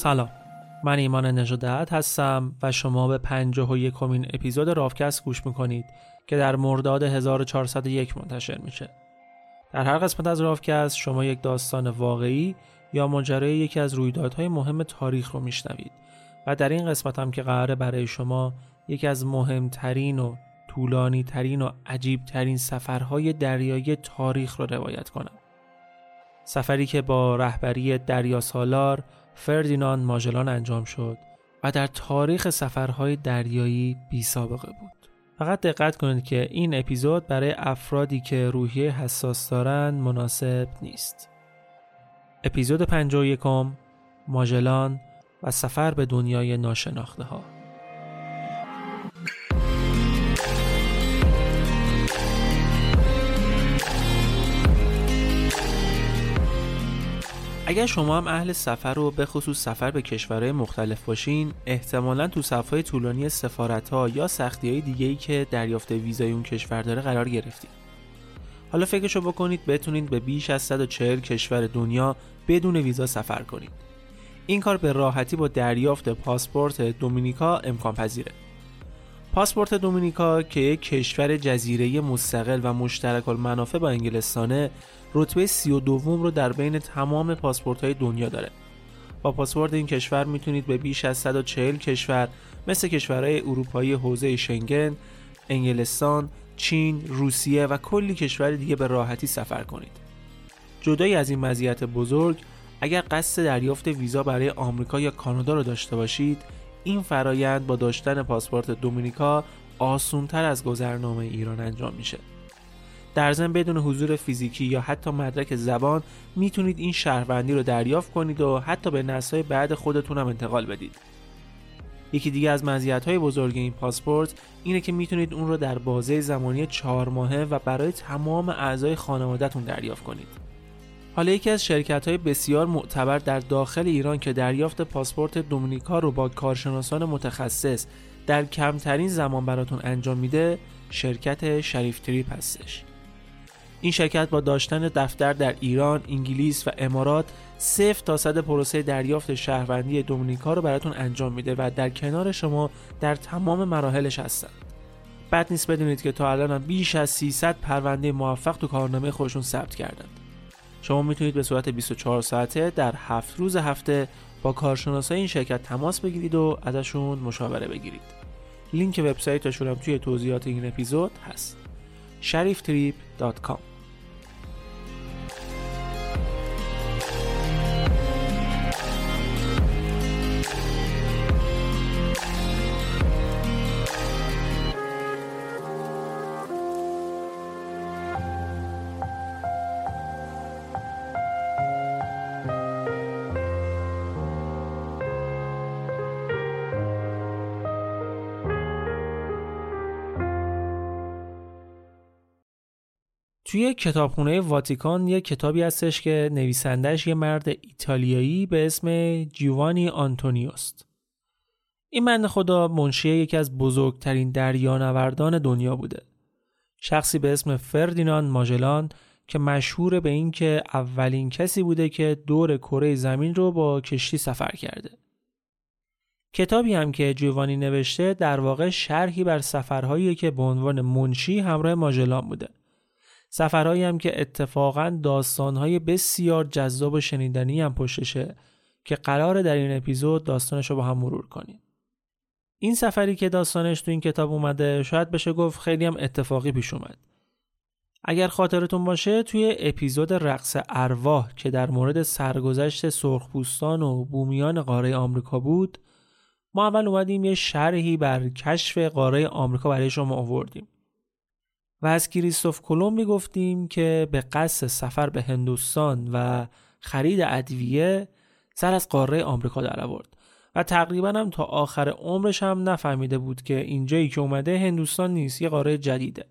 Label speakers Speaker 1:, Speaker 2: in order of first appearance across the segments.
Speaker 1: سلام. من ایمان نژادت هستم و شما به پنجاه و یکمین اپیزود رافکست گوش می‌کنید که در مرداد 1401 منتشر میشه. در هر قسمت از رافکست شما یک داستان واقعی یا ماجرای یکی از رویدادهای مهم تاریخ رو میشنوید و در این قسمت هم که قراره برای شما یکی از مهمترین و طولانی ترین و عجیب ترین سفرهای دریایی تاریخ رو روایت کنم. سفری که با رهبری دریا سالار فردیناند ماژلان انجام شد و در تاریخ سفرهای دریایی بی سابقه بود. فقط دقت کنید که این اپیزود برای افرادی که روحیه حساس دارند مناسب نیست. اپیزود 51 ماژلان و سفر به دنیای ناشناخته ها اگر شما هم اهل سفر و به خصوص سفر به کشورهای مختلف باشین احتمالا تو صفهای طولانی سفارت ها یا سختی های دیگه ای که دریافت ویزای اون کشور داره قرار گرفتید حالا فکرشو بکنید بتونید به بیش از 140 کشور دنیا بدون ویزا سفر کنید. این کار به راحتی با دریافت پاسپورت دومینیکا امکان پذیره. پاسپورت دومینیکا که یک کشور جزیره مستقل و مشترک المنافع با انگلستانه رتبه سی و دوم رو در بین تمام پاسپورت های دنیا داره با پاسپورت این کشور می‌تونید به بیش از 140 کشور مثل کشورهای اروپایی حوزه شنگن، انگلستان، چین، روسیه و کلی کشور دیگه به راحتی سفر کنید. جدای از این مزیت بزرگ، اگر قصد دریافت ویزا برای آمریکا یا کانادا رو داشته باشید، این فرایند با داشتن پاسپورت دومینیکا آسونتر از گذرنامه ایران انجام میشه. در ضمن بدون حضور فیزیکی یا حتی مدرک زبان می‌تونید این شهروندی رو دریافت کنید و حتی به نسل‌های بعد خودتون هم انتقال بدید. یکی دیگه از مزیت‌های بزرگ این پاسپورت اینه که می‌تونید اون رو در بازه زمانی چهار ماهه و برای تمام اعضای خانوادهتون دریافت کنید. حالا یکی از شرکت های بسیار معتبر در داخل ایران که دریافت پاسپورت دومینیکا رو با کارشناسان متخصص در کمترین زمان براتون انجام میده شرکت شریف تریپ هستش این شرکت با داشتن دفتر در ایران، انگلیس و امارات صفر تا صد پروسه دریافت شهروندی دومینیکا رو براتون انجام میده و در کنار شما در تمام مراحلش هستن. بد نیست بدونید که تا الان بیش از 300 پرونده موفق تو کارنامه خودشون ثبت کردند. شما می‌تونید به صورت 24 ساعته در هفت روز هفته با کارشناسای این شرکت تماس بگیرید و ازشون مشاوره بگیرید. لینک وبسایتشون هم توی توضیحات این اپیزود هست. shariftrip.com توی کتابخونه واتیکان یه کتابی هستش که نویسندش یه مرد ایتالیایی به اسم جیوانی آنتونیوست. این من خدا منشی یکی از بزرگترین دریانوردان دنیا بوده. شخصی به اسم فردیناند ماژلان که مشهور به این که اولین کسی بوده که دور کره زمین رو با کشتی سفر کرده. کتابی هم که جیوانی نوشته در واقع شرحی بر سفرهایی که به عنوان منشی همراه ماژلان بوده. سفرهایی هم که اتفاقا داستانهای بسیار جذاب و شنیدنی هم پشتشه که قرار در این اپیزود داستانش رو با هم مرور کنیم. این سفری که داستانش تو این کتاب اومده شاید بشه گفت خیلی هم اتفاقی پیش اومد. اگر خاطرتون باشه توی اپیزود رقص ارواح که در مورد سرگذشت سرخپوستان و بومیان قاره آمریکا بود ما اول اومدیم یه شرحی بر کشف قاره آمریکا برای شما آوردیم. و از کریستوف کلم می‌گفتیم که به قصد سفر به هندوستان و خرید ادویه سر از قاره آمریکا در آورد و تقریبا هم تا آخر عمرش هم نفهمیده بود که اینجایی که اومده هندوستان نیست یه قاره جدیده.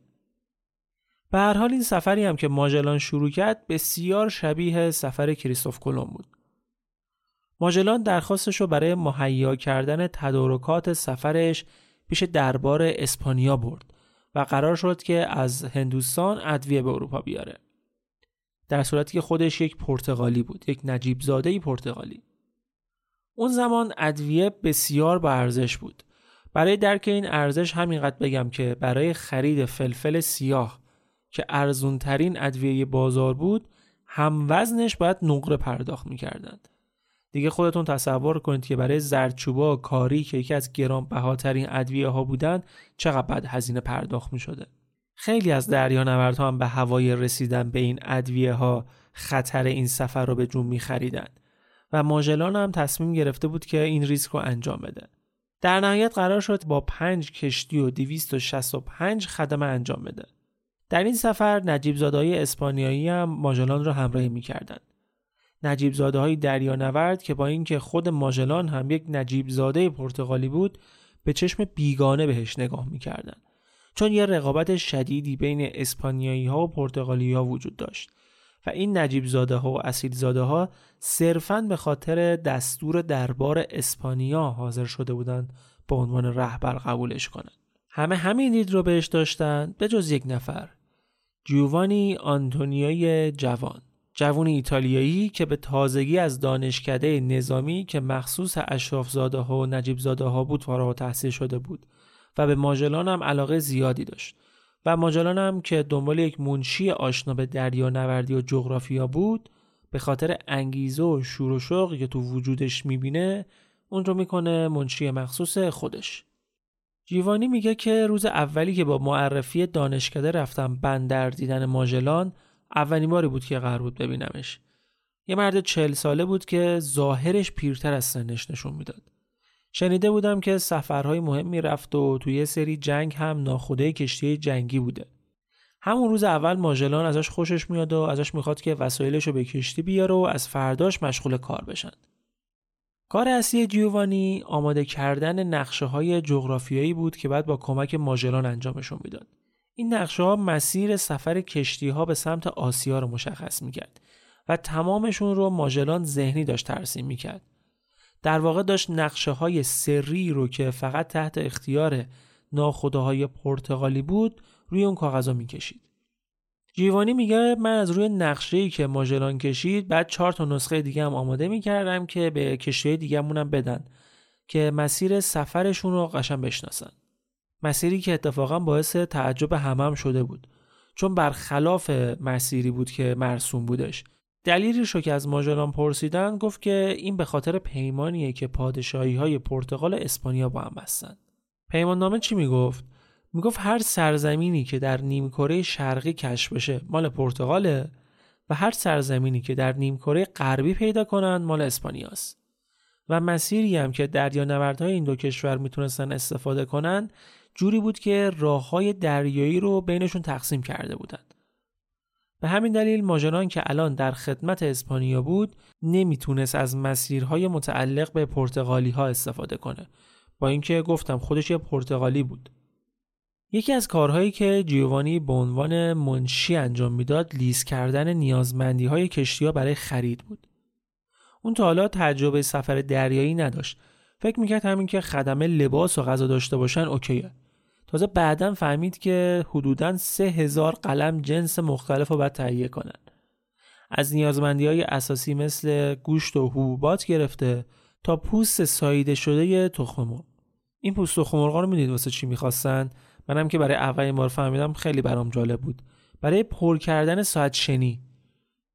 Speaker 1: به هر حال این سفری هم که ماجلان شروع کرد بسیار شبیه سفر کریستوف کلم بود. ماجلان درخواستش رو برای مهیا کردن تدارکات سفرش پیش دربار اسپانیا برد و قرار شد که از هندوستان ادویه به اروپا بیاره. در صورتی که خودش یک پرتغالی بود یک نجیب زاده پرتغالی. اون زمان ادویه بسیار با ارزش بود. برای درک این ارزش همینقدر بگم که برای خرید فلفل سیاه که ارزون ترین ادویه بازار بود هم وزنش باید نقره پرداخت می‌کردند. دیگه خودتون تصور کنید که برای زردچوبا کاری که یکی از گرانبهاترین ادویه ها بودن چقدر بد هزینه پرداخت می شده. خیلی از دریانوردها هم به هوای رسیدن به این ادویه ها خطر این سفر رو به جون می خریدند و ماژلان هم تصمیم گرفته بود که این ریسک رو انجام بده. در نهایت قرار شد با پنج کشتی و 265 خدمه انجام بده. در این سفر نجیب زادهای اسپانیایی هم ماژلان رو همراهی می‌کردند. نجیب زاده های دریانورد که با اینکه خود ماژلان هم یک نجیب زاده پرتغالی بود به چشم بیگانه بهش نگاه می‌کردن چون یه رقابت شدیدی بین اسپانیایی ها و پرتغالی ها وجود داشت و این نجیب زاده ها و اصیل زاده ها صرفاً به خاطر دستور دربار اسپانیا حاضر شده بودند به عنوان رهبر قبولش کنند. همه همین دید رو بهش داشتن به جز یک نفر جووانی آنتونیای جوان. جوون ایتالیایی که به تازگی از دانشکده نظامی که مخصوص اشرافزاده ها و نجیب زاده ها بود فارغ تحصیل شده بود و به ماجلان هم علاقه زیادی داشت. و ماجلان هم که دنبال یک منشی آشنا به دریا نوردی و جغرافیا بود به خاطر انگیزه و شور و شوقی که تو وجودش می‌بینه اون رو می‌کنه منشی مخصوص خودش. جیوانی میگه که روز اولی که با معرفی دانشکده رفتم بندر دیدن ماجلان اولین باری بود که قرار بود ببینمش. یه مرد چل ساله بود که ظاهرش پیرتر از سنش نشون می‌داد. شنیده بودم که سفرهای مهمی رفت و توی یه سری جنگ هم ناخوده کشتی جنگی بوده. همون روز اول ماژلان ازش خوشش میاد و ازش می‌خواد که وسایلش رو به کشتی بیاره و از فرداش مشغول کار بشن. کار اصلی جیوانی آماده کردن نقشه های جغرافیایی بود که بعد با کمک ماژلان انجامشون می‌داد. این نقشه ها مسیر سفر کشتی ها به سمت آسیا رو مشخص می‌کرد و تمامشون رو ماژلان ذهنی داشت ترسیم می‌کرد. در واقع داشت نقشه های سری رو که فقط تحت اختیار ناخداهای پرتغالی بود روی اون کاغذا می‌کشید. جیوانی میگه من از روی نقشه که ماژلان کشید بعد چهار تا نسخه دیگه هم آماده می‌کردم که به کشتی دیگه هم بدن که مسیر سفرشون رو قشن بشناسن. مسیری که اتفاقا باعث تعجب همم هم شده بود. چون برخلاف مسیری بود که مرسوم بودش. دلیلی رو که از ماژلان پرسیدن گفت که این به خاطر پیمانیه که پادشاهی های پرتغال اسپانیا با هم بستن. پیمان نامه چی می‌گفت؟ می‌گفت هر سرزمینی که در نیمکره شرقی کشف بشه مال پرتغاله و هر سرزمینی که در نیمکره غربی پیدا کنن مال اسپانیاست. و مسیری هم که دریانوردهای این دو کشور می‌تونستن استفاده کنن جوری بود که راه های دریایی رو بینشون تقسیم کرده بودند. به همین دلیل ماژران که الان در خدمت اسپانیا بود نمی‌تونست از مسیرهای متعلق به پرتغالی ها استفاده کنه. با اینکه گفتم خودش یه پرتغالی بود. یکی از کارهایی که جیوانی به عنوان منشی انجام می‌داد لیز کردن نیازمندی های کشتی ها برای خرید بود. اون تا حالا تجربه سفر دریایی نداشت. فکر می‌کرد همین که خدمه لباس و غذا داشته باشن اوکیه. تازه بعدا فهمید که حدودا سه هزار قلم جنس مختلف رو باید تهیه کنن. از نیازمندی های اساسی مثل گوشت و حبوبات گرفته تا پوست ساییده شده تخم مرغ این پوست تخم مرغ رو می‌دید واسه چی می‌خواستن؟ منم که برای اولین بار فهمیدم خیلی برام جالب بود. برای پر کردن ساعت شنی.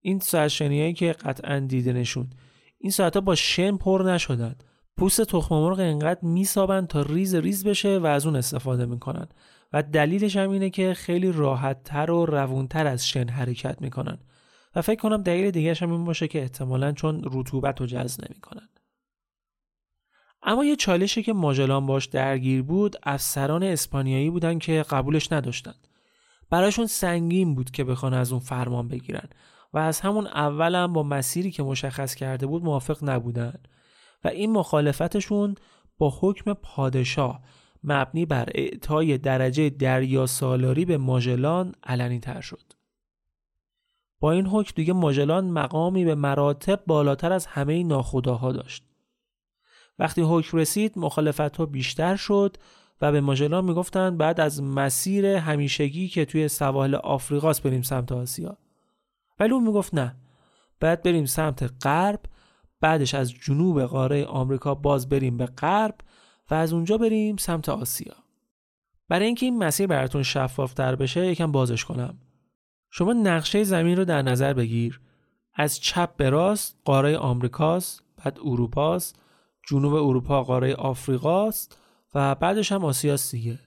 Speaker 1: این ساعت شنی هایی که قطعا دیدنشون این ساعت ها با شن پر نشدن. پوست تخم مرغ انقدر میسابن تا ریز ریز بشه و از اون استفاده می‌کنن. و دلیلش هم اینه که خیلی راحتتر و روونتر از شن حرکت می‌کنن. و فکر کنم دلیل دیگه هم این باشه که احتمالا چون رطوبت رو جذب نمی‌کنن. اما یه چالشی که ماجلان باش درگیر بود افسران اسپانیایی بودن که قبولش نداشتن. براشون سنگین بود که بخوان از اون فرمان بگیرن. و از همون اولم با مسیری که مشخص کرده بود موافق نبودن. و این مخالفتشون با حکم پادشاه مبنی بر اعطای درجه دریا سالاری به ماژلان علنی تر شد. با این حکم دیگه ماژلان مقامی به مراتب بالاتر از همه ناخداها داشت. وقتی حکم رسید مخالفت ها بیشتر شد و به ماژلان می‌گفتند بعد از مسیر همیشگی که توی سواحل آفریقاست بریم سمت آسیا. ولی اون می‌گفت نه بعد بریم سمت غرب بعدش از جنوب قاره آمریکا باز بریم به غرب و از اونجا بریم سمت آسیا. برای اینکه این مسیر براتون شفاف تر بشه یکم بازش کنم. شما نقشه زمین رو در نظر بگیر. از چپ به راست قاره آمریکاست بعد اروپاست جنوب اروپا قاره آفریقاست و بعدش هم آسیاست دیگه.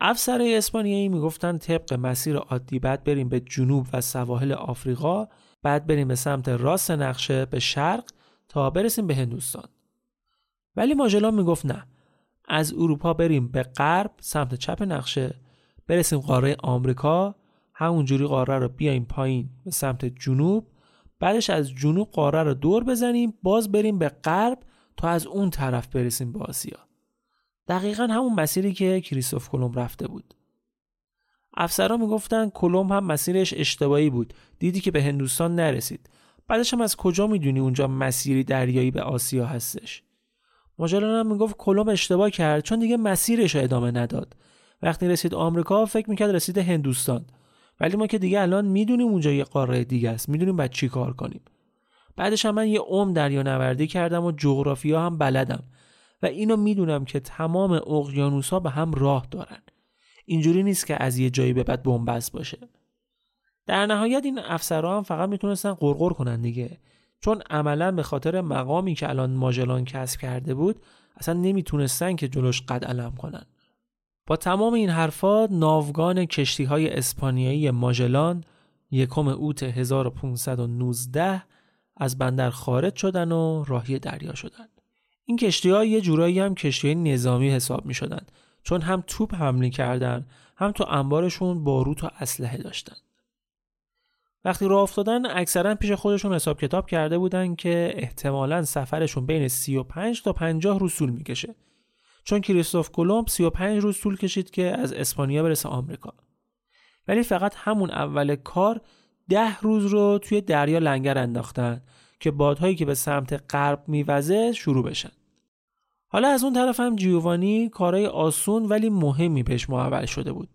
Speaker 1: افسر اسپانیایی می‌گفتن طبق مسیر عادی بعد بریم به جنوب و سواحل آفریقا بعد بریم به سمت راست نقشه به شرق تا برسیم به هندوستان. ولی ماجلان می‌گفت نه. از اروپا بریم به غرب سمت چپ نقشه برسیم قاره آمریکا همونجوری قاره رو بیایم پایین به سمت جنوب بعدش از جنوب قاره رو دور بزنیم باز بریم به غرب تا از اون طرف برسیم به آسیا. دقیقا همون مسیری که کریستوف کلمب رفته بود. افسران می‌گفتن کلمب هم مسیرش اشتباهی بود. دیدی که به هندوستان نرسید. بعدش هم از کجا می‌دونی اونجا مسیری دریایی به آسیا هستش؟ ماجلان هم می‌گفت کلمب اشتباه کرد چون دیگه مسیرش ادامه نداد. وقتی رسید آمریکا فکر می‌کرد رسید هندوستان. ولی ما که دیگه الان می‌دونیم اونجا یه قاره دیگه است. می‌دونیم بعد چی کار کنیم. بعدش هم من یه عم دریا نوردی کردم و جغرافیا هم بلدم. و اینو می‌دونم که تمام اقیانوسها به هم راه دارن. اینجوری نیست که از یه جایی به بعد بنبست باشه. در نهایت این افسرها هم فقط می‌تونستن قرقر کنن دیگه. چون عملا به خاطر مقامی که الان ماجلان کسب کرده بود اصلا نمی‌تونستن که جلوش قد علم کنن. با تمام این حرفا ناوگان کشتی های اسپانیایی ماجلان یکم اوت 1519 از بندر خارج شدن و راهی دریا شدن. این کشتی ها یه جورایی هم کشتی نظامی حساب می شدن چون هم توپ حملی کردن هم تو انبارشون باروت و اسلحه داشتن. وقتی راه افتادن اکثرا پیش خودشون حساب کتاب کرده بودن که احتمالا سفرشون بین 35 تا 50 روز طول می‌کشه. چون کریستوف کلمب 35 روز طول کشید که از اسپانیا برسه آمریکا. ولی فقط همون اول کار ده روز رو توی دریا لنگر انداختن که بادهایی که به سمت غرب میوزه شروع بشن. حالا از اون طرف هم جیوانی کارهای آسون ولی مهمی پیش محول شده بود.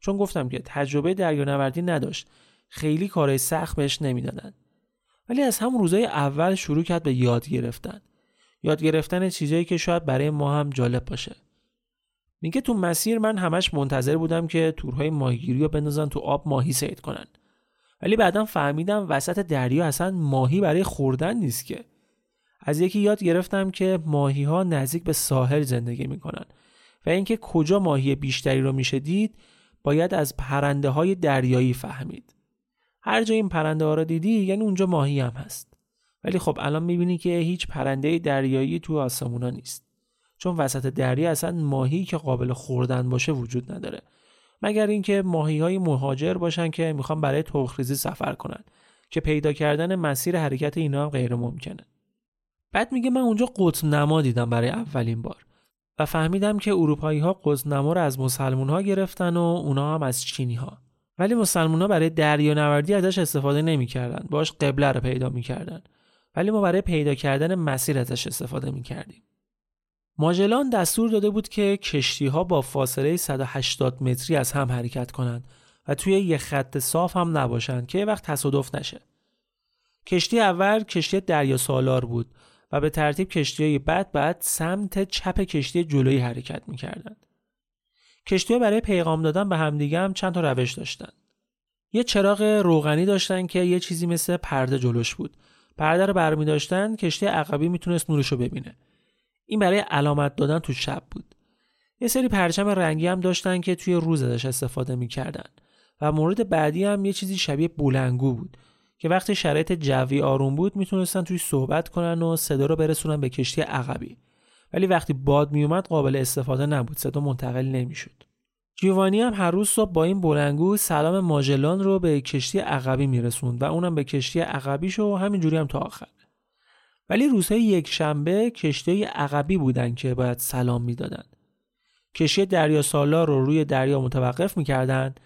Speaker 1: چون گفتم که تجربه دریانوردی نداشت. خیلی کارهای سخت بهش نمی‌دادن. ولی از همون روزای اول شروع کرد به یاد گرفتن. یاد گرفتن چیزایی که شاید برای ما هم جالب باشه. میگه تو مسیر من همش منتظر بودم که تورهای ماهیگیری رو بندازن تو آب ماهی سید کنن. ولی بعدا فهمیدم وسط دریا اصلا ماهی برای خوردن نیست که. از یکی یاد گرفتم که ماهی ها نزدیک به ساحل زندگی می‌کنن و اینکه کجا ماهی بیشتری رو میشه دید باید از پرنده های دریایی فهمید. هر جا این پرنده ها رو دیدی یعنی اونجا ماهی هم هست. ولی خب الان می‌بینی که هیچ پرنده دریایی تو آسمونا نیست. چون وسط دریا اصلا ماهی که قابل خوردن باشه وجود نداره. مگر اینکه ماهی های مهاجر باشن که می‌خوان برای تخریزی سفر کنن که پیدا کردن مسیر حرکت اینا هم غیر ممکنه بعد میگه من اونجا قطب نما دیدم برای اولین بار و فهمیدم که اروپایی ها قطب نما رو از مسلمون ها گرفتن و اونا هم از چینی ها ولی مسلمون ها برای دریا نوردی ازش استفاده نمی‌کردن. باش قبله رو پیدا می‌کردن. ولی ما برای پیدا کردن مسیر ازش استفاده می‌کردیم. ماجلان دستور داده بود که کشتی ها با فاصله 180 متری از هم حرکت کنند و توی یه خط صاف هم نباشند که وقت تصادف نشه. کشتی اول کشتی دریا سالار بود. و به ترتیب کشتی های بعد بعد سمت چپ کشتی جلویی حرکت می‌کردند. کشتی ها برای پیغام دادن به همدیگه هم چند تا روش داشتن. یه چراغ روغنی داشتن که یه چیزی مثل پرده جلوش بود. پرده رو برمی داشتن کشتی عقبی می‌تونست نورش رو ببینه. این برای علامت دادن تو شب بود. یه سری پرچم رنگی هم داشتن که توی روز ازش استفاده می‌کردن و مورد بعدی هم یه چیزی شبیه بولنگو بود که وقتی شرایط جوی آروم بود می‌تونستن توی صحبت کنن و صدا رو برسونن به کشتی عقبی. ولی وقتی باد میومد قابل استفاده نبود. صدا منتقل نمی‌شد. جیوانی هم هر روز صبح با این بلنگو سلام ماجلان رو به کشتی عقبی میرسوند و اونم به کشتی عقبیش و همینجوری هم تا آخر. ولی روزهای یک شنبه کشتی عقبی بودن که باید سلام می‌دادند. کشتی دریا سالار رو روی دریا متوقف می‌کردند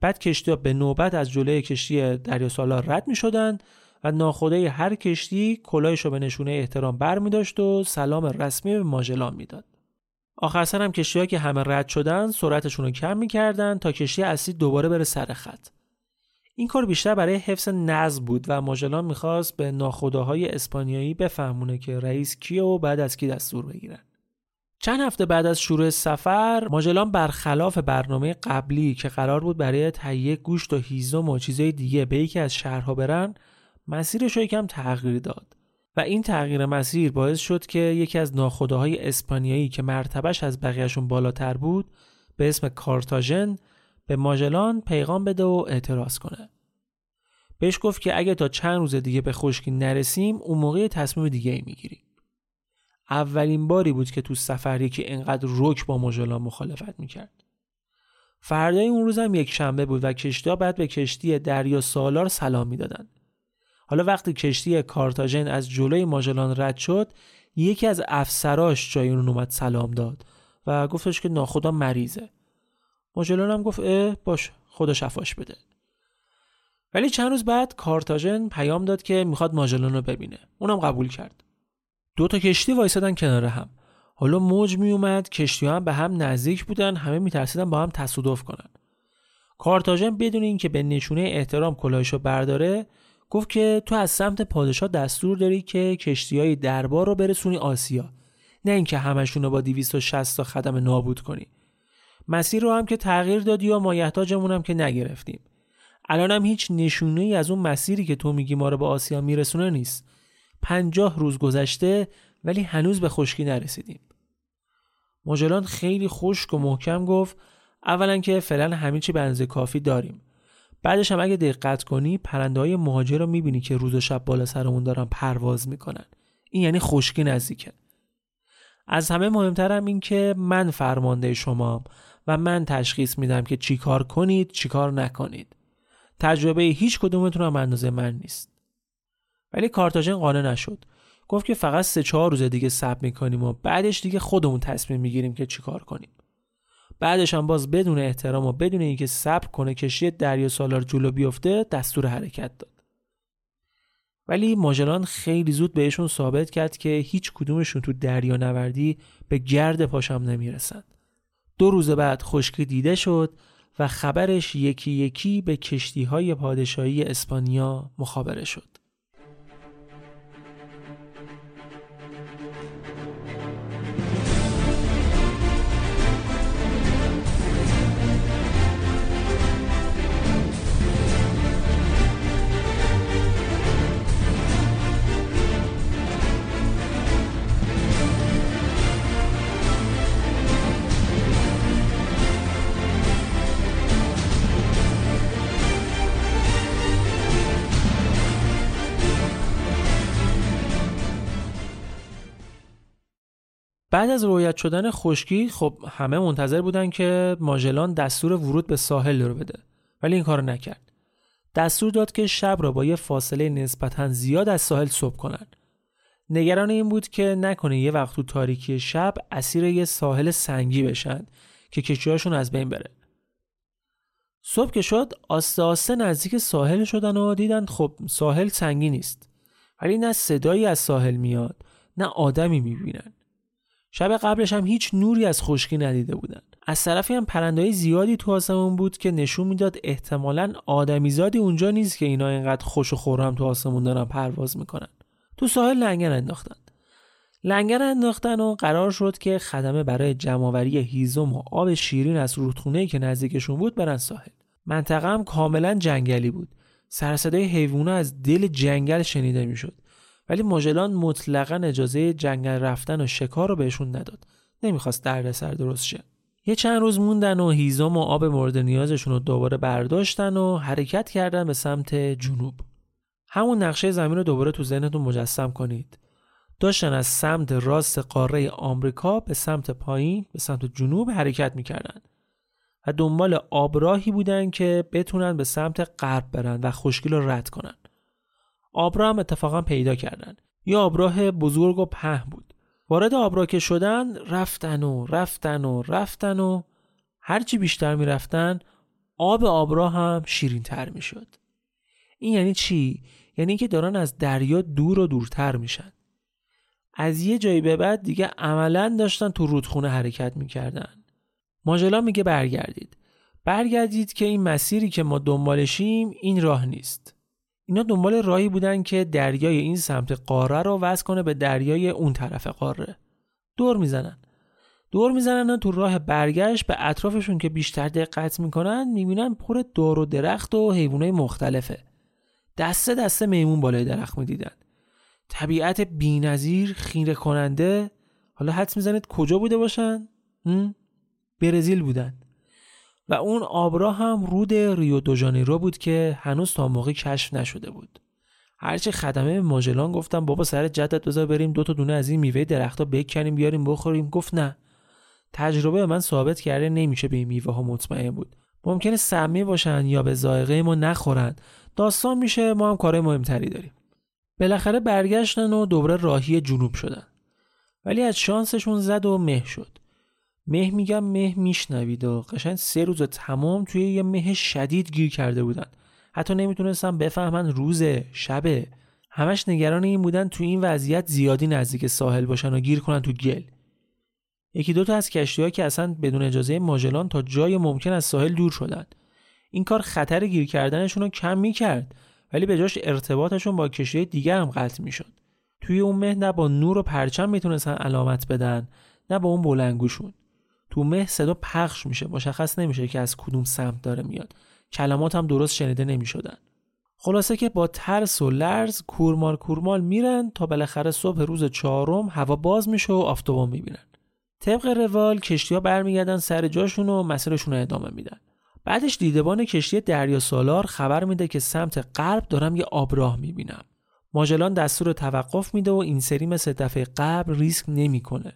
Speaker 1: بعد کشتی به نوبت از جلوی کشتی دریا سالار رد می‌شدند و ناخدای هر کشتی کلاهش رو به نشونه احترام بر می داشت و سلام رسمی به ماجلان می‌داد. آخر سر هم کشتی که همه رد شدن سرعتشون رو کم می‌کردن تا کشتی اصلی دوباره بره سر خط. این کار بیشتر برای حفظ نظم بود و ماجلان می‌خواست به ناخداهای اسپانیایی بفهمونه که رئیس کیه و بعد از کی دستور بگیرن. چند هفته بعد از شروع سفر ماجلان برخلاف برنامه قبلی که قرار بود برای تهیه گوشت و هیزم و چیزهای دیگه به یکی از شهرها برن مسیرش رو یکم تغییر داد و این تغییر مسیر باعث شد که یکی از ناخداهای اسپانیایی که مرتبش از بقیهشون بالاتر بود به اسم کارتاژن به ماجلان پیغام بده و اعتراض کنه. بهش گفت که اگه تا چند روز دیگه به خشکی نرسیم اون موقع تصمیم دیگه ای می‌گیریم. اولین باری بود که تو سفری که انقدر رک با ماجلان مخالفت می‌کرد. فردای اون روزم یک شنبه بود و کشتی بعد به کشتی دریا سالار سلام می‌دادن. حالا وقتی کشتی کارتاژن از جلوی ماجلان رد شد یکی از افسراش جای اون اومد سلام داد و گفتش که ناخدا مریضه ماجلان هم گفت اه باش خدا شفاش بده ولی چند روز بعد کارتاژن پیام داد که می‌خواد ماجلان رو ببینه اونم قبول کرد دو تا کشتی وایسادن کنار هم. حالا موج می اومد کشتی هم به هم نزدیک بودن همه میترسیدن با هم تصادف کنن. کارتاژن بدون اینکه به نشونه احترام کلاهشو برداره گفت که تو از سمت پادشاه دستور داری که کشتی های دربار رو برسونی آسیا. نه اینکه همشون رو با 260 تا خدم نابود کنی. مسیر رو هم که تغییر دادی و مایحتاجمون هم که نگرفتیم. الان هم هیچ نشونه ای از اون مسیری که تو میگی ما رو به آسیا میرسونه نیست. پنجاه روز گذشته ولی هنوز به خشکی نرسیدیم. ماجلان خیلی خشک و محکم گفت اولا که فعلا همین چی به کافی داریم. بعدش هم اگه دقت کنی پرنده های مهاجر رو می‌بینی که روز و شب بالا سرمون دارن پرواز می‌کنن. این یعنی خشکی نزدیکه از همه مهمترم این که من فرمانده شما و من تشخیص میدم که چیکار کنید چیکار نکنید. تجربه هیچ کدومتون هم اندازه من نیست. ولی کارتاژن قانع نشد. گفت که فقط سه چهار روز دیگه صبر می‌کنیم و بعدش دیگه خودمون تصمیم می‌گیریم که چیکار کنیم. بعدش هم باز بدون احترام و بدون اینکه صبر کنه کشتی دریا سالار جلو بیفته دستور حرکت داد. ولی ماجلان خیلی زود بهشون ثابت کرد که هیچ کدومشون تو دریا نوردی به گرد پاشم نمی‌رسن دو روز بعد خشکی دیده شد و خبرش یکی یکی به کشتی های پادشاهی اسپانیا مخابره شد. بعد از رویت شدن خشکی خب همه منتظر بودن که ماژلان دستور ورود به ساحل رو بده. ولی این کارو نکرد. دستور داد که شب را با یه فاصله نسبتا زیاد از ساحل صبح کنن نگران این بود که نکنه یه وقت تو تاریکی شب اسیر یه ساحل سنگی بشن که کشتیهاشون از بین بره. صبح که شد آسته آسته نزدیک ساحل شدن و دیدن خب ساحل سنگی نیست. ولی نه صدایی از ساحل میاد نه آدمی می‌بینن. شب قبلش هم هیچ نوری از خشکی ندیده بودن. از طرفی هم پرندهای زیادی تو آسمون بود که نشون می‌داد احتمالا آدمیزادی اونجا نیست که اینا اینقدر خوش و خورم تو آسمون دارن پرواز می‌کنن. تو ساحل لنگر انداختن. لنگر انداختن و قرار شد که خدمه برای جمعآوری هیزم و آب شیرین از رودخونه که نزدیکشون بود برن ساحل. منطقه هم کاملا جنگلی بود. سرصدای حیوونا از دل جنگل شنیده می‌شد. ولی ماژلان مطلقا اجازه جنگل رفتن و شکار رو بهشون نداد. نمی‌خواست دردسر درست شه. یه چند روز موندن و هیزم و آب مورد نیازشون رو دوباره برداشتن و حرکت کردن به سمت جنوب. همون نقشه زمین رو دوباره تو ذهنتون مجسم کنید. داشتن از سمت راست قاره آمریکا به سمت پایین به سمت جنوب حرکت می‌کردن. و دنبال آبراهی بودن که بتونن به سمت غرب برن و خشکی رو رد کنن. آبراه هم اتفاقا پیدا کردن یه آبراه بزرگ و په بود وارد آبراه که شدن رفتن و رفتن و رفتن و هرچی بیشتر می‌رفتن آب آبراه هم شیرین تر می شد. این یعنی چی؟ یعنی که دارن از دریا دور و دورتر میشن. از یه جایی به بعد دیگه عملا داشتن تو رودخونه حرکت می‌کردن. ماجلا میگه برگردید. برگردید که این مسیری که ما دنبالشیم این راه نیست. اینا دنبال راهی بودن که دریای این سمت قاره رو وصل کنه به دریای اون طرف قاره. دور می‌زنن. دور می‌زنن تو راه برگشت به اطرافشون که بیشتر دقت می‌کنن می‌بینن پر دار و درخت و حیوانات مختلفه. دسته دسته میمون بالای درخت می‌دیدن. طبیعت بینظیر خیره کننده حالا حدس می‌زنید کجا بوده باشن؟ برزیل بودن. و اون آبرا هم رود ریو دو بود که هنوز تا موقع کشف نشده بود. هرچی خدمه ماژلان گفتم بابا سر جدت بذار بریم دو تا دونه از این میوه درختها بکنیم بیاریم بخوریم. گفت نه. تجربه من ثابت کرده نمیشه به این میوه ها مطمئن بود. ممکنه سمی باشن یا به ذائقه ما نخورن. داستان میشه ما هم کار مهمتری داریم. بالاخره برگشتن و دوباره راهی جنوب شدن. ولی از شانسشون زد و مه شد. مه میگم مه میشنوید و قشنگ سه روز تمام توی یه مه شدید گیر کرده بودن. حتی نمی‌تونستم بفهمن روزه شبه همش نگران این بودن تو این وضعیت زیادی نزدیک ساحل باشن و گیر کنن تو گل. یکی دو تا از کشتی که اصلا بدون اجازه ماژلان تا جای ممکن از ساحل دور شدن. این کار خطر گیر کردنشون رو کم می‌کرد ولی به جاش ارتباطشون با کشتی دیگر هم قطع می‌شد. توی اون مه نه با نور و پرچم می‌تونستن علامت بدن نه با اون بلنگوشون تو مه صدا پخش میشه مشخص نمیشه که از کدوم سمت داره میاد. کلمات هم درست شنیده نمی‌شدن. خلاصه که با ترس و لرز کورمال کورمال میرن تا بالاخره صبح روز چهارم هوا باز میشه و آفتابان می‌بینن. طبق روال کشتی ها برمیگردن سر جاشون و مسیرشون رو ادامه میدن. بعدش دیدبان کشتی دریا سالار خبر میده که سمت غرب دارم یه آبراه می‌بینم. ماجلان دستور توقف میده و این سری مثل دفعه قبل ریسک نمی‌کنه.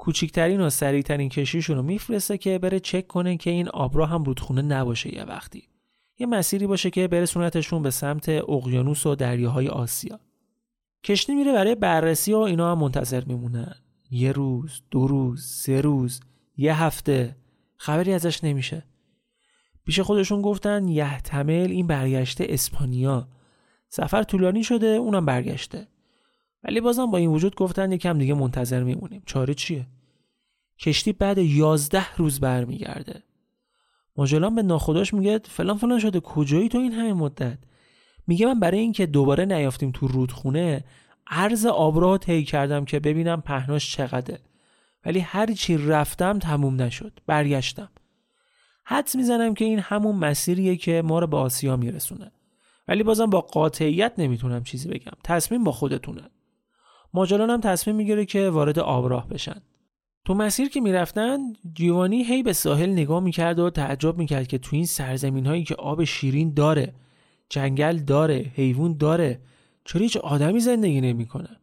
Speaker 1: کوچیکترین و سریعترین کشیشون رو میفرسته که بره چک کنه که این آبرا هم رودخونه نباشه یه وقتی. یه مسیری باشه که برسونتشون به سمت اقیانوس و دریاهای آسیا. کشتی میره برای بررسی و اینا هم منتظر میمونن یه روز دو روز سه روز یه هفته. خبری ازش نمیشه. پیش خودشون گفتن یحتمل این برگشته اسپانیا. سفر طولانی شده اونم برگشته. ولی بازم با این وجود گفتن یکم دیگه منتظر میمونیم. چاره چیه؟ کشتی بعد یازده روز برمیگرده. ماجلان به ناخداش میگه فلان فلان شده کجایی تو این همه مدت؟ میگه من برای اینکه دوباره نیافتیم تو رودخونه عرض آبراه طی کردم که ببینم پهناش چقدره. ولی هر چی رفتم تموم نشد برگشتم. حدس می‌زنم که این همون مسیریه که ما رو به آسیا میرسونه. ولی بازم با قاطعیت نمی‌تونم چیزی بگم. تصمیم با خودتونه. ماجلان هم تصمیم می‌گیره که وارد آبراه بشن. تو مسیر که می‌رفتن جیوانی هی به ساحل نگاه می‌کرد و تعجب می‌کرد که تو این سرزمین هایی که آب شیرین داره جنگل داره حیوان داره چرا هیچ آدمی زندگی نمی‌کنه؟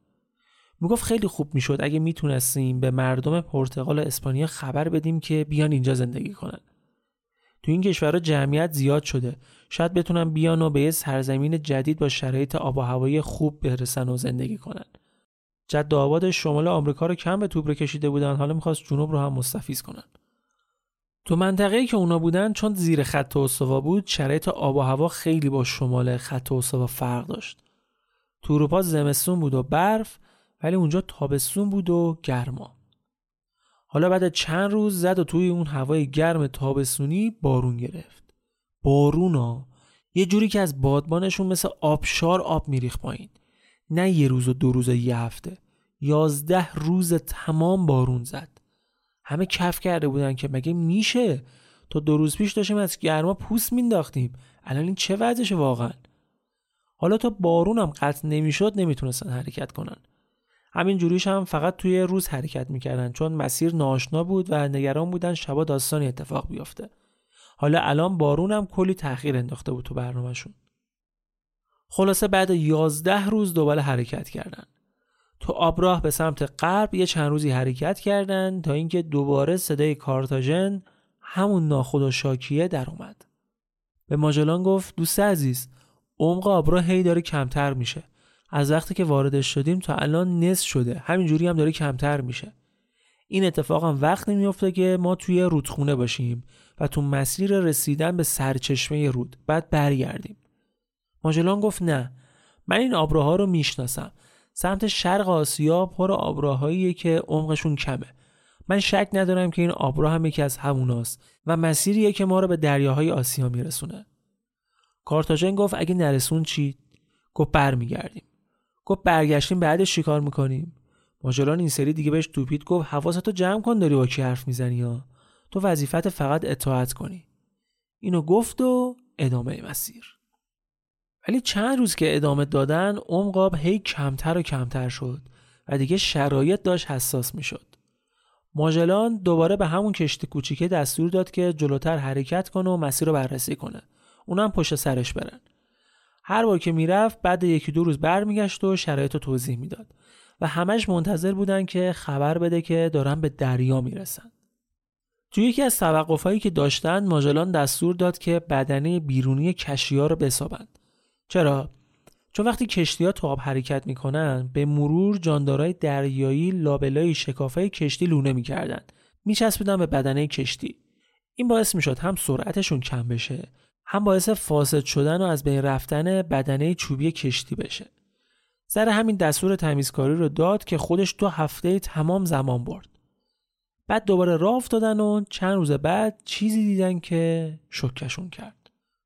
Speaker 1: می‌گفت خیلی خوب می‌شد اگه می‌تونستیم به مردم پرتغال و اسپانیا خبر بدیم که بیان اینجا زندگی کنن. تو این کشورها جمعیت زیاد شده. شاید بتونن بیان و به یه سرزمین جدید با شرایط آب و هوایی خوب برسن و زندگی کنن. جد آباد شمال آمریکا رو کم به توبره کشیده بودن. حالا می‌خواست جنوب رو هم مستفیز کنن. تو منطقه‌ای که اونا بودن چون زیر خط استوا بود شرایط آب و هوا خیلی با شمال خط استوا فرق داشت. تو اروپا زمستون بود و برف ولی اونجا تابستون بود و گرما. حالا بعد چند روز زد و توی اون هوای گرم تابستونی بارون گرفت. بارون ها. یه جوری که از بادبانشون مثل آبشار آب میریخ پایین. نه یه روز و دو روز و یه هفته. یازده روز تمام بارون زد. همه کف کرده بودن که مگه میشه؟ تا دو روز پیش داشتیم از گرما پوست مینداختیم الان این چه وضعشه واقعا؟ حالا تا بارون هم قطع نمی‌شد نمی‌تونستن حرکت کنن. همین جوریش هم فقط توی روز حرکت می‌کردن چون مسیر ناشنا بود و نگران بودن شبا داستانی اتفاق بیفته حالا الان بارون هم کلی تاخیر انداخته بود تو برنامهشون. خلاصه بعد یازده روز دوباره حرکت کردن. تو آبراه به سمت غرب یه چند روزی حرکت کردن تا اینکه دوباره صدای کارتاژن همون ناخود و شاکیه در اومد. به ماجلان گفت دوست عزیز عمق آبراه هی داره کمتر میشه. از وقتی که واردش شدیم تا الان نصف شده. همینجوری هم داره کمتر میشه. این اتفاق هم وقت نمیافته که ما توی رودخونه باشیم و تو مسیر رسیدن به سرچشمه رود بعد برگردیم. ماجلان گفت نه. من این آبراها رو می‌شناسم. سمت شرق آسیا پر آبراهایی که عمقشون کمه. من شک ندارم که این آبراه هم یکی از هموناست و مسیریه که ما رو به دریاهای آسیا میرسونه. کارتاژن گفت اگه نرسون چی؟ گفت برمیگردیم. گفت برگشتیم بعدش چیکار می‌کنیم؟ ماجلان این سری دیگه بهش توپید گفت حواستو جمع کن داری با کی حرف می‌زنی ها؟ تو وظیفت فقط اطاعت کنی. اینو گفت و ادامه مسیر. ولی چند روز که ادامه دادن عمق هی کمتر و کمتر شد و دیگه شرایط داشت حساس می‌شد. ماجلان دوباره به همون کشتی کوچیکه دستور داد که جلوتر حرکت کنه و مسیر رو بررسی کنه. اونم پشت سرش برن. هر بار که می‌رفت بعد یکی دو روز برمیگشت و شرایط رو توضیح می‌داد و همش منتظر بودن که خبر بده که دارن به دریا می‌رسن. توی یکی از توقفهایی که داشتن ماجلان دستور داد که بدنه بیرونی کشیا رو بسابند. چرا؟ چون وقتی کشتی ها تو آب حرکت می‌کنن به مرور جاندارای دریایی لابلای شکافه کشتی لونه می‌کردن. میچسبیدن به بدنه کشتی. این باعث می‌شد هم سرعتشون کم بشه هم باعث فاسد شدن و از بین رفتن بدنه چوبی کشتی بشه. سر همین دستور تمیزکاری رو داد که خودش دو هفته تمام زمان برد. بعد دوباره راه افتادن و چند روز بعد چیزی دیدن که شکشون کرد.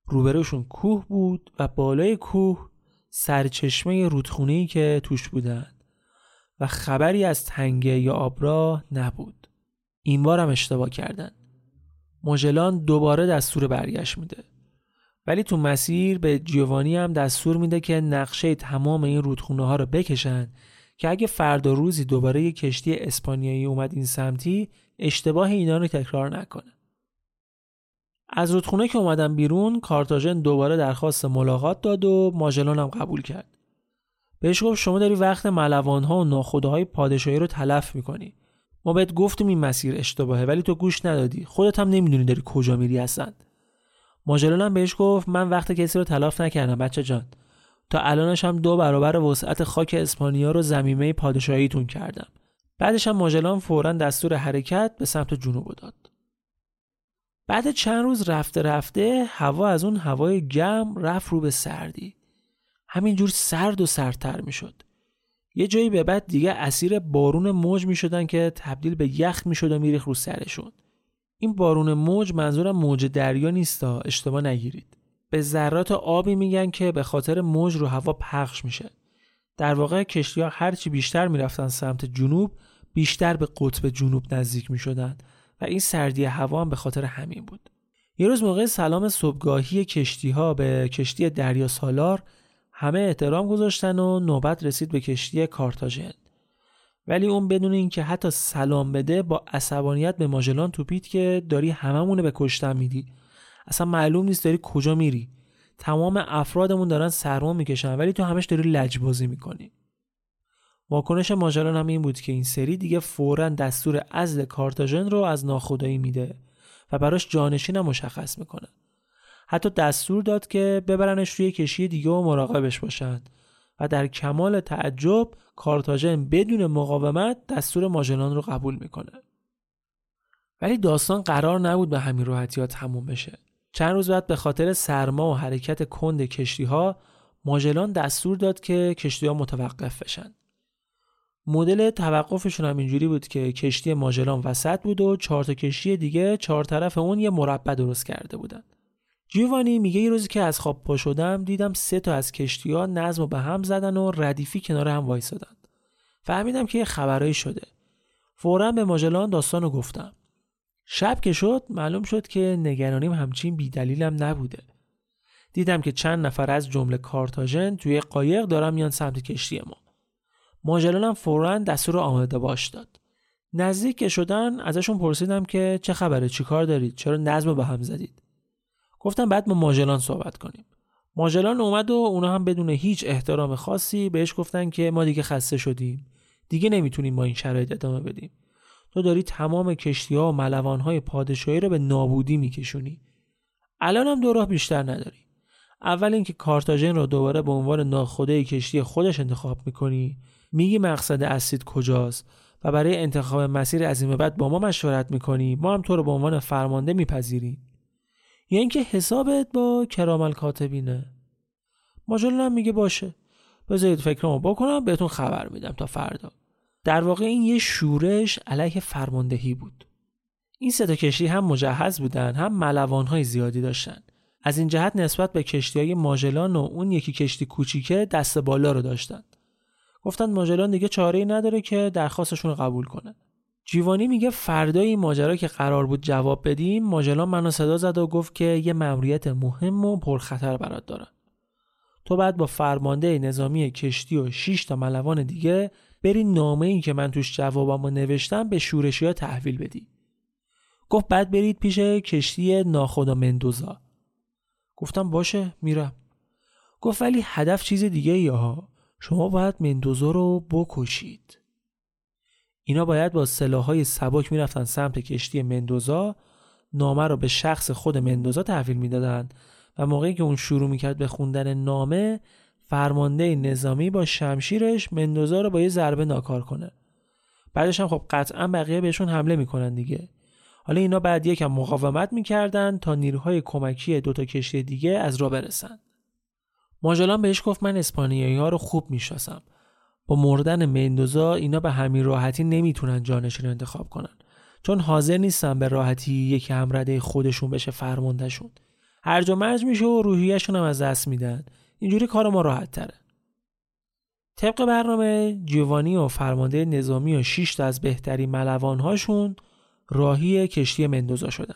Speaker 1: روبروشون کوه بود و بالای کوه سرچشمه رودخونه‌ای که توش بودن و خبری از تنگه یا آبراه نبود. این هم اشتباه کردن. مجلان دوباره دستور برگشت میده. ولی تو مسیر به جیوانی هم دستور میده که نقشه تمام این رودخونه ها رو بکشن که اگه فردا روزی دوباره یه کشتی اسپانیایی اومد این سمتی اشتباه اینا رو تکرار نکنه. از رودخونه که اومدن بیرون کارتاژن دوباره درخواست ملاقات داد و ماژلان هم قبول کرد. بهش گفت شما داری وقت ملوان ها و ناخداهای پادشاهی رو تلف می‌کنی. ما بهت گفتیم این مسیر اشتباهه ولی تو گوش ندادی. خودت هم نمی‌دونی داری کجا میری هستند ماجلون هم بهش گفت من وقت کسی رو تلاف نکردم بچه جان. تا الانش هم دو برابر وسعت خاک اسپانیا رو زمینه پادشاهیتون کردم. بعدش هم ماجلان فورا دستور حرکت به سمت جنوب داد. بعد چند روز رفته رفته هوا از اون هوای گرم رفت رو به سردی. همینجور سرد و سردتر می‌شد. یه جایی به بعد دیگه اسیر بارون موج می‌شدن که تبدیل به یخ می‌شد و میریخ رو سرشون. این بارون موج منظورم موج دریا نیستا اشتباه نگیرید. به ذرات آبی میگن که به خاطر موج رو هوا پخش میشه. در واقع کشتی ها هرچی بیشتر می‌رفتن سمت جنوب بیشتر به قطب جنوب نزدیک می‌شدن. و این سردی هوا هم به خاطر همین بود. یه روز موقع سلام صبحگاهی کشتی ها به کشتی دریا سالار همه احترام گذاشتن و نوبت رسید به کشتی کارتاژن. ولی اون بدون اینکه حتی سلام بده با عصبانیت به ماژلان توپید که داری هممونه به کشتن میدی. اصلا معلوم نیست داری کجا میری. تمام افرادمون دارن سرما می‌کشن ولی تو همش داری لجبازی می‌کنی. واکنش ماجران هم این بود که این سری دیگه فورا دستور ازل کارتاژن رو از ناخدایی میده و براش جانشین هم مشخص می‌کنه. حتی دستور داد که ببرنش روی کشی دیگه و مراقبش باشند و در کمال تعجب کارتاژن بدون مقاومت دستور ماژلان رو قبول می‌کنه. ولی داستان قرار نبود به همین راحتی ها تموم بشه. چند روز بعد به خاطر سرما و حرکت کند کشتی ها ماژلان دستور داد که کشتی ها متوقف بشن. مدل توقفشون هم اینجوری بود که کشتی ماژلان وسط بود و چهار تا کشتی دیگه چهار طرف اون یه مربع درست کرده بودن. جیوانی میگه یه روزی که از خواب پا شدم دیدم سه تا از کشتی ها نظم و به هم زدن و ردیفی کنار هم وایسادن. فهمیدم که یه خبرایی شده. فورا به ماژلان داستانو گفتم. شب که شد معلوم شد که نگرانیم همچین بیدلیلم نبوده. دیدم که چند نفر از جمله کارتاژن توی قایق دارن میان سمت کشتی ما. ماژلانم فورا دستور آماده باش داد. نزدیک که شدن ازشون پرسیدم که چه خبره چیکار دارید؟ چرا نظم به هم زدید؟ گفتم بعد با ماژلان صحبت کنیم. ماژلان اومد و اونا هم بدون هیچ احترام خاصی بهش گفتن که ما دیگه خسته شدیم. دیگه نمی‌تونیم با این شرایط ادامه بدیم. تو داری تمام کشتی ها و ملوان های پادشاهی رو به نابودی میکشونی. الان هم دو راه بیشتر نداری. اول اینکه کارتاژن رو دوباره به عنوان ناخوده کشتی خودش انتخاب می‌کنی میگی مقصد اصلیت کجاست؟ و برای انتخاب مسیر از این بعد با ما مشورت می‌کنی؟ ما هم تو رو به عنوان فرمانده میپذیریم. یا اینکه حسابت با کرامل کاتبینه ماجلون هم میگه باشه. بذارید فکرمو بکنم بهتون خبر میدم تا فردا. در واقع این یه شورش علیه فرماندهی بود. این سه کشتی هم مجهز بودن هم ملوان های زیادی داشتن. از این جهت نسبت به کشتی های ماژلان و اون یکی کشتی کوچیکه دست بالا رو داشتن. گفتن ماژلان دیگه چاره ای نداره که درخواستشون رو قبول کنه. جیوانی میگه فردای این ماجرا که قرار بود جواب بدیم ماژلان منو صدا زد و گفت که یه مأموریت مهم و پرخطر برات دارم. تو بعد با فرمانده نظامی کشتی و 6 تا ملوان دیگه بری نامه ای که من توش جوابمو نوشتم به شورشی ها تحویل بدی. گفت بعد برید پیش کشتی ناخدا مندوزا. گفتم باشه میرم. گفت ولی هدف چیز دیگه یا ها. شما باید مندوزا رو بکشید. اینا باید با سلاحهای سبک می‌رفتن سمت کشتی مندوزا نامه رو به شخص خود مندوزا تحویل می‌دادند و موقعی که اون شروع می‌کرد به خوندن نامه فرمانده نظامی با شمشیرش مندوزا رو با یه ضربه ناکار کنه. بعدش هم خب قطعا بقیه بهشون حمله می‌کنن دیگه. حالا اینا بعد یکم مقاومت می‌کردن تا نیروهای کمکی دوتا کشتی دیگه از را برسن. ماجلان بهش گفت من اسپانیایی ها رو خوب می‌شناسم. با مردن مندوزا اینا به همین راحتی نمی‌تونن جانشون رو انتخاب کنن. چون حاضر نیستن به راحتی یکی همرده خودشون بشه فرماندهشون. هرج و مرج میشه و روحیهشون هم از دست میدن. اینجوری کار ما راحت تره. طبق برنامه جیوانی و فرمانده نظامی و 6 تا از بهترین ملوانهاشون راهی کشتی مندوزا شدن.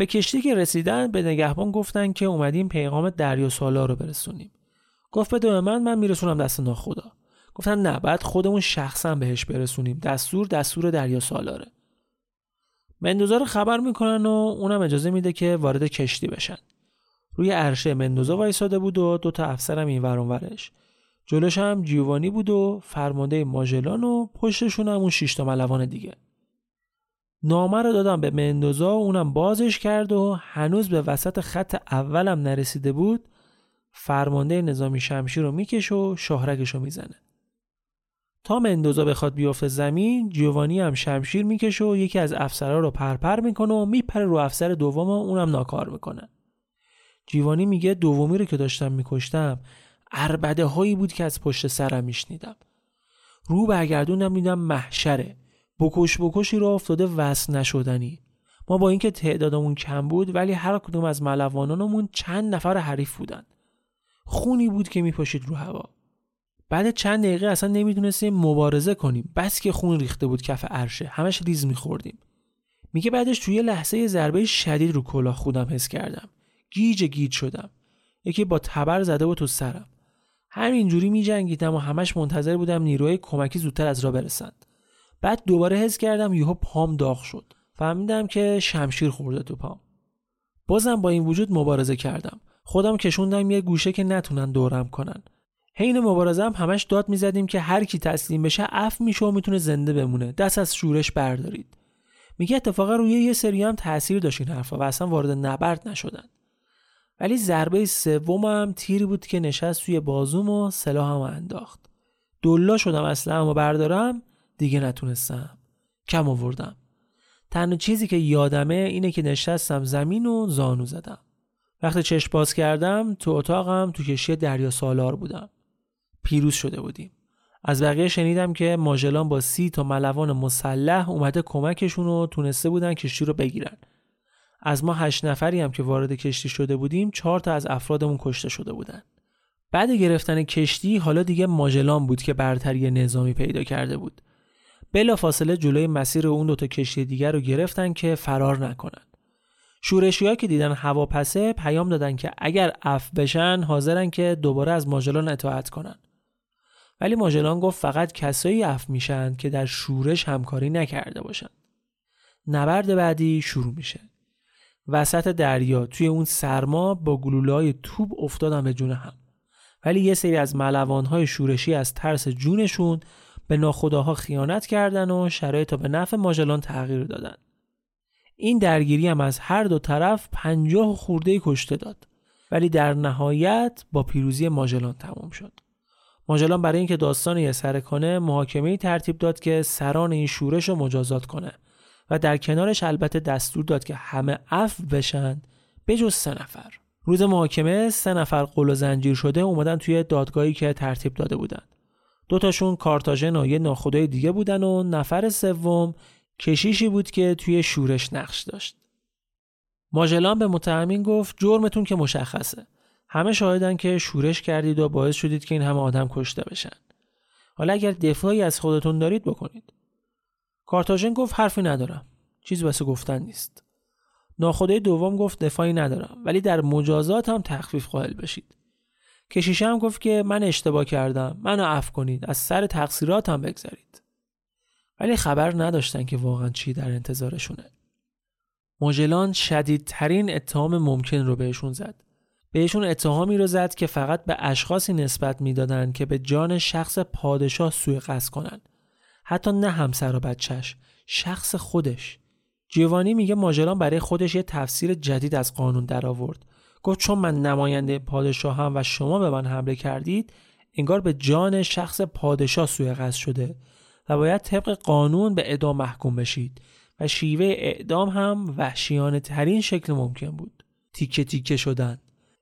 Speaker 1: به کشتی که رسیدن به نگهبان گفتن که اومدیم پیغام دریا سالا رو برسونیم. گفت بده من من میرسونم دست ناخدا. گفتن نه بعد خودمون شخصا بهش برسونیم. دستور دستور دریا سالاره مندوزا رو خبر می‌کنن و اونم اجازه میده که وارد کشتی بشن. روی عرشه مندوزا وایساده بود و دو تا افسرم این ورش. جلوش هم جیوانی بود و فرمانده ماژلان و پشتشون هم اون شش تا ملوان دیگه. نامه رو دادم به مندوزا و اونم بازش کرد و هنوز به وسط خط اولم نرسیده بود فرمانده نظامی شمشیر رو می‌کشه و شهرکش رو می‌زنه. تا مندوزا بخواد بیفته زمین جیوانی هم شمشیر می‌کشه و یکی از افسرها رو پرپر می‌کنه و میپره رو افسر دوم و اونم ناکار می‌کنه. جیوانی میگه دومی رو که داشتم میکشتم اربده هایی بود که از پشت سرم میشنیدم. رو برگردونم میدم محشره. بکش بکشی رو افتاده وصل نشدنی. ما با اینکه تعدادمون کم بود ولی هر کدوم از ملوانانمون چند نفر حریف بودن خونی بود که میپاشید رو هوا. بعد چند دقیقه اصلا نمی‌دونستیم مبارزه کنیم. بس که خون ریخته بود کف عرشه. همش لیز میخوردیم. میگه بعدش توی لحظه ضربه شدید رو کلاه خودم حس کردم. گیج گیج شدم. یکی با تبر زده بود تو سرم. همینجوری میجنگیدم و همش منتظر بودم نیروی کمکی زودتر از راه برسند. بعد دوباره حس کردم یهو پام داغ شد. فهمیدم که شمشیر خورده تو پام. بازم با این وجود مبارزه کردم. خودم کشوندم یه گوشه که نتونن دورم کنن. حین مبارزه هم همش داد می‌زدیم که هر کی تسلیم بشه اف میشه و می‌تونه زنده بمونه. دست از شورش بردارید. میگه اتفاقا روی یه سری هم تاثیر داشت این حرفا و اصلا وارد نبرد نشدن. ولی ضربه سومم تیری بود که نشست توی بازوم و سلاحمو انداخت. دلا شدم اصلا بردارم. دیگه نتونستم. کم آوردم. تنها چیزی که یادمه اینه که نشستم زمین و زانو زدم. وقتی چشم باز کردم تو اتاقم تو کشی دریا سالار بودم. پیروز شده بودیم. از بقیه شنیدم که ماژلان با سی تا ملوان مسلح اومده کمکشون و تونسته بودن کشتی رو بگیرن. از ما هشت نفری هم که وارد کشتی شده بودیم چهار تا از افرادمون کشته شده بودن. بعد گرفتن کشتی حالا دیگه ماژلان بود که برتری نظامی پیدا کرده بود. بلا فاصله جلوی مسیر اون دوتا کشتی دیگر رو گرفتن که فرار نکنن. شورشی که دیدن هواپسه پیام دادن که اگر اف بشن حاضرن که دوباره از ماژلان اطاعت کنن. ولی ماژلان گفت فقط کسایی اف میشن که در شورش همکاری نکرده باشن. نبرد بعدی شروع میشه. وسط دریا توی اون سرما با گلولای توب افتادن به جون هم. ولی یه سری از ملوانهای شورشی از ترس جونشون به ناخداها خیانت کردن و شرایط به نفع ماژلان تغییر دادن. این درگیری هم از هر دو طرف پنجاه خورده کشته داد. ولی در نهایت با پیروزی ماژلان تمام شد. ماژلان برای اینکه داستان یه سر کنه محاکمه ترتیب داد که سران این شورش رو مجازات کنه و در کنارش البته دستور داد که همه عفو بشن به جز سه نفر. روز محاکمه سه نفر قل و زنجیر شده اومدن توی دادگاهی که ترتیب داده بودن. دوتاشون کارتاژن و یه ناخدای دیگه بودن و نفر سوم کشیشی بود که توی شورش نقش داشت. ماژلان به متهمین گفت جرمتون که مشخصه. همه شاهدن که شورش کردید و باعث شدید که این همه آدم کشته بشن. حالا اگر دفاعی از خودتون دارید بکنید. کارتاژن گفت حرفی ندارم. چیزی واسه گفتن نیست. ناخدای دوم گفت دفاعی ندارم. ولی در مجازات هم تخفیف قائل بشید. کشیشه هم گفت که من اشتباه کردم. منو عفو کنید. از سر تقصیرات هم بگذارید ولی خبر نداشتن که واقعا چی در انتظارشونه. ماژلان شدیدترین اتهام ممکن رو بهشون زد. بهشون اتهامی رو زد که فقط به اشخاصی نسبت می‌دادند که به جان شخص پادشاه سوء قصد کنند حتی نه همسر و بچهش شخص خودش. جوانی میگه ماژلان برای خودش یه تفسیر جدید از قانون درآورد. گفت چون من نماینده پادشاه هم و شما به من حمله کردید انگار به جان شخص پادشاه سوء قصد شده و باید طبق قانون به اعدام محکوم بشید و شیوه اعدام هم وحشیانه ترین شکل ممکن بود. تیکه تیکه شدن.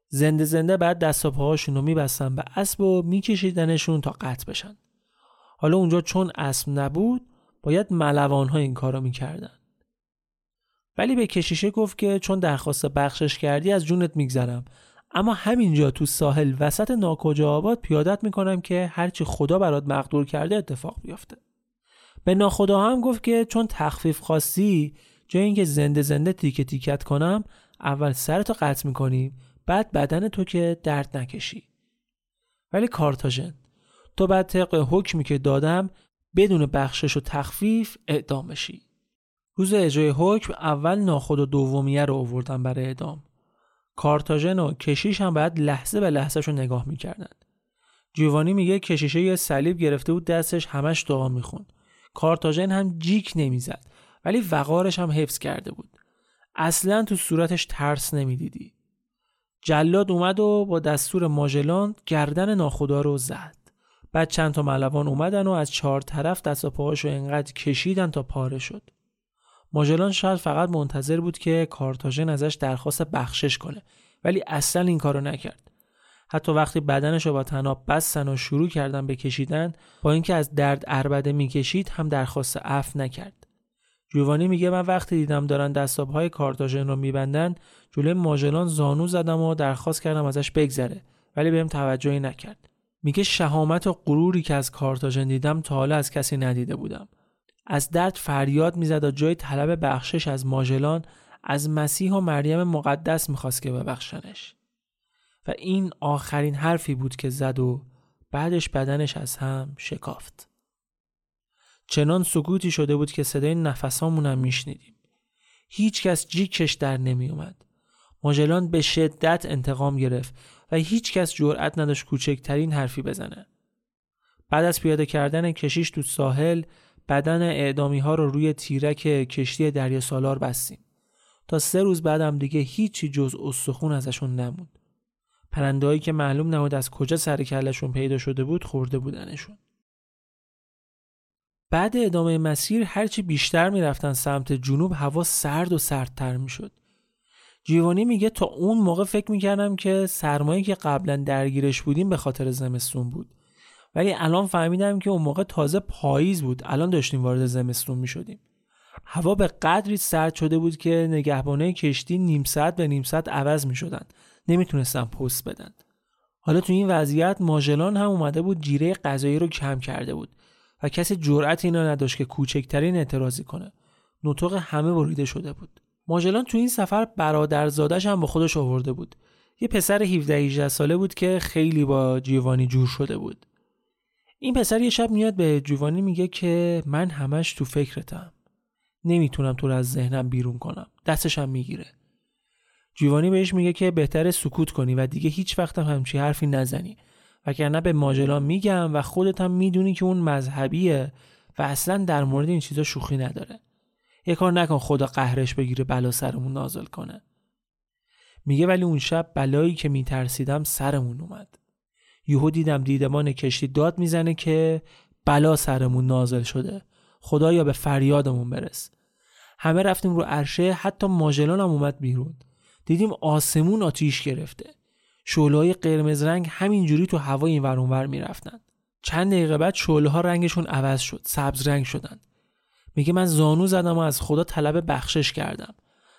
Speaker 1: زنده زنده بعد دست و پاهاشون رو میبستن به اسب و میکشیدنشون تا قطع بشن. حالا اونجا چون اسب نبود باید ملوان ها این کارو می‌کردن. ولی به کشیشه گفت که چون درخواست بخشش کردی از جونت میگذرم. اما همینجا تو ساحل وسط ناکجا آباد پیادت می‌کنم که هرچی خدا برات مقدور کرده اتفاق بیفته به ناخدا هم گفت که چون تخفیف خواستی جای اینکه زنده زنده تیکه تیکت کنم اول سرتو قطع می‌کنیم بعد بدن تو که درد نکشی. ولی کارتاژن تو بعد طبق حکمی که دادم بدون بخشش و تخفیف اعدام بشی. روز اجرای حکم اول ناخود و دومیه رو آوردن برای اعدام. کارتاژن و کشیش هم بعد لحظه به لحظه رو نگاه می‌کردن. جیوانی میگه کشیشه یه صلیب گرفته بود دستش همش دعا می‌خوند. کارتاژن هم جیک نمی‌زد ولی وقارش هم حفظ کرده بود. اصلا تو صورتش ترس نمی‌دیدی. جلاد اومد و با دستور ماژلان گردن ناخدا رو زد. بعد چند تا ملوان اومدن و از چهار طرف دست و پاهاشو انقدر کشیدن تا پاره شد. ماژلان شاید فقط منتظر بود که کارتاژن ازش درخواست بخشش کنه ولی اصلا این کارو نکرد. حتی وقتی بدنش رو با تناب بستن و شروع کردن به کشیدن با اینکه از درد اربده می‌کشید هم درخواست عفو نکرد. جوانی میگه من وقتی دیدم دارن دستاب های کارتاژن رو میبندن جلوی ماژلان زانو زدم و درخواست کردم ازش بگذره ولی بهم توجهی نکرد. میگه شهامت و غروری که از کارتاژن دیدم تا حالا از کسی ندیده بودم. از درد فریاد می‌زد و جای طلب بخشش از ماژلان از مسیح و مریم مقدس می‌خواست که ببخشنش. و این آخرین حرفی بود که زد و بعدش بدنش از هم شکافت. چنان سکوتی شده بود که صدای نفسامون هم میشنیدیم. هیچ کس جیکش در نمی اومد ماژلان به شدت انتقام گرفت و هیچ کس جرأت نداشت کوچکترین حرفی بزنه. بعد از پیاده کردن کشیش تو ساحل بدن اعدامی ها رو روی تیرک کشتی دریا سالار بستیم. تا سه روز بعدم دیگه هیچی جز استخون ازشون نموند. پرندهایی که معلوم نبود از کجا سر کلشون پیدا شده بود خورده بودنشون. بعد ادامه مسیر هرچی بیشتر می‌رفتن سمت جنوب هوا سرد و سردتر می‌شد. جیوانی میگه تا اون موقع فکر می‌کردم که سرمایه که قبلا درگیرش بودیم به خاطر زمستون بود. ولی الان فهمیدم که اون موقع تازه پاییز بود الان داشتیم وارد زمستون می‌شدیم هوا به قدری سرد شده بود که نگهبانه کشتی نیم ساعت به نیم ساعت عوض می شدن. نمی‌تونستن پست بدن. حالا تو این وضعیت ماژلان هم اومده بود جیره غذایی رو کم کرده بود و کسی جرأت اینو نداشت که کوچکترین اعتراضی کنه. نطق همه بریده شده بود. ماژلان تو این سفر برادرزادش هم با خودش آورده بود. یه پسر 17 18 ساله بود که خیلی با جیوانی جور شده بود. این پسر یه شب میاد به جوانی میگه که من همش تو فکرتم. نمی‌تونم تو رو از ذهنم بیرون کنم. دستشم می‌گیره. جیوانی بهش میگه که بهتر سکوت کنی و دیگه هیچ وقت هم همچی حرفی نزنی. وگرنه به ماجلان میگم و خودت هم می‌دونی که اون مذهبیه و اصلا در مورد این چیزا شوخی نداره. یه کار نکن خدا قهرش بگیره بلا سرمون نازل کنه. میگه ولی اون شب بلایی که میترسیدم سرمون اومد. یهو دیدم دیدمان کشتی داد می‌زنه که بلا سرمون نازل شده. خدایا به فریادمون برس. همه رفتیم رو عرشه حتی ماژلان هم اومد بیرون. دیدیم آسمون آتیش گرفته. شعله قرمز رنگ همینجوری تو هوا این ور اونور می‌رفتن. چند دقیقه بعد شعله ها رنگشون عوض شد سبز رنگ شدن. میگه من زانو زدم و از خدا طلب بخشش کردم.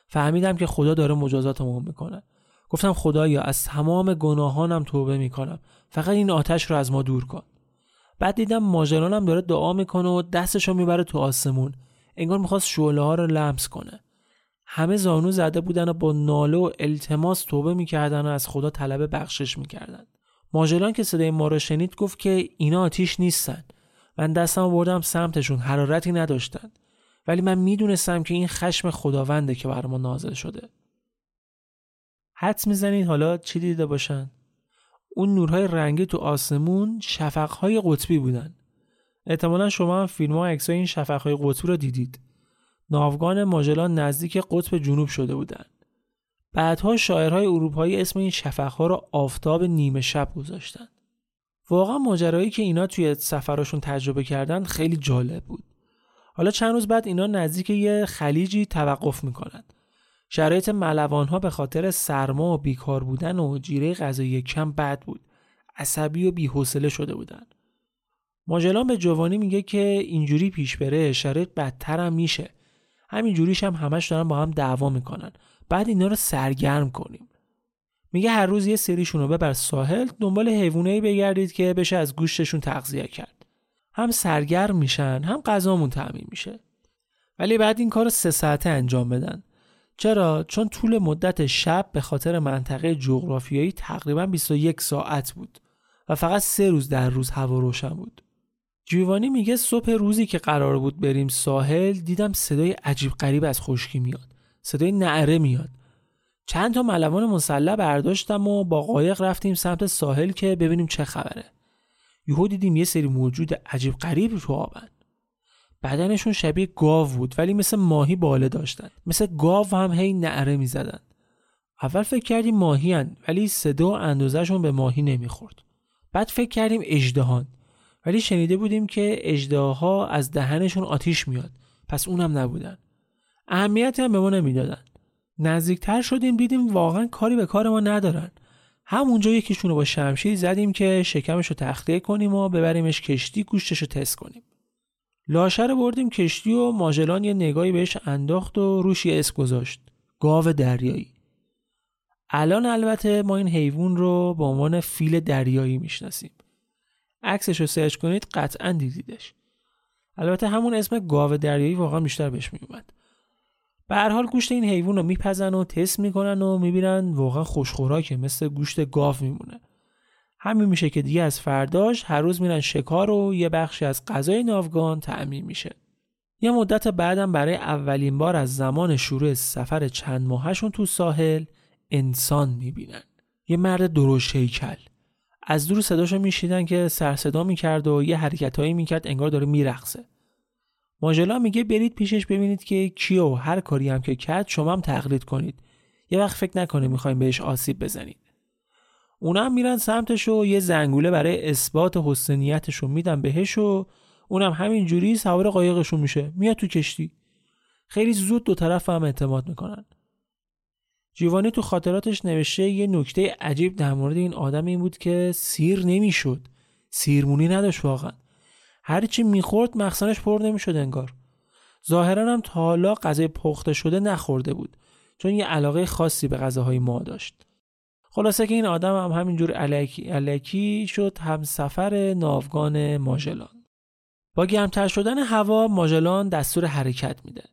Speaker 1: فهمیدم که خدا داره مجازاتمون می‌کنه. گفتم خدایا از تمام گناهانم توبه می‌کنم. فقط این آتش رو از ما دور کن. بعد دیدم ماجرانم داره دعا می‌کنه و دستشو می‌بره تو آسمون. انگار می‌خواست شعله ها رو لمس کنه. همه زانو زده بودن و با ناله و التماس توبه می‌کردن و از خدا طلب بخشش می‌کردن. ماجران که صدای ما رو شنید گفت که اینا آتیش نیستن. من دستم بردم سمتشون حرارتی نداشتن. ولی من می‌دونستم که این خشم خداونده که بر ما نازل شده. حدس می‌زنید حالا چی دیده باشن؟ اون نورهای رنگی تو آسمون شفقهای قطبی بودن. احتمالا شما هم فیلم ها عکسای این شفقهای قطبی رو دیدید. ناوگان ماجلان نزدیک قطب جنوب شده بودن. بعدها شاعرهای اروپایی اسم این شفقها رو آفتاب نیمه شب گذاشتن. واقعا ماجرایی که اینا توی سفرشون تجربه کردن خیلی جالب بود. حالا چند روز بعد اینا نزدیک یه خلیجی توقف می‌کنن. شرایط ملوان ها به خاطر سرما و بیکار بودن و جیره غذایی کم بد بود. عصبی و بیحوصله شده بودن. ماجلان به جوانی میگه که اینجوری پیش بره شرایط بدتر هم میشه. همین جوریش هم همش دارن با هم دعوا می‌کنن. بعد اینا رو سرگرم کنیم. میگه هر روز یه سریشون رو ببر ساحل دنبال حیوانایی بگردید که بشه از گوشتشون تغذیه کرد. هم سرگرم میشن هم غذامون تعمین میشه. ولی بعد این کار سه ساعته انجام بدن. چرا؟ چون طول مدت شب به خاطر منطقه جغرافیایی تقریبا 21 ساعت بود و فقط سه روز در روز هوا روشن بود. جیوانی میگه صبح روزی که قرار بود بریم ساحل دیدم صدای عجیب غریب از خشکی میاد. صدای نعره میاد. چند تا ملوان مسلح برداشتم و با قایق رفتیم سمت ساحل که ببینیم چه خبره. یهو دیدیم یه سری موجود عجیب غریب تو آبن. بدنشون شبیه گاو بود ولی مثل ماهی باله داشتن. مثل گاو هم هی نعره می‌زدن. اول فکر کردیم ماهی هن ولی صدا و اندازهشون به ماهی نمی‌خورد. بعد فکر کردیم اجدهان ولی شنیده بودیم که اجداها از دهنشون آتیش میاد. پس اونم نبودن. اهمیتی هم به ما نمی‌دادن. نزدیکتر شدیم دیدیم واقعا کاری به کار ما ندارن. همونجا یکیشون رو با شمشیر زدیم که شکمش رو تخلیه کنیم و ببریمش کشتی گوشتش رو تست کنیم. لاشه رو بردیم کشتی و ماژلان یه نگاهی بهش انداخت و روش یه اسم گذاشت. گاو دریایی. الان البته ما این حیوان رو به عنوان فیل دریایی می‌شناسیم. عکسش رو سرچ کنید قطعا دیدیدش. البته همون اسم گاو دریایی واقعا بیشتر بهش میومد به هر حال گوشت این حیوان رو میپزن و تست می‌کنن و می‌بینن واقعا خوشخوراکه مثل گوشت گاو میمونه. همین میشه که دیگه از فرداش هر روز میرن شکار و یه بخشی از غذای ناوگان تعمین میشه. یه مدت بعدم برای اولین بار از زمان شروع سفر چند ماهشون تو ساحل انسان می‌بینن. یه مرد درشت هیکل از دور صداشو میشیدن که سرصدا می‌کرد و یه حرکتهایی می‌کرد انگار داره میرقصه. ماژلا میگه برید پیشش ببینید که کیو هر کاری هم که کرد شما هم تقلید کنید. یه وقت فکر نکنه می‌خوایم بهش آسیب بزنید. اونا هم میرن سمتش و یه زنگوله برای اثبات حسنیتش رو میدن بهش و اونم همین جوری سوار قایقشون میشه. میاد تو کشتی. خیلی زود دو طرف هم اعتماد می‌کنن. جیوانی تو خاطراتش نوشته یه نکته عجیب در مورد این آدم این بود که سیر نمی‌شد. سیرمونی نداشت واقعا. هرچی می‌خورد مخزنش پر نمی‌شد انگار. ظاهرا هم تا حالا غذای پخته شده نخورده بود. چون یه علاقه خاصی به غذاهای ما داشت. خلاصه که این آدم هم همینجور علکی, علکی شد همسفر ناوگان ماژلان. با گرمتر شدن هوا ماژلان دستور حرکت میده.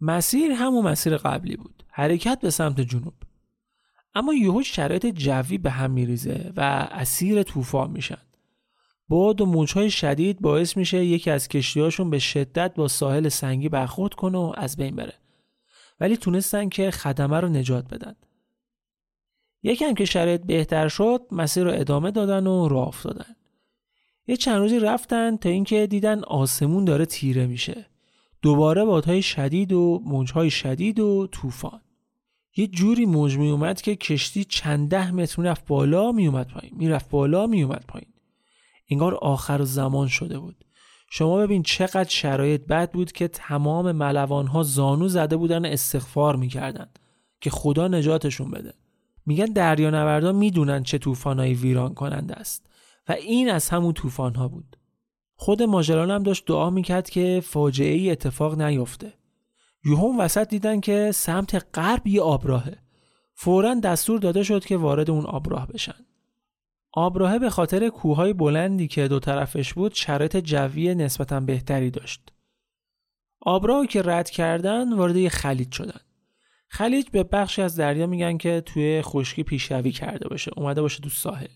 Speaker 1: مسیر همون مسیر قبلی بود. حرکت به سمت جنوب. اما یهو شرایط جوی به هم میریزه و اسیر طوفان میشن. باد و موجهای شدید باعث میشه یکی از کشتیهاشون به شدت با ساحل سنگی برخورد کنه و از بین بره. ولی تونستن که خدمه رو نجات بدن. یکم که شرایط بهتر شد مسیر رو ادامه دادن و راه افتادن. یه چند روزی رفتن تا اینکه دیدن آسمون داره تیره میشه. دوباره بادهای شدید و موجهای شدید و طوفان. یه جوری موج می اومد که کشتی چند ده متر می‌رفت بالا میومد پایین. می‌رفت بالا میومد پایین. انگار آخر زمان شده بود. شما ببین چقدر شرایط بد بود که تمام ملوان ها زانو زده بودن استغفار می‌کردن که خدا نجاتشون بده. میگن دریانوردا می‌دونن چه طوفانایی ویران کننده است. و این از همون طوفان ها بود. خود ماجران هم داشت دعا می‌کرد که فاجعه ای اتفاق نیفته یوهون وسط دیدن که سمت غرب یه آبراهه. فورا دستور داده شد که وارد اون آبراه بشن. آبراهه به خاطر کوههای بلندی که دو طرفش بود شرایط جوی نسبتا بهتری داشت. آبراه که رد کردن وارد یه خلیج شدن. خلیج به بخشی از دریا میگن که توی خشکی پیشروی کرده باشه اومده باشه تو ساحل.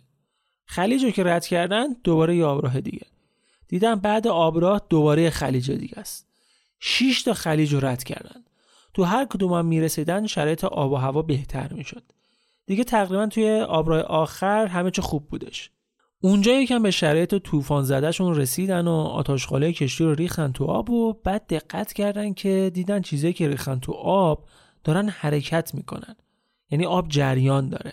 Speaker 1: خلیج رو که رد کردن دوباره یه آبراه دیگه. دیدم بعد آبراه دوباره خلیج دیگه است. 6 تا خلیج رو رد کردن. تو هر کدوم هم می‌رسیدن شرایط آب و هوا بهتر می‌شد. دیگه تقریبا توی آبراه آخر همه چه خوب بودش. اونجا یکم به شرایط طوفان زدهشون رسیدن و آتاشخاله کشتی رو ریختن تو آب و بعد دقت کردن که دیدن چیزایی که ریختن تو آب دارن حرکت می‌کنن. یعنی آب جریان داره.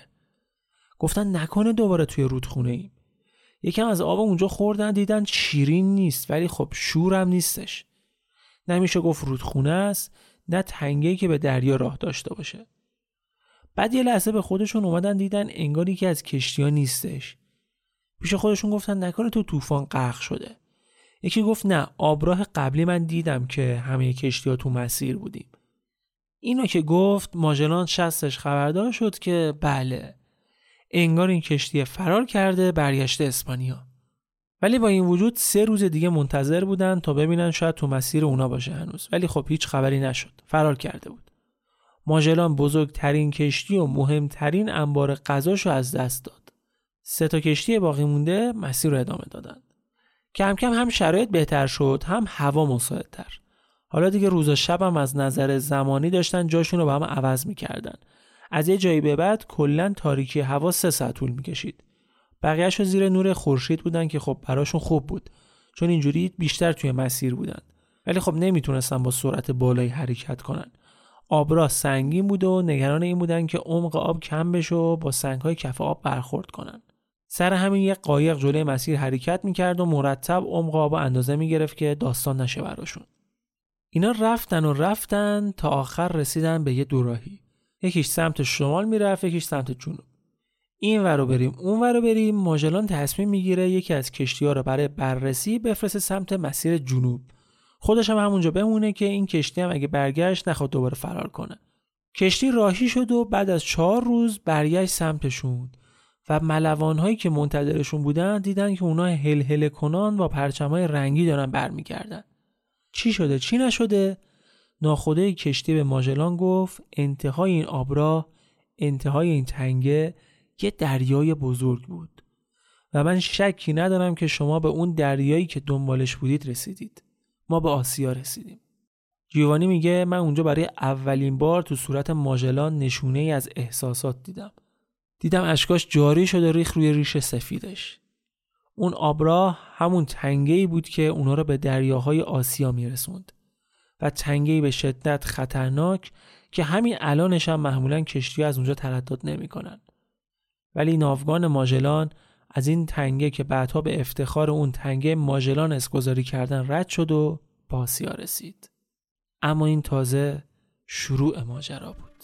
Speaker 1: گفتن نکنه دوباره توی رودخونه ایم. یکم از آب اونجا خوردن دیدن شیرین نیست ولی خب شورم نیستش. نمیشه گفت رودخونه است نه تنگه که به دریا راه داشته باشه. بعد یه لحظه به خودشون اومدن دیدن انگاری که از کشتی ها نیستش. پیش خودشون گفتن نکنه تو طوفان غرق شده. یکی گفت نه آبراه قبلی من دیدم که همه کشتی ها تو مسیر بودیم. اینو که گفت ماجلان شستش خبردار شد که بله انگار این کشتی فرار کرده برگشته اسپانیا. ولی با این وجود سه روز دیگه منتظر بودن تا ببینن شاید تو مسیر اونا باشه هنوز. ولی خب هیچ خبری نشد. فرار کرده بود. ماژلان بزرگترین کشتی و مهمترین انبار غذاشو از دست داد. سه تا کشتی باقی مونده مسیر رو ادامه دادن. کم کم هم شرایط بهتر شد هم هوا مساعدتر. حالا دیگه روز و شب از نظر زمانی داشتن جاشون رو با هم عوض می‌کردن. از یه جایی به بعد کلا تاریکی هوا سه ساعت طول می‌کشید. بقیهش زیر نور خورشید بودن که خب براشون خوب بود. چون اینجوری بیشتر توی مسیر بودن. ولی خب نمی‌تونستن با سرعت بالایی حرکت کنن. آبراه سنگین بود و نگران این بودن که عمق آب کم بشه و با سنگهای کف آب برخورد کنن. سر همین یک قایق جلوی مسیر حرکت می‌کرد و مرتب عمق آب اندازه می‌گرفت که داستان نشه براشون. اینا رفتن و رفتن تا آخر رسیدن به یه دوراهی. یکیش سمت شمال می‌رفت یکیش سمت جنوب. این ورو بریم اون ورو بریم. ماژلان تصمیم می‌گیره یکی از کشتی ها رو برای بررسی بفرسته سمت مسیر جنوب. خودش هم همونجا بمونه که این کشتی هم اگه برگشت نخواد دوباره فرار کنه. کشتی راهی شد و بعد از چهار روز برگشت سمتشون و ملوان هایی که منتظرشون بودن دیدن که اونا هل هل کنان با پرچم های رنگی دارن برمیگردن. چی شده؟ چی نشده؟ ناخدای کشتی به ماژلان گفت انتهای این آبراه انتهای این تنگه یه دریای بزرگ بود. و من شکی ندارم که شما به اون دریایی که دنبالش بودید رسیدید. ما به آسیا رسیدیم. جیوانی میگه من اونجا برای اولین بار تو صورت ماژلان نشونه ای از احساسات دیدم. دیدم اشکاش جاری شده ریخ روی ریش سفیدش. اون آبراه همون تنگه ای بود که اونا رو به دریاهای آسیا میرسوند. و تنگه ای به شدت خطرناک که همین الانش هم معمولا کشتی از اونجا تردد نمی‌کنن. ولی ناوگان ماژلان از این تنگه که بعدها به افتخار اون تنگه ماژلان اسگذاری کردن رد شد و به آسیا رسید. اما این تازه شروع ماجرا بود.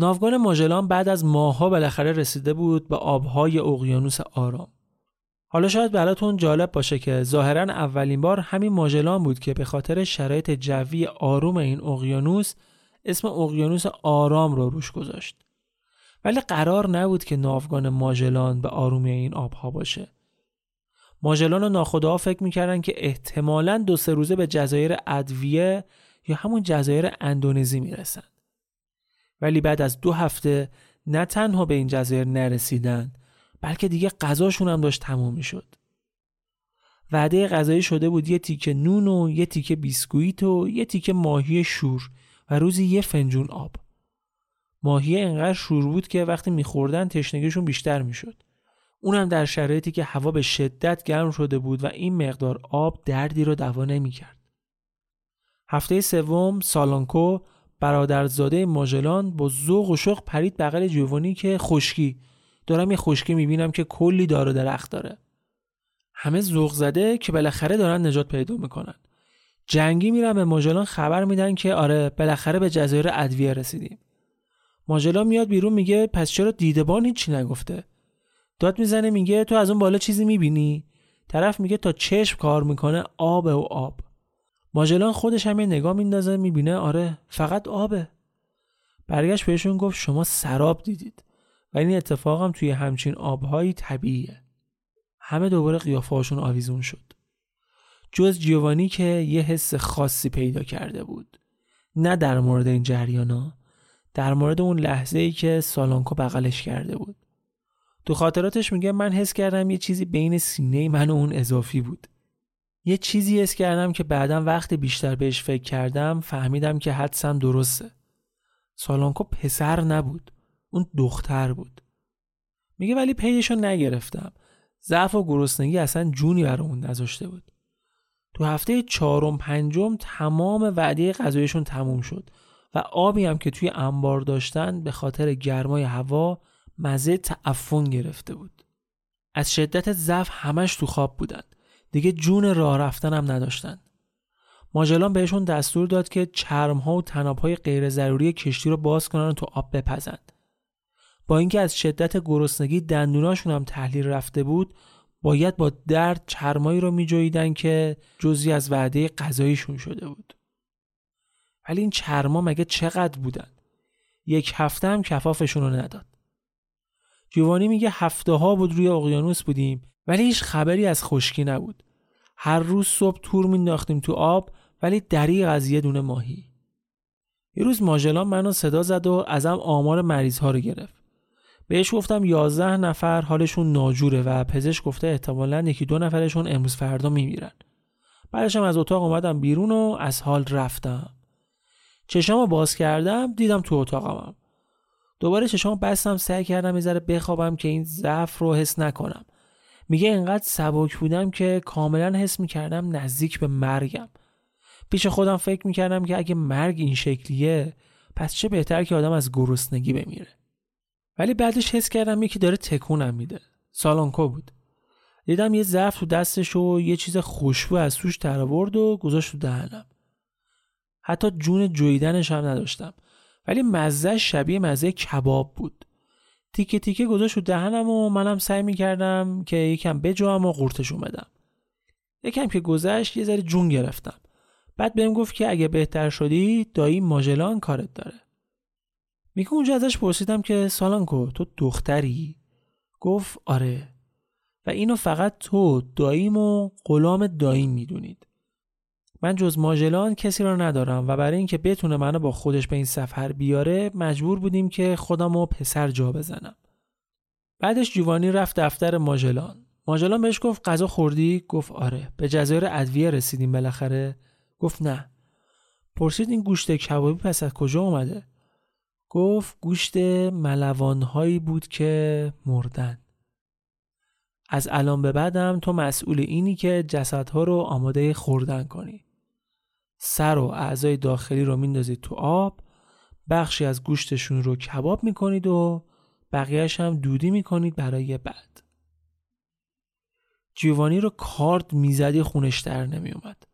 Speaker 1: ناوگان ماژلان بعد از ماهها بالاخره رسیده بود به آبهای اقیانوس آرام. حالا شاید براتون جالب باشه که ظاهرا اولین بار همین ماژلان بود که به خاطر شرایط جوی آروم این اقیانوس اسم اقیانوس آرام رو روش گذاشت. ولی قرار نبود که ناوگان ماژلان به آرومی این آبها باشه. ماژلان و ناخداها فکر می‌کردن که احتمالاً دو سه روزه به جزایر ادویه یا همون جزایر اندونزی می‌رسن. ولی بعد از دو هفته نه تنها به این جزایر نرسیدن بلکه دیگه غذاشون هم داشت تموم می‌شد. وعده غذایی شده بود یه تیکه نون و یه تیکه بیسکویت و یه تیکه ماهی شور و روزی یه فنجون آب. ماهی انقدر شور بود که وقتی میخوردن تشنگیشون بیشتر می‌شد. اونم در شرایطی که هوا به شدت گرم شده بود و این مقدار آب دردی رو دوا نمی‌کرد. هفته سوم سالانکو برادرزاده ماژلان با ذوق و شوق پرید بغل جوانی که خشکی. دارم یه خشکی می‌بینم که کلی دار و درخت داره. همه ذوق زده که بالاخره دارن نجات پیدا می‌کنن. جنگی میرن به ماژلان خبر میدن که آره بالاخره به جزایر ادویه رسیدیم. ماژلان میاد بیرون میگه پس چرا دیدبان هیچی نگفته؟ داد می‌زنه میگه تو از اون بالا چیزی می‌بینی؟ طرف میگه تا چشم کار می‌کنه آب و آب. ماژلان خودش هم یه نگاه میندازه می‌بینه آره فقط آبه. برگشت بهشون گفت شما سراب دیدید و این اتفاق هم توی همچین آبهایی طبیعیه. همه دوباره قیافهاشون آویزون شد. جز جیوانی که یه حس خاصی پیدا کرده بود. نه در مورد این جریانا در مورد اون لحظه ای که سالانکو بغلش کرده بود. تو خاطراتش میگه من حس کردم یه چیزی بین سینه من و اون اضافی بود. یه چیزی اس کردم که بعدا وقتی بیشتر بهش فکر کردم فهمیدم که حدسم درسته. سالانکو پسر نبود. اون دختر بود. میگه ولی پیشو نگرفتم ضعف و گرسنگی اصلا جونی برامون نذاشته بود تو هفته چهارم پنجم تمام وعده غذایشون تموم شد و آبی هم که توی انبار داشتن به خاطر گرمای هوا مزه تعفن گرفته بود از شدت ضعف همش تو خواب بودن دیگه جون راه رفتن هم نداشتن. ماجلان بهشون دستور داد که چرم ها و تناب های غیر ضروری کشتی رو باز کنن و تو آب بپزند با اینکه از شدت گرسنگی دندوناشون هم تحلیل رفته بود باید با درد چرمایی رو میجویدن که جزی از وعده غذاییشون شده بود. ولی این چرما مگه چقدر بودن؟ یک هفته هم کفافشون رو نداد. جوانی میگه هفته ها بود روی اقیانوس بودیم. ولی هیچ خبری از خشکی نبود. هر روز صبح تور مینداختیم تو آب ولی دریغ از یه دونه ماهی. یه روز ماژلان منو صدا زد و ازم آمار مریض ها رو گرفت. بهش گفتم 11 نفر حالشون ناجوره و پزشک گفته احتمالا یکی دو نفرشون امروز فردا میمیرن. بعدشم از اتاق اومدم بیرون و از حال رفتم. چشامو باز کردم دیدم تو اتاقمم. دوباره چشامو بستم سعی کردم یه ذره بخوابم که این ضعف رو حس نکنم. میگه اینقدر سبک بودم که کاملا حس می‌کردم نزدیک به مرگم. پیش خودم فکر می‌کردم که اگه مرگ این شکلیه پس چه بهتر که آدم از گرسنگی بمیره. ولی بعدش حس کردم یکی داره تکونم میده. سالانکو بود. دیدم یه ظرف تو دستش و یه چیز خوشبو از توش در آورد و گذاشت تو دهنم. حتی جون جویدنش هم نداشتم. ولی مزه شبیه مزه کباب بود. تیکه تیکه گذاشت تو دهنم و منم سعی می‌کردم که یکم بجوام و قورتشون بدم یکم که گذشت یه ذره جون گرفتم. بعد بهم گفت که اگه بهتر شدی دایی ماژلان کارت داره. میگه اونجا ازش پرسیدم که سالانکو تو دختری؟ گفت آره. و اینو فقط تو داییم و غلام داییم می‌دونید. من جز ماژلان کسی را ندارم و برای اینکه بتونه منو با خودش به این سفر بیاره مجبور بودیم که خودم و پسر جا بزنم. بعدش جوانی رفت دفتر ماژلان. ماژلان بهش گفت غذا خوردی؟ گفت آره. به جزایر ادویه رسیدیم بالاخره. گفت نه. پرسید این گوشت کبابی پس از کجا اومده؟ گفت گوشت ملوانهایی بود که مردن. از الان به بعدم تو مسئول اینی که جسدها رو آماده خوردن کنی. سر و اعضای داخلی رو میندازید تو آب بخشی از گوشتشون رو کباب می‌کنید و بقیهش هم دودی می‌کنید برای بعد. جیوانی رو کارد می‌زدی خونش در نمیومد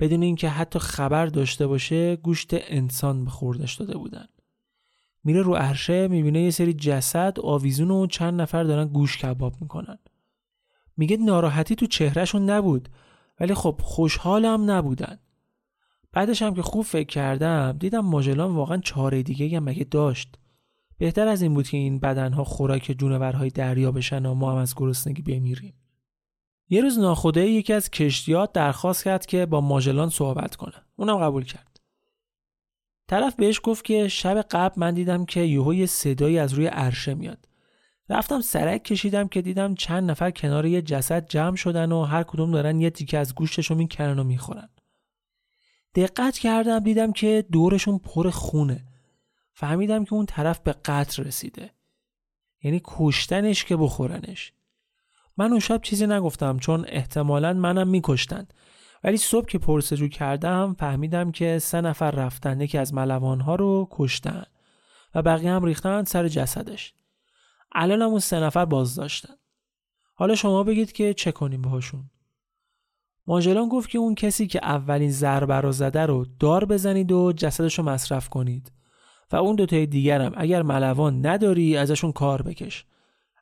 Speaker 1: بدون اینکه حتی خبر داشته باشه گوشت انسان به خوردش داده بودن. میره رو عرشه می‌بینه یه سری جسد آویزون و چند نفر دارن گوش کباب می‌کنن. میگه ناراحتی تو چهرهشون نبود ولی خب خوشحالم نبودن. بعدش هم که خوب فکر کردم دیدم ماژلان واقعا چاره دیگه هم مگه داشت. بهتر از این بود که این بدنها خوراک جونورهای دریا بشن و ما هم از گرسنگی بمیریم. یه روز ناخدایی یکی از کشتیات درخواست کرد که با ماژلان صحبت کنه. اونم قبول کرد. طرف بهش گفت که شب قبل من دیدم که یهو یه صدایی از روی عرشه میاد. رفتم سرک کشیدم که دیدم چند نفر کنار یه جسد جمع شدن و هر کدوم دارن یه تیکه از گوشتشو می‌کنن و می‌خورن. دقت کردم دیدم که دورشون پر خونه. فهمیدم که اون طرف به قتل رسیده. یعنی کشتنش که بخورنش. من اون شب چیزی نگفتم چون احتمالا منم میکشتن. ولی صبح که پرسجو کردم فهمیدم که سه نفر رفتن. یکی از ملوانها رو کشتن و بقیه هم ریختن سر جسدش. الان هم اون سه نفر باز داشتن حالا شما بگید که چه کنیم ماژلان گفت که اون کسی که اولین ضربه رو زده رو دار بزنید و جسدش رو مصرف کنید. و اون دوتای دیگرم اگر ملوان نداری ازشون کار بکش.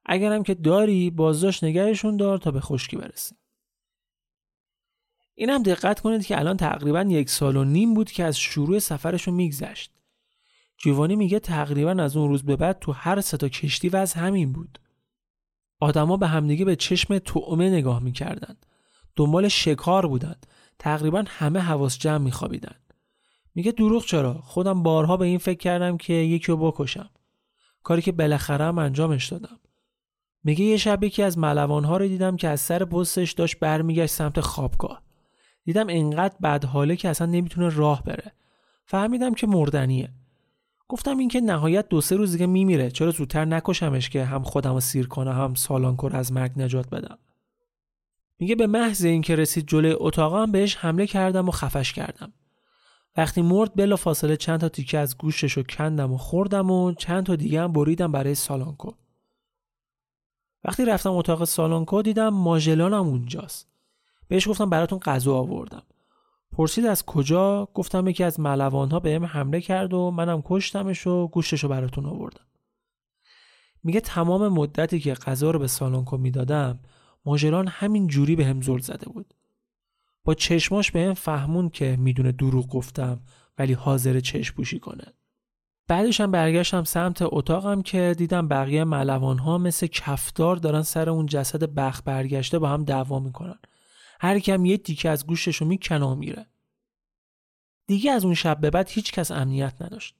Speaker 1: اگرم که داری بازداشت نگهشون دار تا به خشکی برسه اینم دقت کنید که الان تقریبا یک سال و نیم بود که از شروع سفرشون میگذشت. جوانی میگه تقریبا از اون روز به بعد تو هر سه تا کشتی وضع همین بود. آدما به همدیگه به چشم تعمه نگاه می‌کردن. دنبال شکار بودن تقریبا همه حواس جمع میخوابیدن میگه دروغ چرا؟ خودم بارها به این فکر کردم که یکی رو بکشم. کاری که بالاخره هم انجامش دادم. میگه یه شب یکی از ملوانها رو دیدم که از سر پستش داشت برمیگشت سمت خوابگاه. دیدم انقدر بد حاله که اصلا نمی‌تونه راه بره. فهمیدم که مردنیه. گفتم این که نهایت دو سه روز دیگه میمیره. چرا زودتر نکشمش که هم خودم رو سیر کنه هم سالانکو از مرگ نجات بدم. میگه به محض اینکه رسید جلوی اتاقم بهش حمله کردم و خفش کردم. وقتی مرد بلا فاصله چند تا تیکه از گوشش رو کندم و خوردم و چند تا دیگه هم بریدم برای سالانکو. وقتی رفتم اتاق سالانکو دیدم ماژلانم اونجاست. بهش گفتم براتون غذا آوردم. پرسید از کجا؟ گفتم یکی از ملوان ها بهم حمله کرد و منم کشتمش و گوشتش رو براتون آوردم. میگه تمام مدتی که غذا رو به سالانکو می‌دادم ماژران همین جوری به هم زل زده بود. با چشماش به هم فهمون که می‌دونه دروغ گفتم ولی حاضر چشم پوشی کنه. بعدش هم برگشتم سمت اتاقم که دیدم بقیه ملوان ها مثل کفدار دارن سر اون جسد بخ برگشته با هم دعوا می‌کنن. هر کم یه دیکه از گوشتشو می‌کنه و میره. دیگه از اون شب به بعد هیچ کس امنیت نداشت.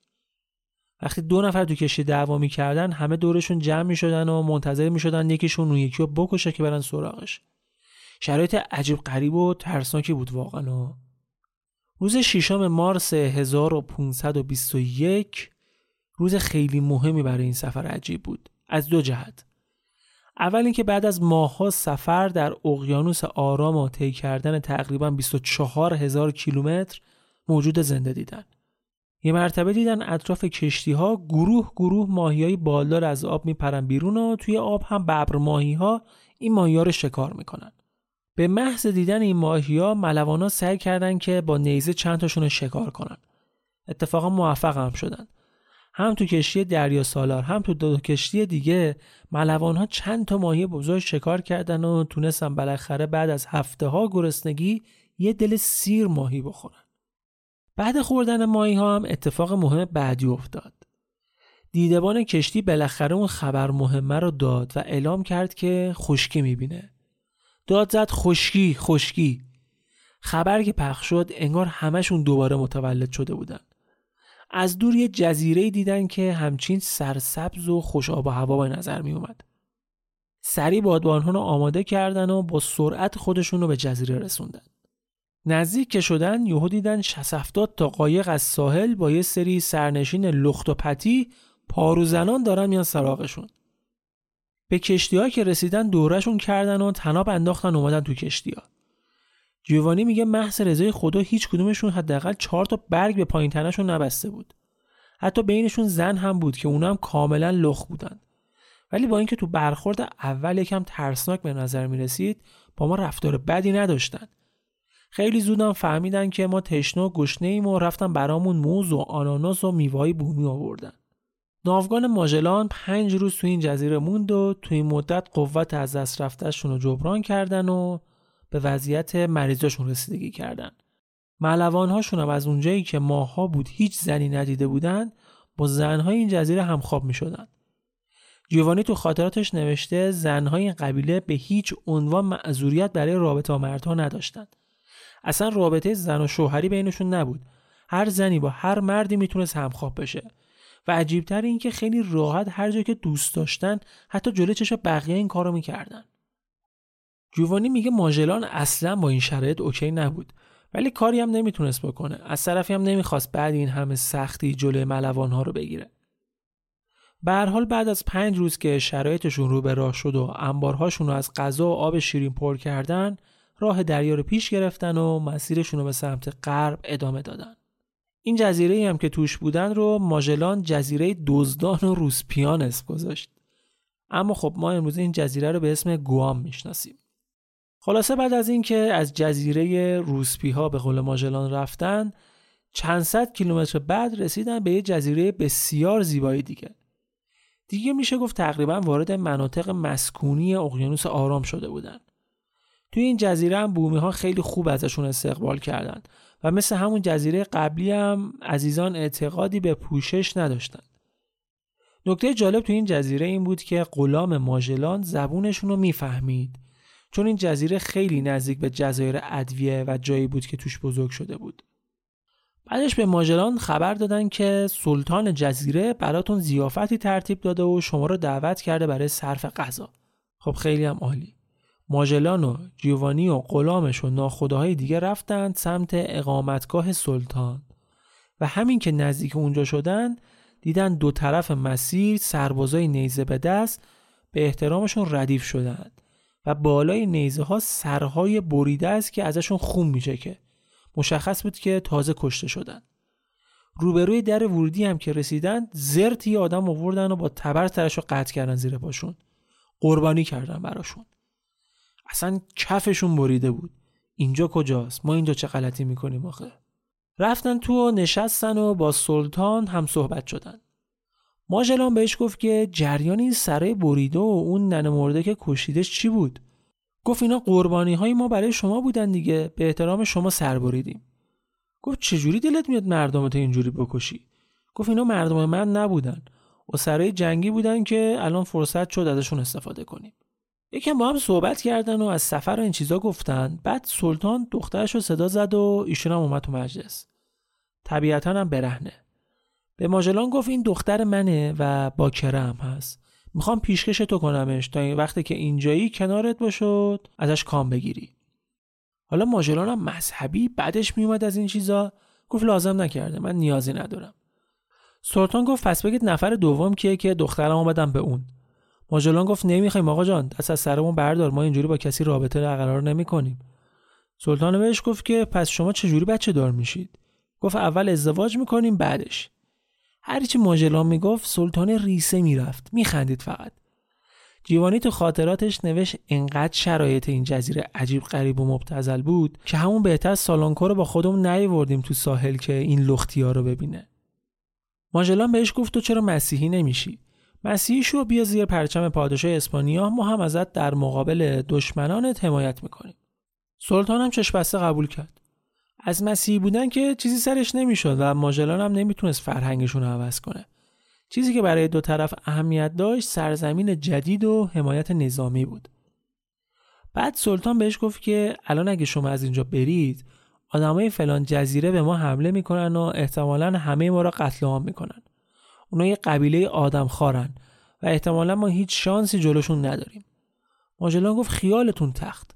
Speaker 1: وقتی دو نفر تو کشتی دعوا می‌کردن همه دورشون جمع می‌شدن و منتظر می‌شدن یکیشون اون یکی رو بکشه که برن سراغش. شرایط عجیب غریب و ترسناکی بود واقعا. و روز ششم مارس 1521 روز خیلی مهمی برای این سفر عجیب بود. از دو جهت. اول اینکه بعد از ماهها سفر در اقیانوس آرام و طی کردن تقریبا 24 هزار کیلومتر موجود زنده دیدن. یه مرتبه دیدن اطراف کشتی ها گروه گروه ماهی های بالدار از آب میپرن بیرون و توی آب هم ببر ماهی ها این ماهی ها رو شکار می‌کنن. به محض دیدن این ماهی ها ملوانا سعی کردن که با نیزه چند تاشون رو شکار کنن. اتفاقا موفق هم شدن. هم تو کشتی دریا سالار هم تو دو کشتی دیگه ملوان ها چند تا ماهی بزرگ شکار کردن و تونستن بالاخره بعد از هفته ها گرسنگی یه دل سیر ماهی بخورن. بعد خوردن ماهی ها هم اتفاق مهم بعدی افتاد دیدبان کشتی بالاخره اون خبر مهمه رو داد و اعلام کرد که خشکی می‌بینه داد زد خشکی خشکی خبر که پخش شد انگار همشون دوباره متولد شده بودن از دور یه جزیره دیدن که همچین سرسبز و خوش آب و هوا به نظر می اومد. سری بادبانها رو آماده کردن و با سرعت خودشون رو به جزیره رسوندن. نزدیک که شدن یهو دیدن 60 تا قایق از ساحل با یه سری سرنشین لخت و پتی پاروزنان دارن میان سراغشون. به کشتی که رسیدن دورشون کردن و تناب انداختن اومدن تو کشتی ها. جیوانی میگه محض رضای خدا هیچ کدومشون حداقل چهار تا برگ به پایین تنشون نبسته بود حتی بینشون زن هم بود که اونا هم کاملا لخ بودن ولی با اینکه تو برخورد اول یکم ترسناک به نظر می رسید با ما رفتار بدی نداشتن خیلی زودم فهمیدن که ما تشنه و گشنه ایم و رفتن برامون موز و آناناس و میوای بومی آوردن ناوگان ماژلان پنج روز تو این جزیره موند و تو این مدت قوت از دست رفتهشون رو جبران کردن و به وضعیت مریضاشون رسیدگی کردن هاشون هم از اونجایی که ماها بود هیچ زنی ندیده بودن با زنهای این جزیره همخواب می شدن. جیوانی تو خاطراتش نوشته زنهای این قبیله به هیچ عنوان معذوریت برای رابطه مردها نداشتند. اصلا رابطه زن و شوهری بینشون نبود. هر زنی با هر مردی می‌تونست همخواب بشه. و عجیبتر این که خیلی راحت هر جا که دوست داشتن حتی جلوی چشم بقیه این کارو می‌کردن. جوانی میگه ماژلان اصلا با این شرایط اوکی نبود ولی کاری هم نمی‌تونست بکنه از طرفی هم نمی‌خواست بعد این همه سختی جلوی ملوان ها رو بگیره به حال بعد از پنج روز که شرایطشون رو به راه شد و انبارهاشون رو از غذا و آب شیرین پر کردن راه دریا رو پیش گرفتن و مسیرشون رو به سمت غرب ادامه دادن. این جزیره هم که توش بودن رو ماژلان جزیره دزدان و روسپیان اسم گذاشت. اما خب ما امروز این جزیره رو به اسم گوام می‌شناسیم. خلاصه بعد از اینکه از جزیره روسپی ها به قول ماژلان رفتن چند صد کیلومتر بعد رسیدن به یه جزیره بسیار زیبایی دیگه. دیگه میشه گفت تقریبا وارد مناطق مسکونی اقیانوس آرام شده بودن. توی این جزیره هم بومی ها خیلی خوب ازشون استقبال کردند و مثل همون جزیره قبلی هم عزیزان اعتقادی به پوشش نداشتند. نکته جالب تو این جزیره این بود که غلام ماژلان زبونشون رو می‌فهمید چون این جزیره خیلی نزدیک به جزایر ادویه و جایی بود که توش بزرگ شده بود. بعدش به ماجلان خبر دادن که سلطان جزیره براتون زیافتی ترتیب داده و شما رو دعوت کرده برای صرف غذا. خب خیلی هم عالی. ماجلان و جیوانی و غلامش و ناخداهای دیگه رفتند سمت اقامتگاه سلطان و همین که نزدیک اونجا شدن دیدن دو طرف مسیر سربازای نیزه به دست به احترامشون ردیف شدند و بالای نیزه ها سرهای بریده است که ازشون خون که مشخص بود که تازه کشته شدن. روبروی در ورودی هم که رسیدن زرت یه آدم آوردن و با تبر سرش رو قطع کردن زیر پاشون. قربانی کردن براشون. اصلا کفشون بریده بود. اینجا کجاست؟ ما اینجا چه غلطی می‌کنیم آخه؟ رفتن تو و نشستن و با سلطان هم صحبت شدن. ماجلان بهش گفت که جریان این سره بریده و اون ننه مرده که کشیدش چی بود؟ گفت اینا قربانی های ما برای شما بودن دیگه به احترام شما سر بریدیم. گفت چجوری دلت میاد مردمت اینجوری بکشی؟ گفت اینا مردم من نبودن. و سرای جنگی بودن که الان فرصت شد ازشون استفاده کنیم. یکم با هم صحبت کردن و از سفر و این چیزا گفتن. بعد سلطان دخترش رو صدا زد و ایشون هم اومد تو مجلس. طبیعتا هم برهنه. به ماجلان گفت این دختر منه و با کرم هست. می‌خوام پیشکش تو کنمش تا این وقتی که اینجایی کنارت باشد ازش کام بگیری. حالا ماجلان هم مذهبی بعدش میومد از این چیزا. گفت لازم نکرده من نیازی ندارم. سلطان گفت پس بگید نفر دوم کیه که دخترم آمدم به اون. ماجلان گفت نمی‌خوایم آقا جان دست از سرمون بردار ما اینجوری با کسی رابطه برقرار نمی کنیم سلطان بهش گفت که پس شما چجوری بچه دار میشید؟ گفت اول ازدواج می‌کنیم بعدش. هرچی ماجلان می‌گفت سلطان ریسه می‌رفت میخندید فقط. جیوانی تو خاطراتش نوشت انقدر شرایط این جزیره عجیب غریب و مبتزل بود که همون بهتر سالانکو رو با خودمون نیوردیم تو ساحل که این لختیا رو ببینه. ماجلان بهش گفت تو چرا مسیحی نمیشی؟ مسیحی شو بیا زیر پرچم پادشاه اسپانیا ما هم ازت در مقابل دشمنانت حمایت می‌کنیم. سلطان هم چشم قبول کرد. از مسیحی بودن که چیزی سرش نمی‌شد و ماجلان هم نمی‌تونست فرهنگشون رو عوض کنه. چیزی که برای دو طرف اهمیت داشت سرزمین جدید و حمایت نظامی بود. بعد سلطان بهش گفت که الان اگه شما از اینجا برید آدمای فلان جزیره به ما حمله می‌کنن و احتمالا همه ما را قتل عام می‌کنن. اونا یه قبیله آدم خارن و احتمالا ما هیچ شانسی جلوشون نداریم. ماجلان گفت خیالتون تخت.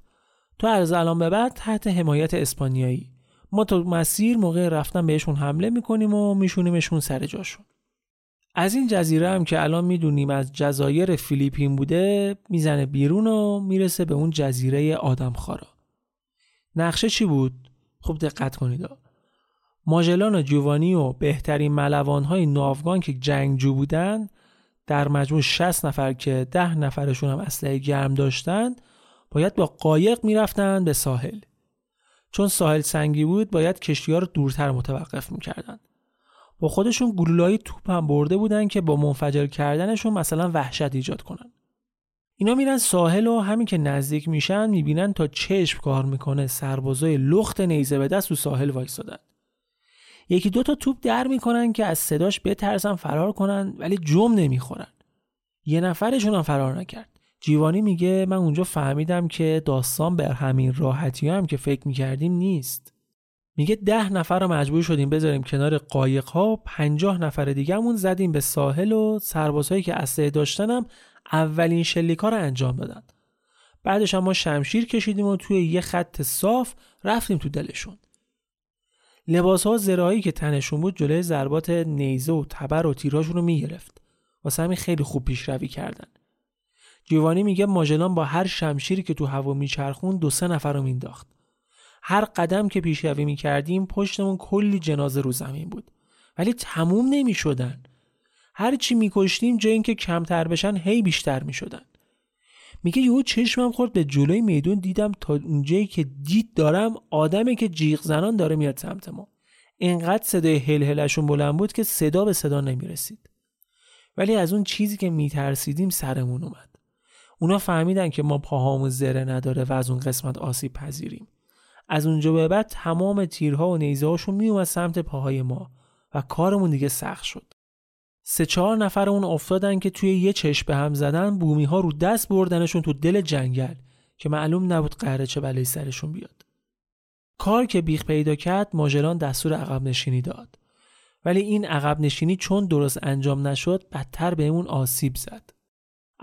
Speaker 1: تو از الان به بعد تحت حمایت اسپانیایی. ما تو مسیر موقع رفتن بهشون حمله می‌کنیم و میشونیمشون سر جاشون. از این جزیره هم که الان می‌دونیم از جزایر فیلیپین بوده می‌زنه بیرون و می‌رسه به اون جزیره آدمخوارا. نقشه چی بود؟ خوب دقت کنید ماجلان و جوانی و بهترین های ناوگان که جنگجو بودن در مجموع 60 نفر که 10 نفرشون هم اسلحه گرم داشتن باید با قایق می‌رفتن به ساحل. چون ساحل سنگی بود باید کشتی ها رو دورتر متوقف می‌کردن. با خودشون گلولای توپ هم برده بودن که با منفجر کردنشون مثلا وحشت ایجاد کنن. اینا میرن ساحل و همین که نزدیک میشن می‌بینن تا چشم کار می‌کنه سربازای لخت نیزه به دست و ساحل وایستادن. یکی دو تا توپ در می‌کنن که از صداش بترسن فرار کنن ولی جم نمی‌خورن. یه نفرشون هم فرار نکرد. جیوانی میگه من اونجا فهمیدم که داستان بر همین راحتی هم که فکر می‌کردیم نیست. میگه ده نفر رو مجبور شدیم بذاریم کنار قایق ها پنجاه نفر دیگهمون زدیم به ساحل و سربازهایی که اسلحه داشتنم اولین شلیکا رو انجام دادن. بعدش هم ما شمشیر کشیدیم و توی یه خط صاف رفتیم تو دلشون. لباس ها زرایی که تنشون بود جلوی ضربات نیزه و تبر و تیراشون رو می‌گرفت واسه همین خیلی خوب پیشروی کردن. جیوانی میگه ماژلان با هر شمشیری که تو هوا میچرخون دو سه نفر رو مینداخت هر قدم که پیشروی می‌کردیم پشتمون کلی جنازه رو زمین بود. ولی تموم نمی‌شدن. هر چی میکشتیم جای اینکه کمتر بشن هی بیشتر می‌شدن. میگه یهو چشمم خورد به جلوی میدون دیدم تا اونجایی که دید دارم آدمی که جیغ زنان داره میاد سمت ما. اینقدر صدای هل هلشون بلند بود که صدا به صدا نمی‌رسید. ولی از اون چیزی که میترسیدیم سرمون اومد. اونا فهمیدن که ما پاهامون زره نداره و از اون قسمت آسیب پذیریم. از اونجا به بعد تمام تیرها و نیزه هاشون میومد سمت پاهای ما و کارمون دیگه سخت شد. سه چهار نفر اون افتادن که توی یه چشم به هم زدن بومی ها رو دست بردنشون تو دل جنگل که معلوم نبود قهره چه بلایی سرشون بیاد. کار که بیخ پیدا کرد ماجران دستور عقب نشینی داد. ولی این عقب نشینی چون درست انجام نشد بدتر بهمون آسیب زد.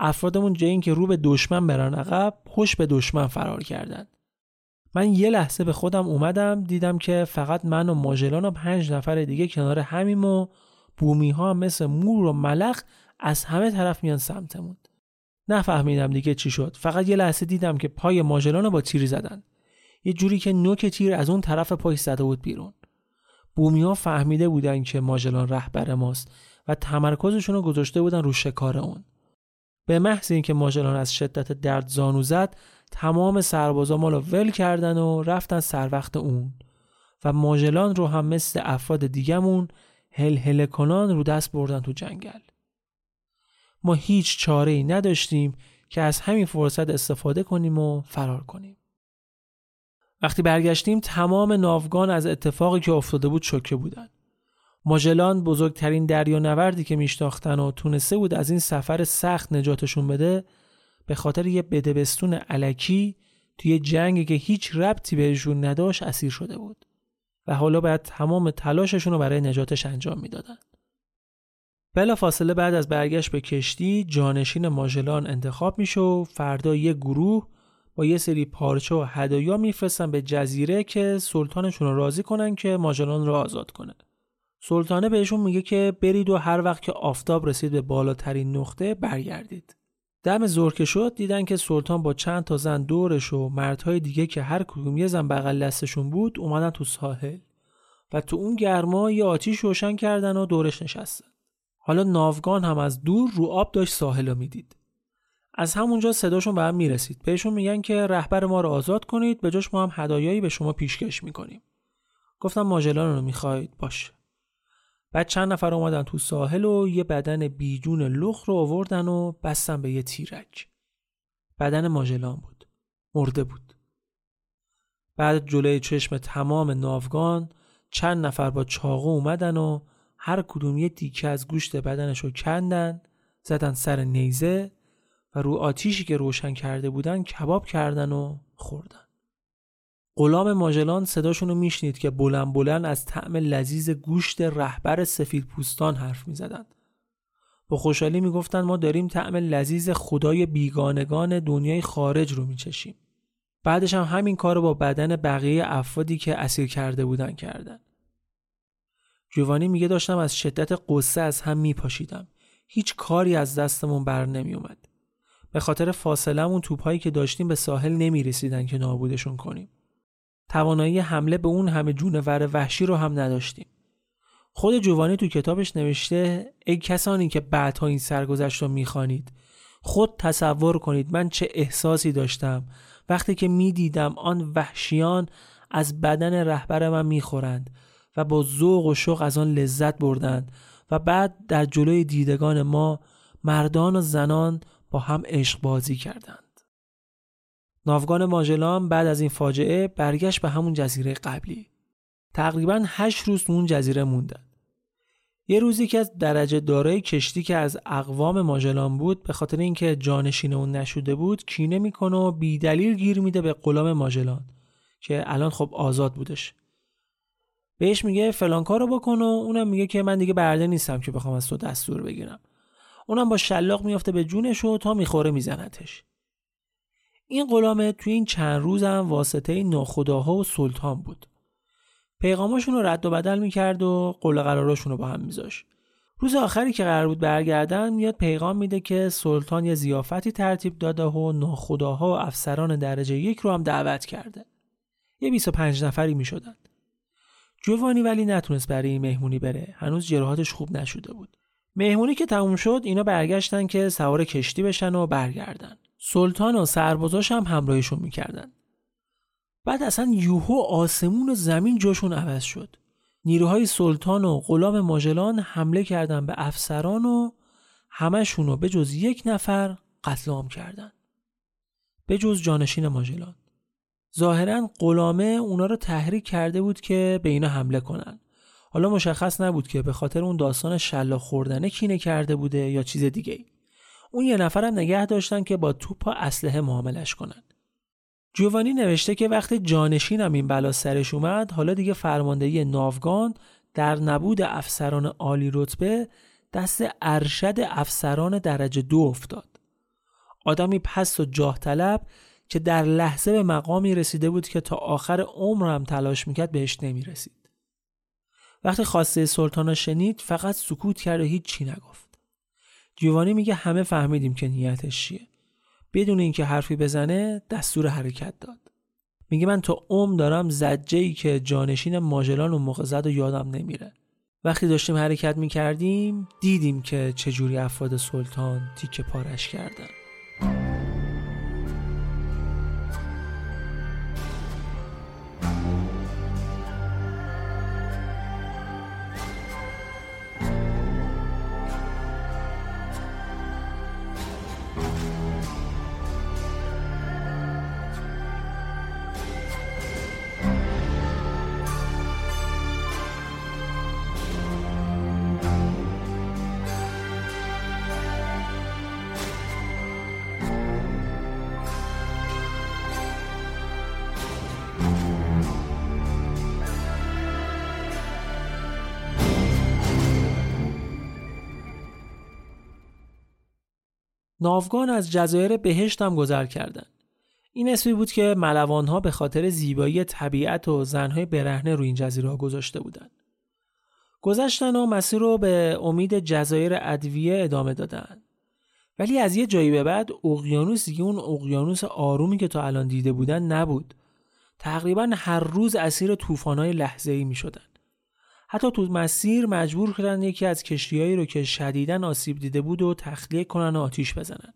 Speaker 1: افرادمون جای اینکه رو به دشمن برن عقب پشت به دشمن فرار کردند من یه لحظه به خودم اومدم دیدم که فقط من و ماجلان و پنج نفر دیگه کنار همیم و بومی ها مثل مور و ملخ از همه طرف میان سمتمون. نفهمیدم دیگه چی شد. فقط یه لحظه دیدم که پای ماژلان با تیری زدن. یه جوری که نوک تیر از اون طرف پای زده بود بیرون. بومی ها فهمیده بودن که ماژلان رهبر ماست و تمرکزشون رو گذاشته بودن رو شکار اون. به محض اینکه ماژلان از شدت درد زانو زد تمام سربازا ما رو ول کردن و رفتن سر وقت اون. و ماژلان رو هم مثل افراد دیگمون هل هل کنان رو دست بردن تو جنگل. ما هیچ چاره ای نداشتیم که از همین فرصت استفاده کنیم و فرار کنیم. وقتی برگشتیم تمام ناوگان از اتفاقی که افتاده بود شوکه بودن. ماژلان بزرگترین دریا نوردی که میشناختن و تونسته بود از این سفر سخت نجاتشون بده به خاطر یه بدبستون علکی توی جنگی که هیچ ربطی بهشون نداشت اسیر شده بود. حالا باید تمام تلاششون رو برای نجاتش انجام می‌دادن. بلا فاصله بعد از برگشت به کشتی جانشین ماژلان انتخاب میشه و فردا یه گروه با یه سری پارچه و هدایا میفرستن به جزیره که سلطانشون رو راضی کنن که ماژلان رو آزاد کنه. سلطانه بهشون میگه که برید و هر وقت که آفتاب رسید به بالاترین نقطه برگردید. دم زور که شد دیدن که سلطان با چند تا زن دورش و مردهای دیگه که هر کدوم یه زن بغل دستشون بود اومدن تو ساحل و تو اون گرما یه آتیش روشن کردن و دورش نشستن. حالا ناوگان هم از دور رو آب داشت ساحل رو می‌دید. از همونجا صداشون به هم می‌رسید. بهشون میگن که رهبر ما رو آزاد کنید به جاش ما هم هدایایی به شما پیشکش می‌کنیم. گفتم ماجلان رو می‌خواید باشه. بعد چند نفر اومدن تو ساحل و یه بدن بیجون لخ رو آوردن و بستن به یه تیرک. بدن ماژلان بود. مرده بود. بعد جلوی چشم تمام ناوگان چند نفر با چاقو اومدن و هر کدوم یه دیکه از گوشت بدنش رو کندن زدن سر نیزه و رو آتیشی که روشن کرده بودن کباب کردن و خوردن. غلام ماژلان صداشون رو میشنید که بلند بلند از طعم لذیذ گوشت رهبر سفید پوستان حرف می‌زدند. با خوشحالی می‌گفتند ما داریم طعم لذیذ خدای بیگانگان دنیای خارج رو میچشیم. بعدش هم همین کار رو با بدن بقیه افرادی که اسیر کرده بودن کردن. جوانی میگه داشتم از شدت قصه از هم میپاشیدم. هیچ کاری از دستمون بر نمیومد. به خاطر فاصلمون توپهایی که داشتیم به ساحل نمی‌رسیدن که نابودشون کنیم. توانایی حمله به اون همه جونور وحشی رو هم نداشتیم. خود جوانی تو کتابش نوشته ای کسانی که بعدها این سرگذشت رو می‌خوانید خود تصور کنید من چه احساسی داشتم وقتی که می‌دیدم آن وحشیان از بدن رهبر من می‌خورند و با ذوق و شوق از آن لذت بردند و بعد در جلوی دیدگان ما مردان و زنان با هم عشق بازی کردند. ناوگان ماژلان بعد از این فاجعه برگشت به همون جزیره قبلی. تقریبا هشت روز اون جزیره موندن. یه روزی که از درجه دارای کشتی که از اقوام ماژلان بود به خاطر اینکه جانشین اون نشده بود کینه می‌کنه و بیدلیل گیر میده به غلام ماژلان که الان خب آزاد بودش. بهش میگه فلان کارو بکن و اونم میگه که من دیگه برده نیستم که بخوام از تو دستور بگیرم. اونم با شلاق میافته به جونش و تا می‌خوره میزنتش. این غلامه توی این چند روز هم واسطه ناخداها و سلطان بود. پیغاماشون رو رد و بدل می‌کرد و قول قراراشون رو با هم میذاش. روز آخری که قرار بود برگردن میاد پیغام میده که سلطان یه زیافتی ترتیب داده و ناخداها و افسران درجه یک رو هم دعوت کرده. یه 25 نفری می‌شدن. جوانی ولی نتونست برای این مهمونی بره. هنوز جراحاتش خوب نشده بود. مهمونی که تموم شد اینا برگشتن که سوار کشتی بشن و برگردن. سلطان و سربازاش هم همراهشون می‌کردن. بعد اصلا یوهو آسمون و زمین جاشون عوض شد. نیروهای سلطان و غلام ماژلان حمله کردن به افسران و همشون رو به جز یک نفر قتل عام کردن. به جز جانشین ماژلان. ظاهرا غلامه اونا رو تحریک کرده بود که به اینا حمله کنن. حالا مشخص نبود که به خاطر اون داستان شلا خوردنه کینه کرده بوده یا چیز دیگه ای. اون یه نفرم نگه داشتن که با توپ و اسلحه معاملش کنن. جوانی نوشته که وقتی جانشینم این بلا سرش اومد حالا دیگه فرماندهی ناوگان در نبود افسران عالی رتبه دست ارشد افسران درجه دو افتاد. آدمی پست و جاه طلب که در لحظه به مقامی رسیده بود که تا آخر عمرم تلاش می‌کرد بهش نمی‌رسید. وقتی خواسته سلطان شنید فقط سکوت کرد و هیچ چی نگفت جیوانی میگه همه فهمیدیم که نیتش چیه. بدون اینکه حرفی بزنه دستور حرکت داد. میگه من تا عم دارم زجه ای که جانشین ماجلان اون موقع و یادم نمیره. وقتی داشتیم حرکت می‌کردیم دیدیم که چجوری افراد سلطان تیکه پارش کردن. ناوگان از جزایر بهشت هم گذر کردند. این اسمی بود که ملوانها به خاطر زیبایی طبیعت و زنهای برهنه روی این جزیره گذاشته بودند. گذشتن و مسیر رو به امید جزایر ادویه ادامه دادن. ولی از یه جایی به بعد اقیانوس دیگه اون اقیانوس آرومی که تا الان دیده بودن نبود. تقریبا هر روز اسیر طوفان‌های لحظه‌ای می‌شدن. حتی تو مسیر مجبور کردن یکی از کشتیهایی رو که شدیداً آسیب دیده بود و تخلیه کنن و آتیش بزنن.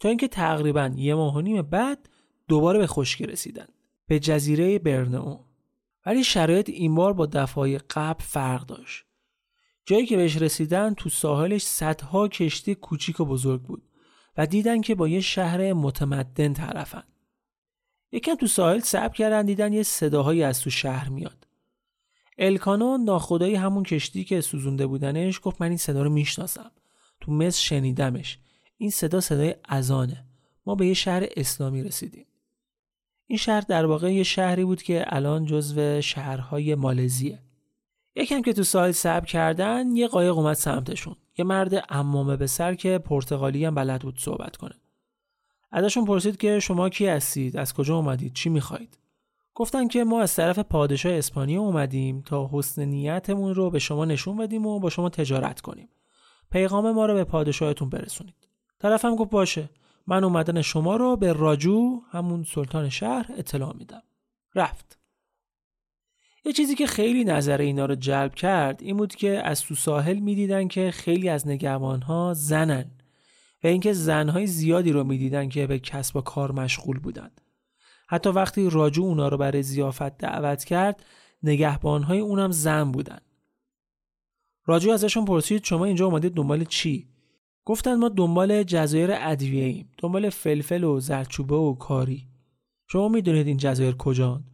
Speaker 1: تا اینکه تقریبا یه ماه و نیم بعد دوباره به خشکی رسیدن. به جزیره برنئو. ولی شرایط این بار با دفعه قبل فرق داشت. جایی که بهش رسیدن تو ساحلش صدها کشتی کوچیک و بزرگ بود و دیدن که با یه شهر متمدن طرفن. یکم تو ساحل صبر کردن دیدن یه صداهایی از تو شهر میاد. الکانو ناخدایی همون کشتی که سوزونده بودنش گفت من این صدا رو می‌شناسم. تو مصر شنیدمش. این صدا صدای اذانه. ما به یه شهر اسلامی رسیدیم. این شهر در واقع یه شهری بود که الان جزو شهرهای مالزیه. یکم که تو ساحل صبر کردن یه قایق اومد سمتشون. یه مرد امامه به سر که پرتغالی هم بلد بود صحبت کنه. ازشون پرسید که شما کی هستید؟ از کجا اومدید؟ چی می‌خواید گفتن که ما از طرف پادشاه اسپانیا اومدیم تا حسن نیتمون رو به شما نشون بدیم و با شما تجارت کنیم. پیغام ما رو به پادشاهتون برسونید. طرفم گفت باشه من اومدن شما رو به راجو همون سلطان شهر اطلاع میدم. رفت. یه چیزی که خیلی نظر اینا رو جلب کرد این بود که از تو ساحل می‌دیدن که خیلی از نگهبانها زنن و اینکه زنهای زیادی رو می‌دیدن که به کسب و کار مشغول بودند. حتی وقتی راجو اونا رو برای زیافت دعوت کرد نگهبانهای اونم زن بودن. راجو ازشون پرسید شما اینجا اومدید دنبال چی؟ گفتن ما دنبال جزایر ادویه ایم دنبال فلفل و زرچوبه و کاری. شما می‌دونید این جزایر کجان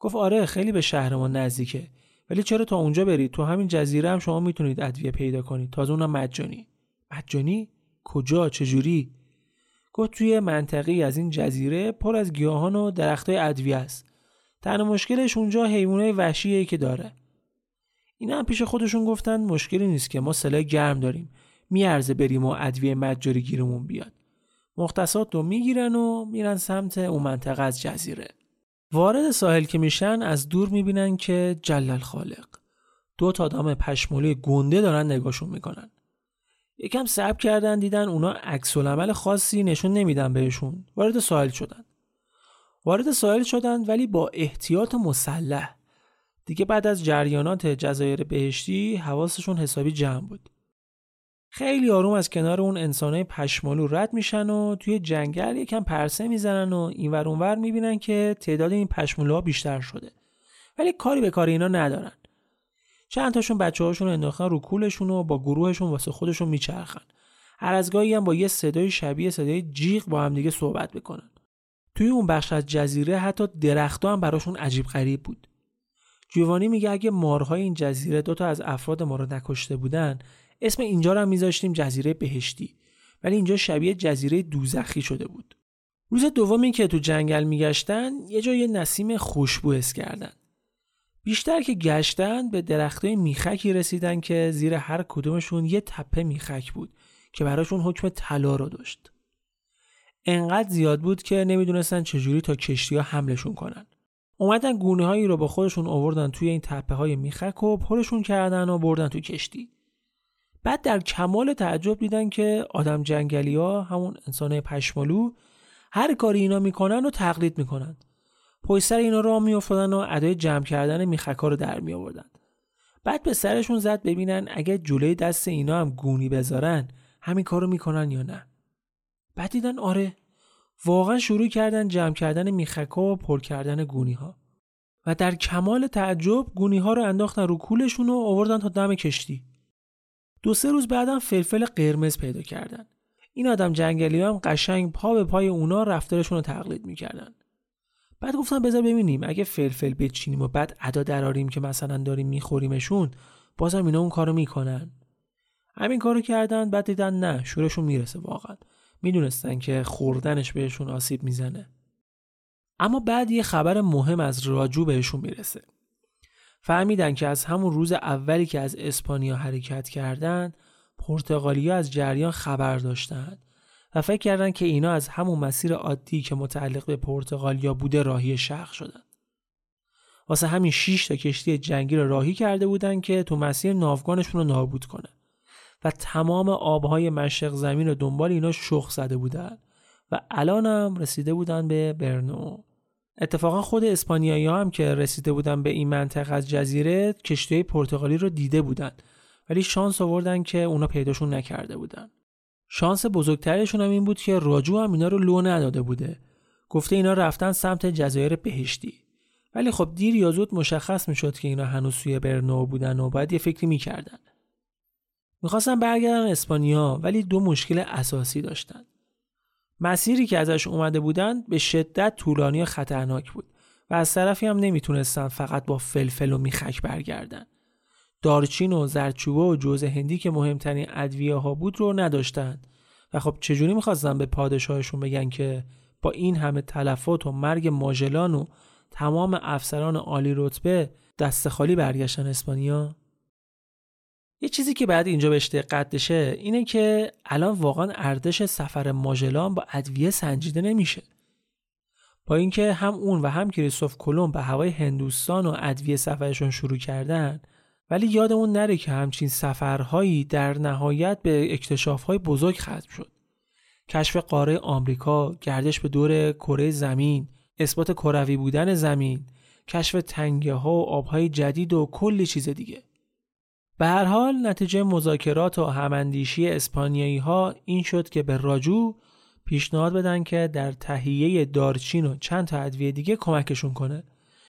Speaker 1: گفت آره خیلی به شهر ما نزدیکه. ولی چرا تا اونجا برید؟ تو همین جزیره هم شما می‌تونید ادویه پیدا کنید. تازه اونم مجانی. مجانی؟ کجا؟ چجوری؟ گفت توی منطقی از این جزیره پر از گیاهان و درختای ادویه است. تنها مشکلش اونجا حیوانای وحشیه که داره. اینا هم پیش خودشون گفتن مشکلی نیست که ما سلاح گرم داریم. میارزه بریم و ادویه مجاری گیرمون بیاد. مختصات رو می‌گیرن و میرن سمت اون منطقه از جزیره. وارد ساحل که میشن از دور می‌بینن که جلل خالق. دو تا آدم پشمولی گنده دارن نگاهشون می‌کنن. یکم صبر کردن دیدن اونا عکس عمل خاصی نشون نمیدن بهشون. وارد ساحل شدن. وارد ساحل شدن ولی با احتیاط مسلح. دیگه بعد از جریانات جزایر بهشتی حواسشون حسابی جمع بود. خیلی آروم از کنار اون انسانای پشمالو رد میشن و توی جنگل یکم پرسه می‌زنن و اینور اونور می‌بینن که تعداد این پشمالوها بیشتر شده. ولی کاری به کار اینا ندارن. چند تاشون بچه هاشون انداختن رو کولشون و با گروهشون واسه خودشون میچرخن. هر از گاهی هم با یه صدای شبیه صدای جیغ با هم دیگه صحبت بکنن توی اون بخش از جزیره حتی درختها هم براشون عجیب غریب بود. جوانی میگه اگه مارهای این جزیره دوتا از افراد ما رو نکشته بودن اسم اینجا رو هم میذاشتیم جزیره بهشتی. ولی اینجا شبیه جزیره دوزخی شده بود. روز دومی که تو جنگل میگشتن یه جای نسیم خوشبو حس کردن. بیشتر که گشتن به درختای میخکی رسیدن که زیر هر کدومشون یه تپه میخک بود که براشون حکم طلا رو داشت. انقدر زیاد بود که نمی‌دونستن چجوری تا کشتی ها حملشون کنن. اومدن گونه هایی رو با خودشون آوردن توی این تپه های میخک و پرشون کردن و بردن تو کشتی بعد در کمال تعجب دیدن که آدم جنگلی ها همون انسان پشمالو هر کاری اینا می‌کنن و تقلید می‌کنن پشت سر اینا را میافتادن و ادای جمع کردن میخکا رو در می آوردن بعد به سرشون زد ببینن اگه جلوی دست اینا هم گونی بذارن همین کارو می‌کنن یا نه. بعد دیدن آره واقعا شروع کردن جمع کردن میخکا و پر کردن گونی ها و در کمال تعجب گونی ها رو انداختن رو کولشون و آوردن تا دم کشتی. دو سه روز بعدم فلفل قرمز پیدا کردن. این آدم جنگلی هم قشنگ پا به پای اونا رفتارشون رو تقلید می‌کردن. بعد گفتم بذار ببینیم. اگه فلفل بچینیم و بعد ادا دراریم که مثلا داریم میخوریمشون بازم اینا اون کارو می‌کنن. همین کارو کردن بعد دیدن نه شورشون می‌رسه واقعا. می‌دونستن که خوردنش بهشون آسیب می‌زنه. اما بعد یه خبر مهم از راجو بهشون می‌رسه. فهمیدن که از همون روز اولی که از اسپانیا حرکت کردند پرتغالیا از جریان خبر داشتند و فکر کردند که اینا از همون مسیر عادی که متعلق به پرتغالیا بوده راهی شرق شدن. واسه همین 6 تا کشتی جنگی رو راهی کرده بودن که تو مسیر ناوگانشون رو نابود کنه. و تمام آبهای مشرق زمین رو دنبال اینا شخ زده بودن و الان هم رسیده بودن به برنو. اتفاقا خود اسپانیایی هم که رسیده بودن به این منطقه از جزیره کشتی پرتغالی رو دیده بودن ولی شانس آوردن که اونا پیداشون نکرده بودن شانس بزرگترشون هم این بود که راجو هم اینا رو لو نداده بوده. گفته اینا رفتن سمت جزایر بهشتی. ولی خب دیر یا زود مشخص می‌شد که اینا هنوز سوی برنو بودن و باید یه فکری می‌کردن. می‌خواستن برگردن اسپانیا ولی دو مشکل اساسی داشتن. مسیری که ازش اومده بودن به شدت طولانی و خطرناک بود و از طرفی هم نمی‌تونستن فقط با فلفل و میخک برگردن. دارچین و زرچوبه و جوز هندی که مهمترین ادویه ها بود رو نداشتن و خب چجوری می‌خواستن به پادشاهشون بگن که با این همه تلفات و مرگ ماژلان و تمام افسران عالی رتبه دست خالی برگشتن اسپانیا؟ یه چیزی که بعد اینجا بهش دقت بشه اینه که الان واقعا ارزش سفر ماژلان با ادویه سنجیده نمیشه. با اینکه هم اون و هم کریستوف کلمب به هوای هندوستان و ادویه سفرشون شروع کردن ولی یادمون نره که همچین سفرهایی در نهایت به اکتشافهای بزرگ ختم شد کشف قاره آمریکا، گردش به دور کره زمین، اثبات کروی بودن زمین، کشف تنگه ها و آبهای جدید و کلی چیز دیگه. به هر حال نتیجه مذاکرات و هماندیشی اسپانیایی ها این شد که به راجو پیشنهاد بدن که در تهیه دارچین و چند تا ادویه دیگه کمکشون کنه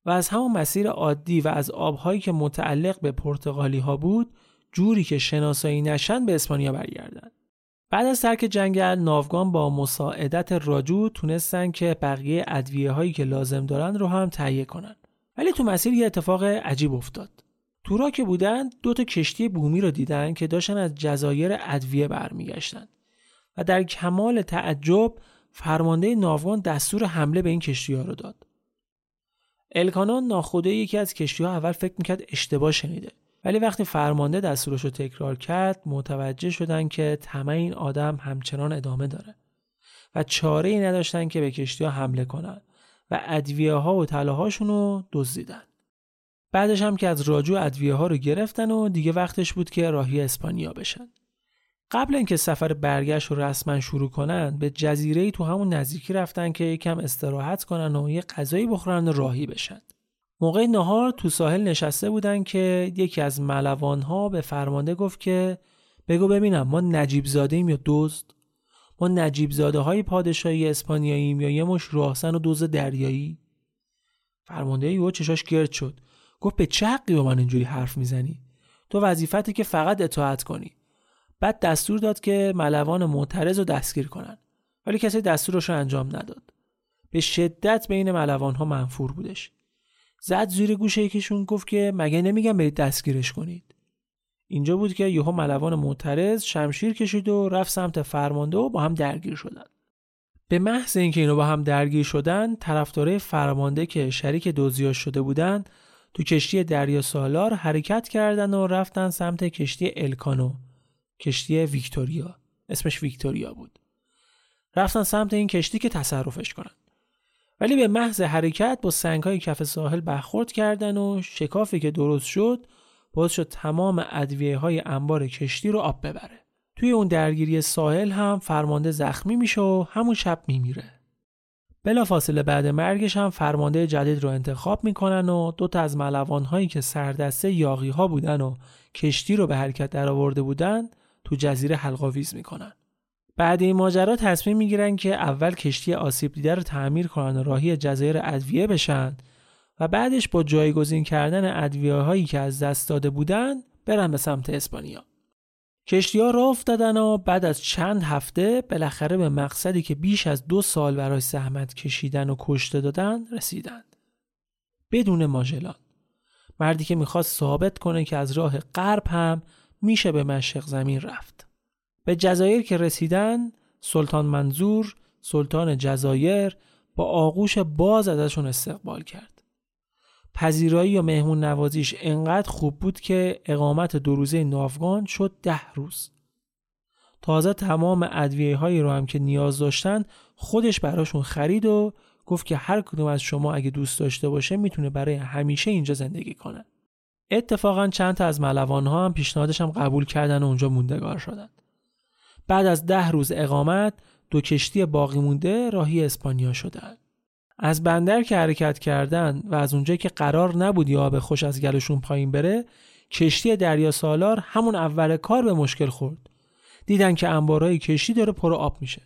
Speaker 1: و از همون مسیر عادی و از آبهایی که متعلق به پرتغالی ها بود جوری که شناسایی نشن به اسپانیا برگردن. بعد از ترک جنگل ناوگان با مساعدت راجو تونستن که بقیه ادویه هایی که لازم دارن رو هم تهیه کنن. ولی تو مسیر یه اتفاق عجیب افتاد. تورا که بودن دو تا کشتی بومی رو دیدن که داشتن از جزایر ادویه برمیگشتن. و در کمال تعجب فرمانده ناوگان دستور حمله به این کشتی ها رو داد. الکانان ناخوده یکی از کشتی ها اول فکر می‌کرد اشتباه شنیده ولی وقتی فرمانده دستورش رو تکرار کرد متوجه شدن که طمع این آدم همچنان ادامه داره و چاره ای نداشتن که به کشتی ها حمله کنن و ادویه ها و طلاهاشون رو دزدیدن. بعدش هم که از راجو ادویه ها رو گرفتن و دیگه وقتش بود که راهی اسپانیا بشن. قبل اینکه سفر برگشت رو رسما شروع کنن به جزیره تو همون نزدیکی رفتن که یکم استراحت کنن و یه غذایی بخورن و راهی بشن. موقع نهار تو ساحل نشسته بودن که یکی از ملوان ها به فرمانده گفت که بگو ببینم ما نجیب زاده یا دزد؟ ما نجیب زاده های پادشاهی اسپانیاییم یا یه مش راهسن و دوز دریایی؟ فرمانده یو چشاش گرد شد. گفت به چه حقی با من اینجوری حرف می‌زنی؟ تو وظیفتی که فقط اطاعت کنی. بعد دستور داد که ملوان معترض رو دستگیر کنن. ولی کسی دستورش رو انجام نداد. به شدت بین ملوان ها منفور بودش. زد زیر گوشه یکیشون گفت که مگه نمیگم برید دستگیرش کنید. اینجا بود که یهو ملوان معترض شمشیر کشید و رفت سمت فرمانده و با هم درگیر شدن. به محض اینکه اینو با هم درگیر شدن طرفدارای فرمانده که شریک دزدیاش شده بودند تو کشتی دریا سالار حرکت کردن و رفتن سمت کشتی الکانو. کشتی ویکتوریا اسمش ویکتوریا بود رفتن سمت این کشتی که تصرفش کنن ولی به محض حرکت با سنگهای کف ساحل برخورد کردن و شکافی که درست شد باعث شد تمام ادویه های انبار کشتی رو آب ببره. توی اون درگیری ساحل هم فرمانده زخمی میشه و همون شب میمیره. فاصله بعد مرگش هم فرمانده جدید رو انتخاب می‌کنن و دو تا از ملوان هایی که سردسته یاقی ها بودن و کشتی رو به حرکت درآورده بودن تو جزیره حلقاویز می‌کنن. بعد این ماجرا تصمیم می‌گیرن که اول کشتی آسیب دیده رو تعمیر کنن و راهی جزایر ادویه بشن و بعدش با جایگزین کردن ادویه هایی که از دست داده بودن برن به سمت اسپانیا. کشتی ها راه افتادن و بعد از چند هفته بالاخره به مقصدی که بیش از دو سال برای زحمت کشیدن و کشته دادن رسیدند. بدون ماژلان. مردی که می‌خواست ثابت کنه که از راه غرب هم میشه به مشرق زمین رفت. به جزایر که رسیدن سلطان منظور سلطان جزایر با آغوش باز ازشون استقبال کرد. پذیرایی یا مهمون نوازیش انقدر خوب بود که اقامت دو روزه ناوگان شد ده روز. تازه تمام ادویه هایی رو هم که نیاز داشتن خودش براشون خرید و گفت که هر کدوم از شما اگه دوست داشته باشه می‌تونه برای همیشه اینجا زندگی کنه. اتفاقا چند تا از ملوان ها هم پیشنهادش هم قبول کردن و اونجا موندگار شدن. بعد از ده روز اقامت دو کشتی باقی مونده راهی اسپانیا شدند. از بندر که حرکت کردن و از اونجایی که قرار نبود آب خوش از گلشون پایین بره کشتی دریا سالار همون اول کار به مشکل خورد دیدن که انبارای کشتی داره پر آب میشه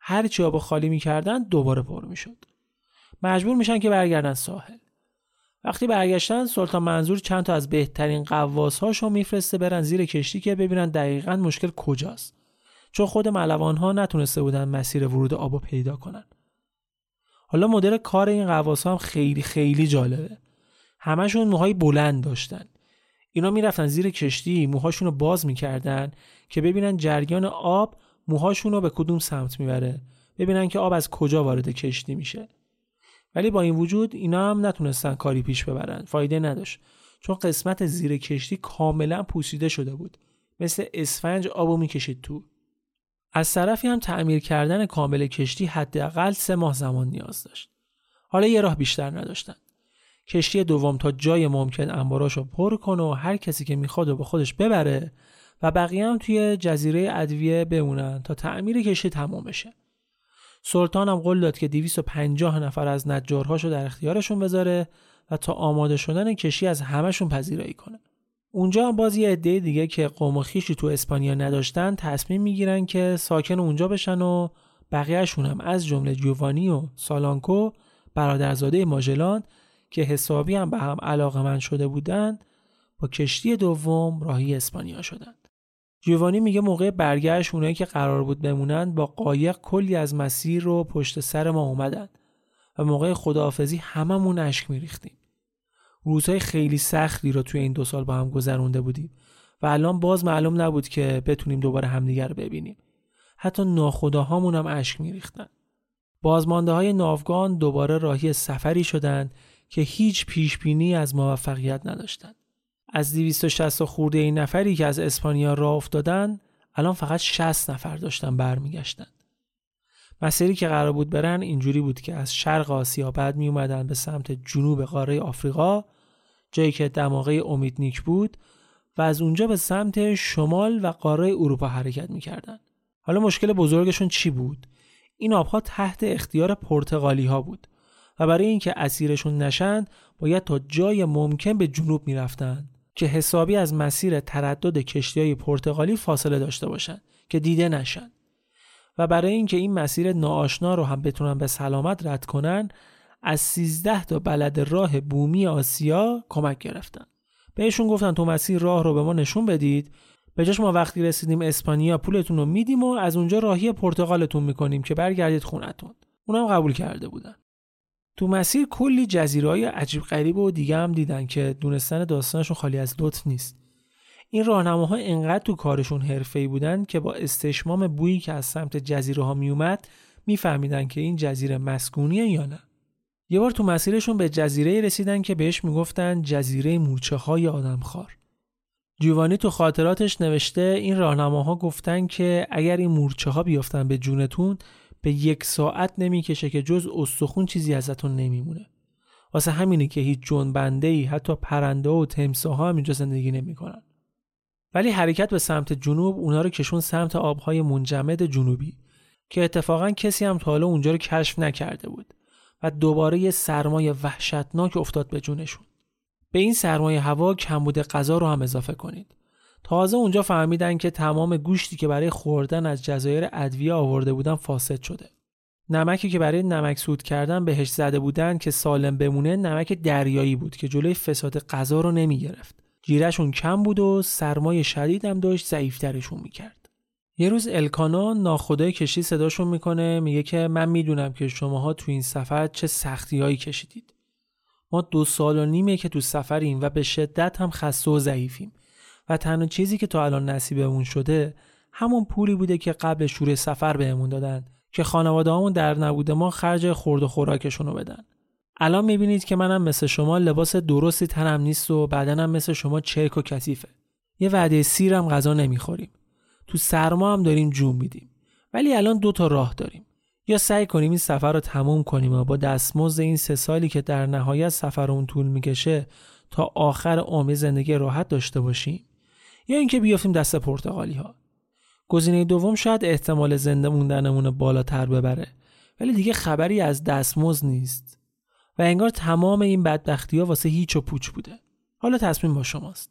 Speaker 1: هرچی آب خالی می‌کردن دوباره پر می‌شد مجبور میشن که برگردن ساحل وقتی برگشتن سلطان منظور چند تا از بهترین قواس هاشو میفرسته برن زیر کشتی که ببینن دقیقا مشکل کجاست. چون خود ملوان ها نتونسته بودن مسیر ورود آب پیدا کنن. حالا مدل کار این قواس هم خیلی خیلی جالبه. همشون موهای بلند داشتن. اینا می‌رفتن زیر کشتی موهاشون رو باز می‌کردن که ببینن جریان آب موهاشون رو به کدوم سمت می‌بره. ببینن که آب از کجا وارد کشتی میشه. ولی با این وجود اینا هم نتونستن کاری پیش ببرن فایده نداشت چون قسمت زیر کشتی کاملا پوسیده شده بود مثل اسفنج آبو می‌کشید تو از طرفی هم تعمیر کردن کامل کشتی حداقل سه ماه زمان نیاز داشت. حالا یه راه بیشتر نداشتن. کشتی دوم تا جای ممکن انباراشو پر کنه و هر کسی که می‌خواد و با خودش ببره و بقیه هم توی جزیره ادویه بمونن تا تعمیر کشتی تمام بشه. سلطان هم قول داد که 250 نفر از نجارهاشو در اختیارشون بذاره و تا آماده شدن کشتی از همشون پذیرایی کنه. اونجا هم باز یه عده دیگه که قوم خیشی تو اسپانیا نداشتن تصمیم می‌گیرن که ساکن اونجا بشن و بقیهشون هم از جمله جوانی و سالانکو برادرزاده ماژلان که حسابی هم به هم علاقه من شده بودن با کشتی دوم راهی اسپانیا شدن. جوانی میگه موقع برگشت اونایی که قرار بود بمونن با قایق کلی از مسیر رو پشت سر ما اومدن و موقع خداحافظی هممون اشک میریختیم. روزهای خیلی سختی رو توی این دو سال با هم گذرونده بودیم و الان باز معلوم نبود که بتونیم دوباره همدیگر رو ببینیم. حتی ناخداهامون هم اشک میریختن. بازمانده های ناوگان دوباره راهی سفری شدند که هیچ پیشبینی از موفقیت نداشتند. از 260 خورده این نفری که از اسپانیا راه افتادن الان فقط 60 نفر داشتن برمیگشتن مسیری که قرار بود برن اینجوری بود که از شرق آسیا بعد می اومدن به سمت جنوب قاره آفریقا جایی که دماغه نیک بود و از اونجا به سمت شمال و قاره اروپا حرکت می‌کردن. حالا مشکل بزرگشون چی بود؟ این آبها تحت اختیار پرتغالی ها بود و برای اینکه اسیرشون نشن باید تا جای ممکن به جنوب می‌رفتن که حسابی از مسیر تردد کشتی های پرتغالی فاصله داشته باشند که دیده نشن. و برای اینکه این مسیر ناآشنا رو هم بتونن به سلامت رد کنن از 13 تا بلد راه بومی آسیا کمک گرفتن. بهشون گفتن تو مسیر راه رو به ما نشون بدید. به جاش ما وقتی رسیدیم اسپانیا پولتون رو میدیم و از اونجا راهی پرتغالتون می‌کنیم که برگردید خونتون. اونم قبول کرده بودن. تو مسیر کلی جزیره های عجیب غریب و دیگه هم دیدن که دونستن داستانشون خالی از لطف نیست این راهنماها انقدر تو کارشون حرفه‌ای بودن که با استشمام بویی که از سمت جزیره ها میومد میفهمیدن که این جزیره مسکونیه یا نه یه بار تو مسیرشون به جزیره رسیدن که بهش می‌گفتن جزیره مورچه های آدمخوار. جوانی تو خاطراتش نوشته این راهنماها گفتن که اگر این مورچه ها بیافتن به جونتون به یک ساعت نمی‌کشه که جز استخون چیزی ازتون نمیمونه. واسه همینه که هیچ جنبنده ای حتی پرنده و تمساها هم اینجا زندگی نمی‌کنن. ولی حرکت به سمت جنوب اونا رو کشون سمت آبهای منجمد جنوبی که اتفاقا کسی هم تا حالا اونجا رو کشف نکرده بود و دوباره یه سرمایه وحشتناک افتاد به جونشون. به این سرمایه هوا کمبود غذا رو هم اضافه کنید. تازه اونجا فهمیدن که تمام گوشتی که برای خوردن از جزایر ادویه آورده بودن فاسد شده نمکی که برای نمک سود کردن بهش زده بودن که سالم بمونه نمک دریایی بود که جلوی فساد غذا رو نمی گرفت. جیرشون کم بود و سرمایه شدید هم داشت ضعیفترشون می‌کرد. یه روز الکانا ناخدای کشتی صداشون می‌کنه میگه که من می‌دونم که شماها تو این سفر چه سختیهایی کشیدید. ما دو سال و نیمه که تو سفریم و به شدت هم خسته و ضعیفیم و تنها چیزی که تا الان نصیبمون شده همون پولی بوده که قبل شروع سفر بهمون دادن که خانواده همون در نبوده ما خرج خورد و خوراکشون رو بدن. الان می‌بینید که منم مثل شما لباس درستی تنم نیست و بدنم مثل شما چرک و کثیفه. یه وعده سیرم غذا نمی‌خوریم. تو سرما هم داریم جون میدیم. ولی الان دو تا راه داریم. یا سعی کنیم این سفر رو تموم کنیم و با دستمزد این سه سالی که در نهایت سفر اون طول می‌کشه تا آخر عمر زندگی راحت داشته باشیم. یا اینکه بیافتیم دست پرتغالی ها گزینه دوم شاید احتمال زنده موندنمون بالاتر ببره ولی دیگه خبری از دستمزد نیست. و انگار تمام این بدبختی ها واسه هیچ و پوچ بوده. حالا تصمیم با شماست.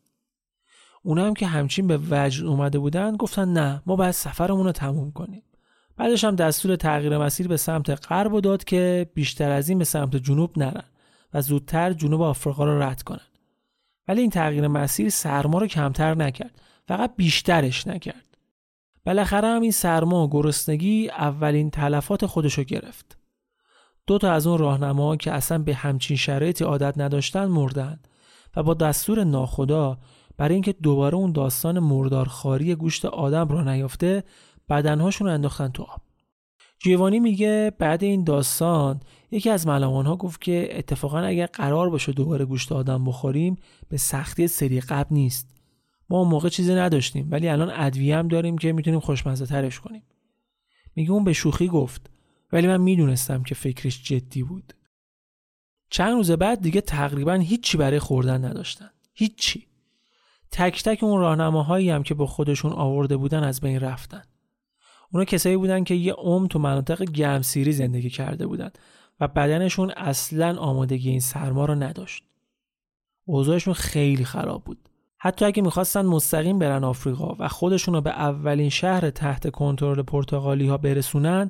Speaker 1: اونا هم که همچین به وجد اومده بودن گفتن نه ما باید سفرمون رو تموم کنیم. بعدش هم دستور تغییر مسیر به سمت غرب داد که بیشتر از این به سمت جنوب نرن و زودتر جنوب آفریقا رو رد کنن. ولی این تغییر مسیر سرما رو کمتر نکرد فقط بیشترش نکرد بالاخره هم این سرما و گرسنگی اولین تلفات خودشو گرفت. دو تا از اون راهنما که اصلا به همچین شرایطی عادت نداشتن مردن و با دستور ناخدا برای اینکه دوباره اون داستان مردارخاری گوشت آدم را نیافته بدنهاشون رو انداختن تو آب. جیوانی میگه بعد این داستان یکی از ملوان ها گفت که اتفاقا اگر قرار باشه دوباره گوشت آدم بخوریم به سختی سری قبل نیست. ما اون موقع چیزی نداشتیم ولی الان ادویه هم داریم که می‌تونیم خوشمزه ترش کنیم. میگه اون به شوخی گفت ولی من می‌دونستم که فکرش جدی بود. چند روز بعد دیگه تقریبا هیچی برای خوردن نداشتن. هیچی. تک تک اون راهنماهایی هم که با خودشون آورده بودن از بین رفتن. اونا کسایی بودن که یه عمر تو مناطق گرمسیری زندگی کرده بودن. و بدنشون اصلا آمادگی این سرما رو نداشت اوضاعشون خیلی خراب بود حتی اگه می‌خواستن مستقیم برن آفریقا و خودشون رو به اولین شهر تحت کنترل پرتغالی ها برسونن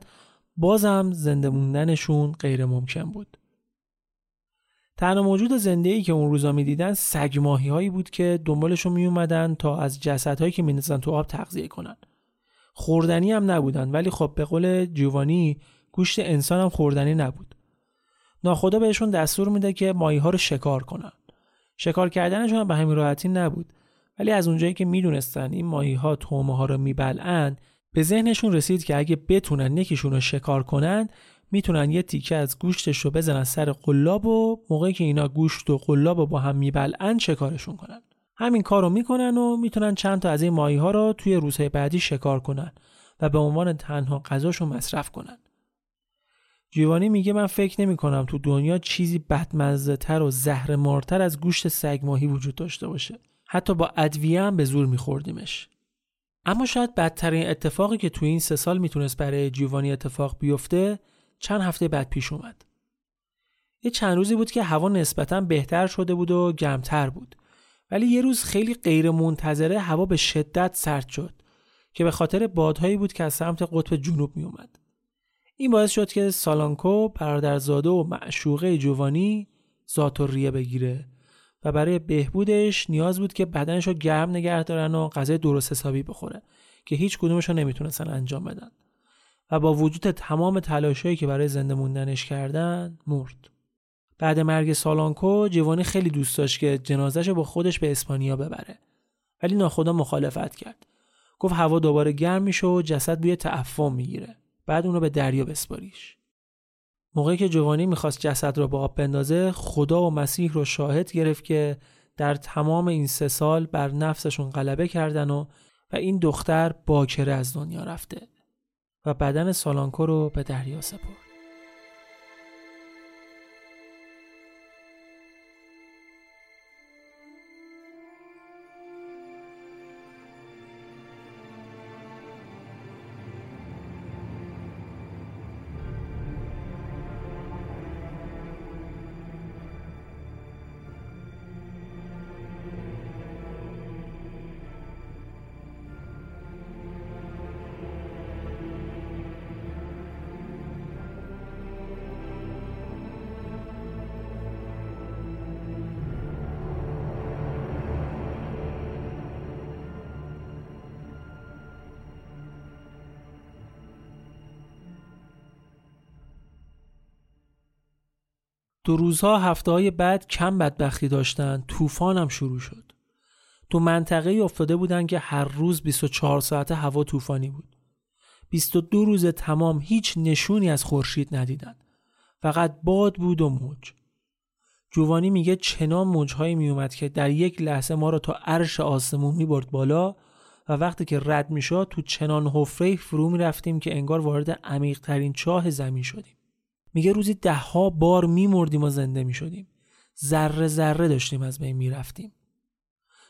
Speaker 1: بازم زنده موندنشون غیر ممکن بود. تنها موجود زنده ای که اون روزا می‌دیدن سگ ماهی هایی بود که دنبالشون می اومدن تا از جسدهایی که میندازن تو آب تغذیه کنن. خوردنی هم نبودن ولی خب به قول جوانی گوشت انسان هم خوردنی نبود. ناخدا بهشون دستور میده که ماهی ها رو شکار کنن. شکار کردنشون هم به همین راحتی نبود. ولی از اونجایی که می‌دونستن این ماهی ها تومه ها رو میبلعن به ذهنشون رسید که اگه بتونن یکیشون رو شکار کنن می‌تونن یه تیکه از گوشتش رو بزنن سر قلاب و موقعی که اینا گوشت و قلاب رو با هم میبلعن شکارشون کنن. همین کار رو می‌کنن و می‌تونن چند تا از این ماهی ها رو توی روزهای بعدی شکار کنن و به عنوان تنها غذاشو مصرف کنن. جیوانی میگه من فکر نمی کنم تو دنیا چیزی بدمزه تر و زهر مارتر از گوشت سگ ماهی وجود داشته باشه. حتی با ادویه هم به زور میخوردیمش. اما شاید بدترین اتفاقی که تو این سه سال می‌تونست برای جیوانی اتفاق بیفته چند هفته بعد پیش اومد. یه چند روزی بود که هوا نسبتا بهتر شده بود و گرمتر بود. ولی یه روز خیلی غیر منتظره هوا به شدت سرد شد که به خاطر بادهایی بود که از سمت قطب جنوب می اومد. این باعث شد که سالانکو برادرزاده و معشوقه جوانی ذات بگیره و برای بهبودش نیاز بود که بدنش رو گرم نگه دارن و غذای درست حسابی بخوره که هیچ کدومش رو نمی‌تونستن انجام بدن و با وجود تمام تلاشایی که برای زنده موندنش کردن مرد. بعد مرگ سالانکو جوانی خیلی دوست داشت که جنازش با خودش به اسپانیا ببره. ولی ناخدا مخالفت کرد. گفت هوا دوباره گرم میشه و جسد بوی تعفن می‌گیره. بعد اونو به دریا بسپاریش موقعی که جوانی می‌خواست جسد را به آب بندازه خدا و مسیح رو شاهد گرفت که در تمام این سه سال بر نفسشون غلبه کردن و و این دختر باکره از دنیا رفته و بدن سالانکو رو به دریا سپرد. دو روزها هفته های بعد کم بدبختی داشتن طوفان هم شروع شد. تو منطقه افتاده بودن که هر روز 24 ساعت هوا طوفانی بود. 22 روز تمام هیچ نشونی از خورشید ندیدن. فقط باد بود و موج. جوانی میگه چنان موجهایی میومد که در یک لحظه ما رو تا عرش آسمون می‌برد بالا و وقتی که رد می‌شد تو چنان حفره فرو می‌رفتیم که انگار وارد عمیق ترین چاه زمین شدیم. میگه روزی دهها بار میمردیم و زنده می‌شدیم. ذره ذره داشتیم از بین می‌رفتیم.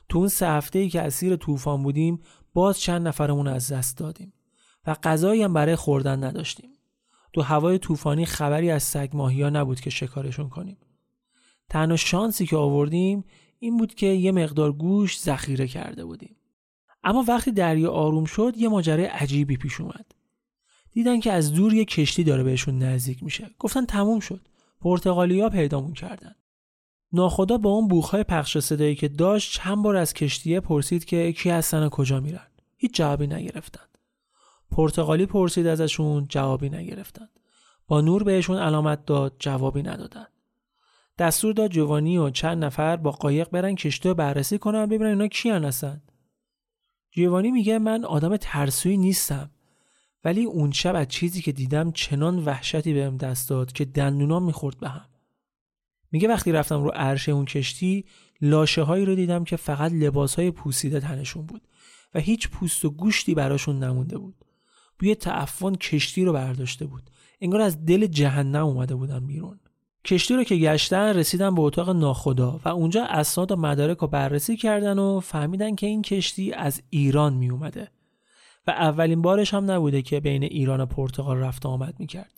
Speaker 1: تو اون سه هفته ای که اسیر طوفان بودیم باز چند نفرمون از دست دادیم و غذایی هم برای خوردن نداشتیم. تو هوای طوفانی خبری از سگ ماهیا نبود که شکارشون کنیم. تنها شانسی که آوردیم این بود که یه مقدار گوش ذخیره کرده بودیم. اما وقتی دریا آروم شد یه ماجرای عجیبی پیش اومد. دیدن که از دور یه کشتی داره بهشون نزدیک میشه. گفتن تموم شد. پرتغالیا پیدامون کردن. ناخدا با اون بوخهای پخش صدایی که داشت چند بار از کشتیه پرسید که کی هستن و کجا میرن. هیچ جوابی نگرفتن. پرتغالی پرسید ازشون جوابی نگرفتن. با نور بهشون علامت داد جوابی ندادن. دستور داد جوانی و چند نفر با قایق برن کشتی رو بررسی کنن ببینن اینا کیان هستن. جوانی میگه من آدم ترسویی نیستم. ولی اون شب از چیزی که دیدم چنان وحشتی بهم دست داد که دندونام می‌خورد به هم. میگه وقتی رفتم رو عرشه اون کشتی لاشه هایی رو دیدم که فقط لباس های پوسیده تنشون بود و هیچ پوست و گوشتی براشون نمونده بود. بوی تعفن کشتی رو برداشته بود. انگار از دل جهنم اومده بودن بیرون. کشتی رو که گشتن رسیدن به اتاق ناخدا و اونجا اسناد و مدارک رو بررسی کردن و فهمیدن که این کشتی از ایران می اومده و اولین بارش هم نبوده که بین ایران و پرتغال رفت آمد می‌کرد.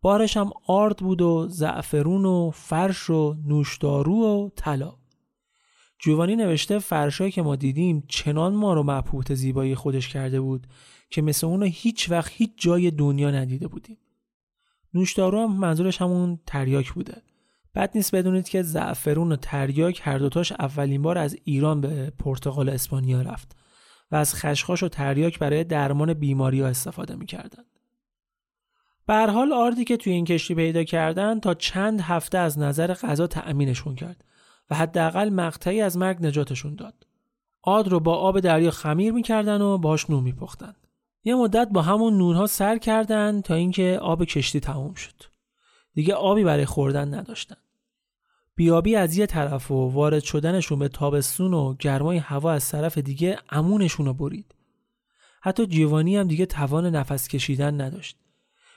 Speaker 1: بارش هم آرد بود و زعفرون و فرش و نوشدارو و طلا. جوانی نوشته فرشایی که ما دیدیم چنان ما رو مبهوت زیبایی خودش کرده بود که مثل اون هیچ وقت هیچ جای دنیا ندیده بودیم. نوشدارو هم منظورش همون تریاک بوده. بد نیست بدونید که زعفرون و تریاک هر دوتاش اولین بار از ایران به پرتغال اسپانیا رفت و از خشخاش و تریاک برای درمان بیماری ها استفاده می‌کردند. به حال آردی که توی این کشتی پیدا کردن تا چند هفته از نظر غذا تأمینشون کرد و حداقل مقطعی از مرگ نجاتشون داد. آرد رو با آب دریا خمیر می‌کردن و باش نون میپختن. یه مدت با همون نونها سر کردن تا اینکه آب کشتی تموم شد. دیگه آبی برای خوردن نداشتن. بیابی از یه طرف و وارد شدنشون به تابستون و گرمای هوا از طرف دیگه امونشون رو برید. حتی جیوانی هم دیگه توان نفس کشیدن نداشت.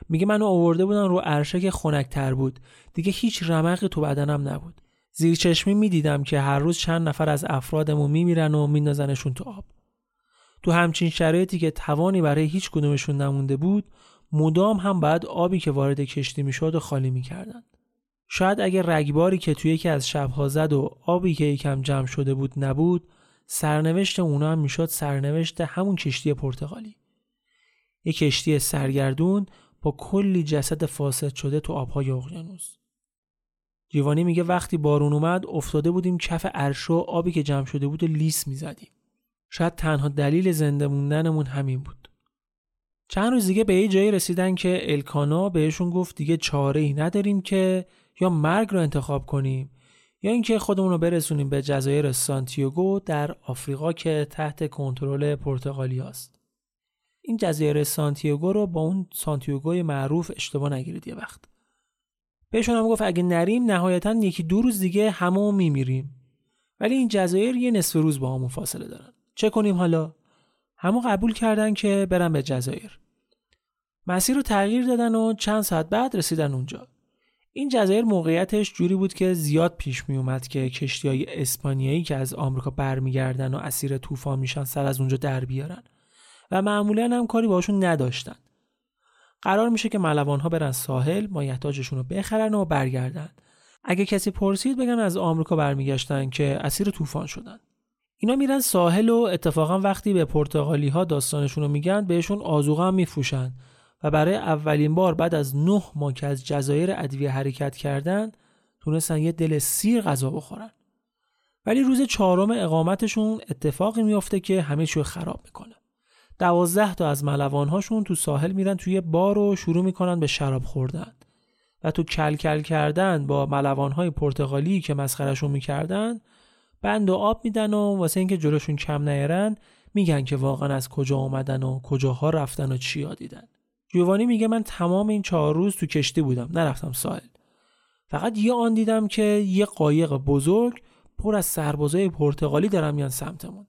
Speaker 1: میگه منو آورده بودن رو عرشه که خنکتر بود. دیگه هیچ رمقی تو بدنم نبود. زیر چشمی می‌دیدم که هر روز چند نفر از افرادمون میمیرن و میندازنشون تو آب. تو همچین شرایطی که توانی برای هیچ کدومشون نمونده بود، مدام هم بعد آبی که وارد کشتی می‌شد و خالی می‌کردن. شاید اگه رگباری که توی یکی از شبها زد و آبی که یکم جمع شده بود نبود سرنوشت اونا هم می‌شد سرنوشت همون کشتی پرتغالی. یک کشتی سرگردون با کلی جسد فاسد شده تو آبهای اقیانوس. جیوانی میگه وقتی بارون اومد افتاده بودیم کف عرش و آبی که جمع شده بود و لیس می‌زدیم. شاید تنها دلیل زنده موندنمون همین بود. چند روز دیگه به یه جایی رسیدن که الکانا بهشون گفت دیگه چاره ای نداریم که یا مرگ رو انتخاب کنیم یا اینکه خودمون رو برسونیم به جزایر سانتیاگو در آفریقا که تحت کنترل پرتغالی است. این جزایر سانتیاگو رو با اون سانتیاگوی معروف اشتباه نگیرید یه وقت. بهشون هم گفت اگه نریم نهایتا یکی دو روز دیگه همه میمیریم. ولی این جزایر یه نصف روز با همون فاصله دارن. چه کنیم حالا؟ همو قبول کردن که برن به جزایر. مسیر رو تغییر دادن و چند ساعت بعد رسیدن اونجا این جزایر موقعیتش جوری بود که زیاد پیش می اومد که کشتی های اسپانیایی که از آمریکا برمیگردن و اسیر طوفان میشن سر از اونجا در بیارن. و معمولا هم کاری باشون نداشتن. قرار میشه که ملوان ها برن ساحل مایحتاجشون رو بخرن و برگردن. اگه کسی پرسید بگن از آمریکا برمیگشتن که اسیر طوفان شدن. اینا میرن ساحل و اتفاقا وقتی به پرتغالی ها داستانشون رو میگن بهشون آزوغه هم میفروشن. و برای اولین بار بعد از نه ماه که از جزایر ادویه حرکت کردن تونستن یه دل سیر غذا بخورن. ولی روز چهارم اقامتشون اتفاقی میافته که همه چیو خراب می‌کنه. دوازده تا از ملوانهاشون تو ساحل میرن توی بار و شروع می‌کنن به شراب خوردن. و تو کل کل کردن با ملوانهای پرتغالی که مسخرشون می‌کردن بند و آب میدن و واسه اینکه جلوشون کم نیارن میگن که واقعا از کجا اومدن و کجاها رفتن و چیا دیدن. جوانی میگه من تمام این چهار روز تو کشتی بودم نرفتم ساحل. فقط یه آن دیدم که یه قایق بزرگ پر از سربازای پرتغالی دارن میان سمتمون.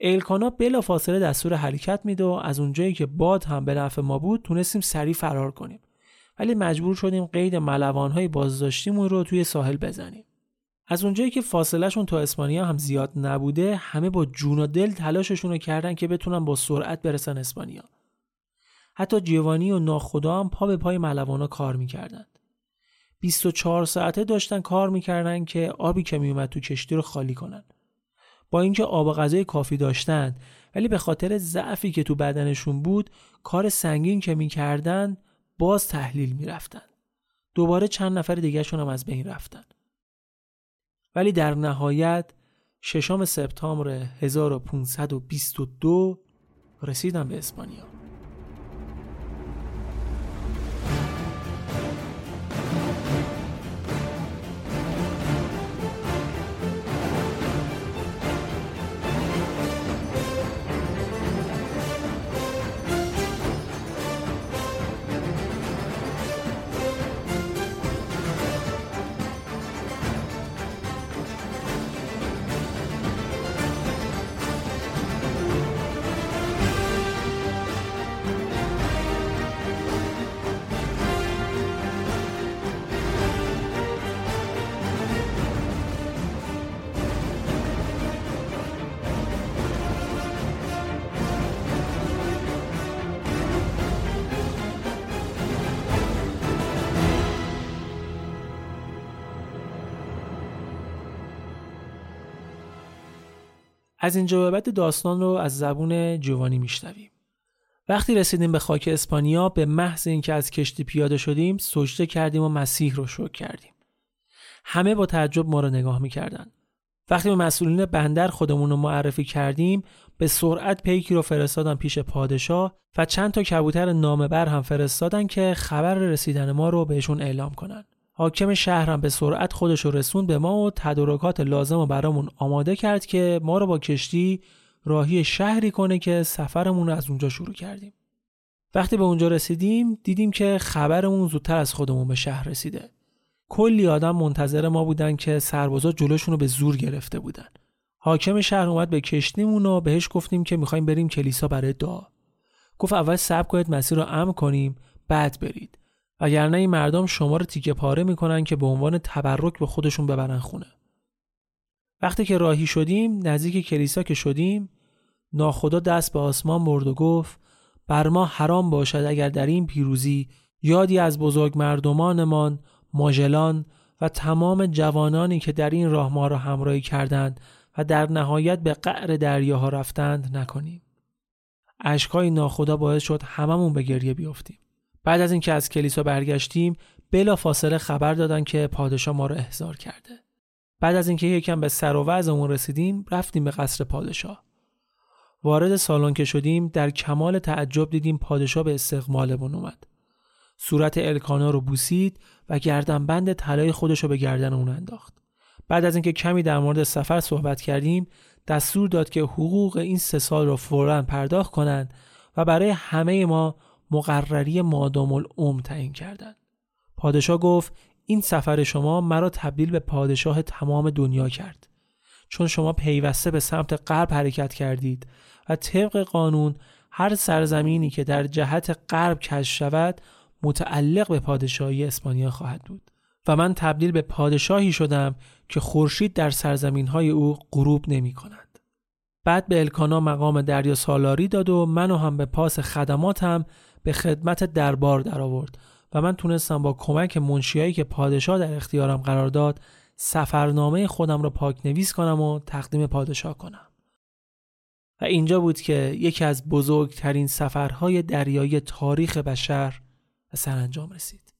Speaker 1: الکانا بلا فاصله دستور حرکت میده و از اونجایی که باد هم به نفع ما بود تونستیم سریع فرار کنیم. ولی مجبور شدیم قید ملوانهای بازداشتیمون رو توی ساحل بزنیم. از اونجایی که فاصلهشون تا اسپانیا هم زیاد نبوده همه با جون و دل تلاششون رو کردن که بتونن با سرعت برسن اسپانیا. حتی جیوانی و ناخدا هم پا به پای ملوانا کار می‌کردن 24 ساعته داشتن کار می‌کردن که آبی که میومد تو کشتی رو خالی کنن. با اینکه آب و غذای کافی داشتن ولی به خاطر ضعفی که تو بدنشون بود کار سنگین که می‌کردن باز تحلیل می‌رفتن. دوباره چند نفر دیگهشون هم از بین رفتن. ولی در نهایت ششم سپتامبر 1522 رسیدن به اسپانیا. از اینجا به بعد داستان رو از زبون جوانی میشنویم. وقتی رسیدیم به خاک اسپانیا به محض اینکه از کشتی پیاده شدیم سجده کردیم و مسیح رو شکر کردیم. همه با تعجب ما رو نگاه می‌کردن. وقتی به مسئولین بندر خودمون رو معرفی کردیم به سرعت پیکی رو فرستادن پیش پادشاه و چند تا کبوتر نامه بر هم فرستادن که خبر رسیدن ما رو بهشون اعلام کنن. حاکم شهرم به سرعت خودش رو رسوند به ما و تدارکات لازم رو برامون آماده کرد که ما رو با کشتی راهی شهری کنه که سفرمون رو از اونجا شروع کردیم. وقتی به اونجا رسیدیم دیدیم که خبرمون زودتر از خودمون به شهر رسیده. کلی آدم منتظر ما بودن که سربازا جلوشون رو به زور گرفته بودن. حاکم شهر اومد به کشتیمون و بهش گفتیم که می‌خوایم بریم کلیسا برای دعا. گفت اول صبر کنید مسیر رو امن کنیم بعد برید. وگرنه این مردم شما رو تیکه پاره می‌کنن که به عنوان تبرک به خودشون ببرن خونه. وقتی که راهی شدیم نزدیک کلیسا که شدیم ناخدا دست به آسمان برد و گفت بر ما حرام باشد اگر در این پیروزی یادی از بزرگ مردمانمان ماژلان و تمام جوانانی که در این راه ما را همراهی کردند و در نهایت به قعر دریاها رفتند نکنیم. اشکای ناخدا باعث شد هممون به گریه بیفتیم. بعد از اینکه از کلیسا برگشتیم بلا فاصله خبر دادن که پادشاه ما رو احضار کرده. بعد از اینکه یکم به سر و وضعمون رسیدیم رفتیم به قصر پادشاه. وارد سالن که شدیم در کمال تعجب دیدیم پادشاه به استقبالمون اومد. صورت الکانا رو بوسید و گردنبند طلای خودش رو به گردن اون انداخت. بعد از اینکه کمی در مورد سفر صحبت کردیم دستور داد که حقوق این سه سال رو فورا پرداخت کنند و برای همه ما مقرری مادام العمر تعیین کردند. پادشاه گفت این سفر شما مرا تبدیل به پادشاه تمام دنیا کرد. چون شما پیوسته به سمت غرب حرکت کردید و طبق قانون هر سرزمینی که در جهت غرب کش شود متعلق به پادشاهی اسپانیا خواهد بود و من تبدیل به پادشاهی شدم که خورشید در سرزمین های او غروب نمی کند. بعد به الکانا مقام دریا سالاری داد و منو هم به پاس خدماتم به خدمت دربار درآورد و من تونستم با کمک منشیایی که پادشاه در اختیارم قرار داد سفرنامه خودم را پاک نویس کنم و تقدیم پادشاه کنم. و اینجا بود که یکی از بزرگترین سفرهای دریایی تاریخ بشر به سرانجام رسید.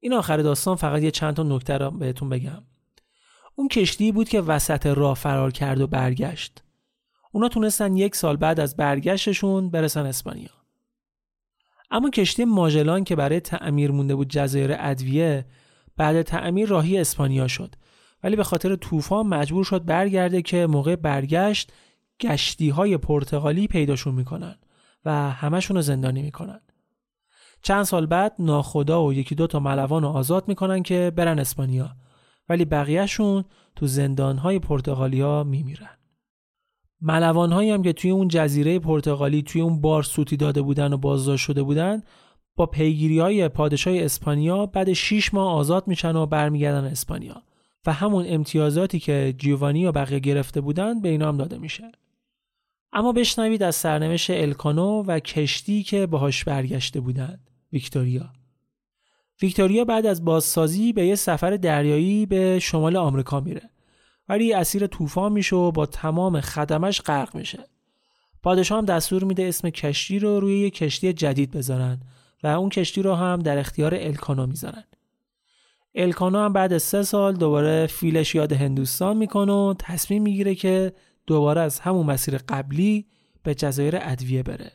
Speaker 1: این آخر داستان فقط یه چند تا نکته را بهتون بگم. اون کشتی بود که وسط راه فرار کرد و برگشت. اونا تونستن یک سال بعد از برگشتشون برسن اسپانیا. اما کشتی ماژلان که برای تعمیر مونده بود جزایر ادویه بعد تعمیر راهی اسپانیا شد. ولی به خاطر طوفان مجبور شد برگرده که موقع برگشت گشتی های پرتغالی پیداشون می‌کنن و همشون رو زندانی می‌کنن. چند سال بعد ناخدا و یکی دو تا ملوان رو آزاد می‌کنن که برن اسپانیا ولی بقیهشون تو زندان های پرتغالی ها میمیرن. ملوان هایی هم که توی اون جزیره پرتغالی توی اون بار سوتی داده بودن و بازداشت شده بودن با پیگیری های پادشاه اسپانیا بعد 6 ماه آزاد میشن و برمیگردن اسپانیا. و همون امتیازاتی که جیوانی و بقیه گرفته بودن به اینا هم داده میشه. اما بشنوید از سرنوشت الکانو و کشتی که باهاش برگشته بودند ویکتوریا. ویکتوریا بعد از بازسازی به یه سفر دریایی به شمال آمریکا میره. ولی اسیر طوفان میشه و با تمام خدمش غرق میشه. پادشاه هم دستور میده اسم کشتی رو روی یه کشتی جدید بذارن و اون کشتی رو هم در اختیار الکانو می‌ذارن. الکانو هم بعد سه سال دوباره فیلش یاد هندوستان می‌کنه و تصمیم می‌گیره که دوباره از همون مسیر قبلی به جزایر ادویه بره.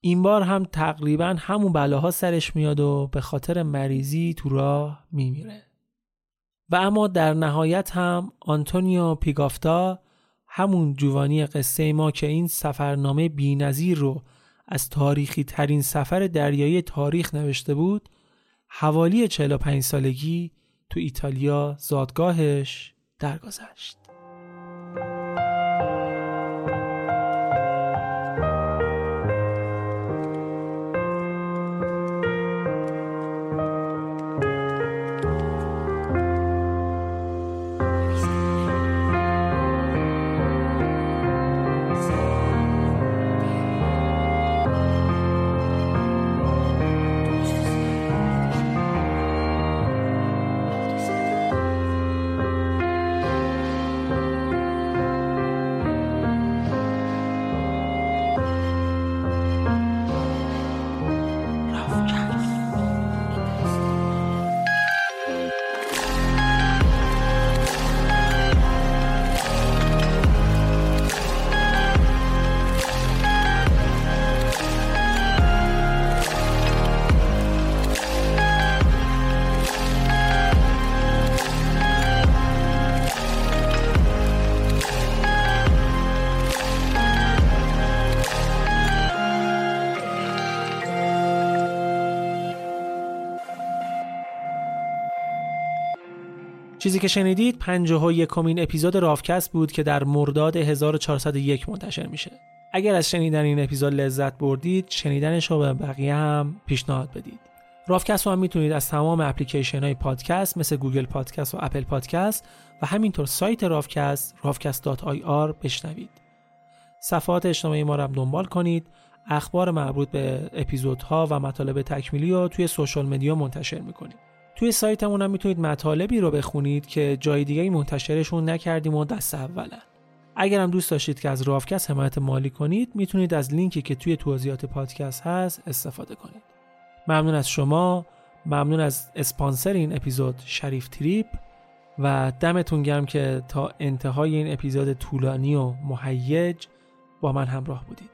Speaker 1: این بار هم تقریبا همون بلاها سرش میاد و به خاطر مریضی تو راه میمیره. و اما در نهایت هم آنتونیو پیگافتا همون جوانی قصه ما که این سفرنامه بینظیر رو از تاریخی ترین سفر دریایی تاریخ نوشته بود حوالی 45 سالگی تو ایتالیا زادگاهش درگذشت. چیزی که شنیدید پنجاه و یکمین اپیزود رافکست بود که در مرداد 1401 منتشر میشه. اگر از شنیدن این اپیزود لذت بردید شنیدنش رو به بقیه هم پیشنهاد بدید. رافکست رو هم می‌تونید از تمام اپلیکیشن های پادکست مثل Google Podcast و Apple Podcast و همینطور سایت رافکست rafcast.ir بشنوید. صفحات اجتماعی ما رو هم دنبال کنید. اخبار مربوط به اپیزودها و مطالب تکمیلی رو توی social media منتشر می‌کنیم. توی سایتمون هم می‌تونید مطالبی رو بخونید که جای دیگه منتشرشون نکردیم و دست اولن. اگر هم دوست داشتید که از رافکست حمایت مالی کنید می‌تونید از لینکی که توی توضیحات پادکست هست استفاده کنید. ممنون از شما ممنون از اسپانسر این اپیزود شریف تریپ و دمتون گرم که تا انتهای این اپیزود طولانی و مهیج با من همراه بودید.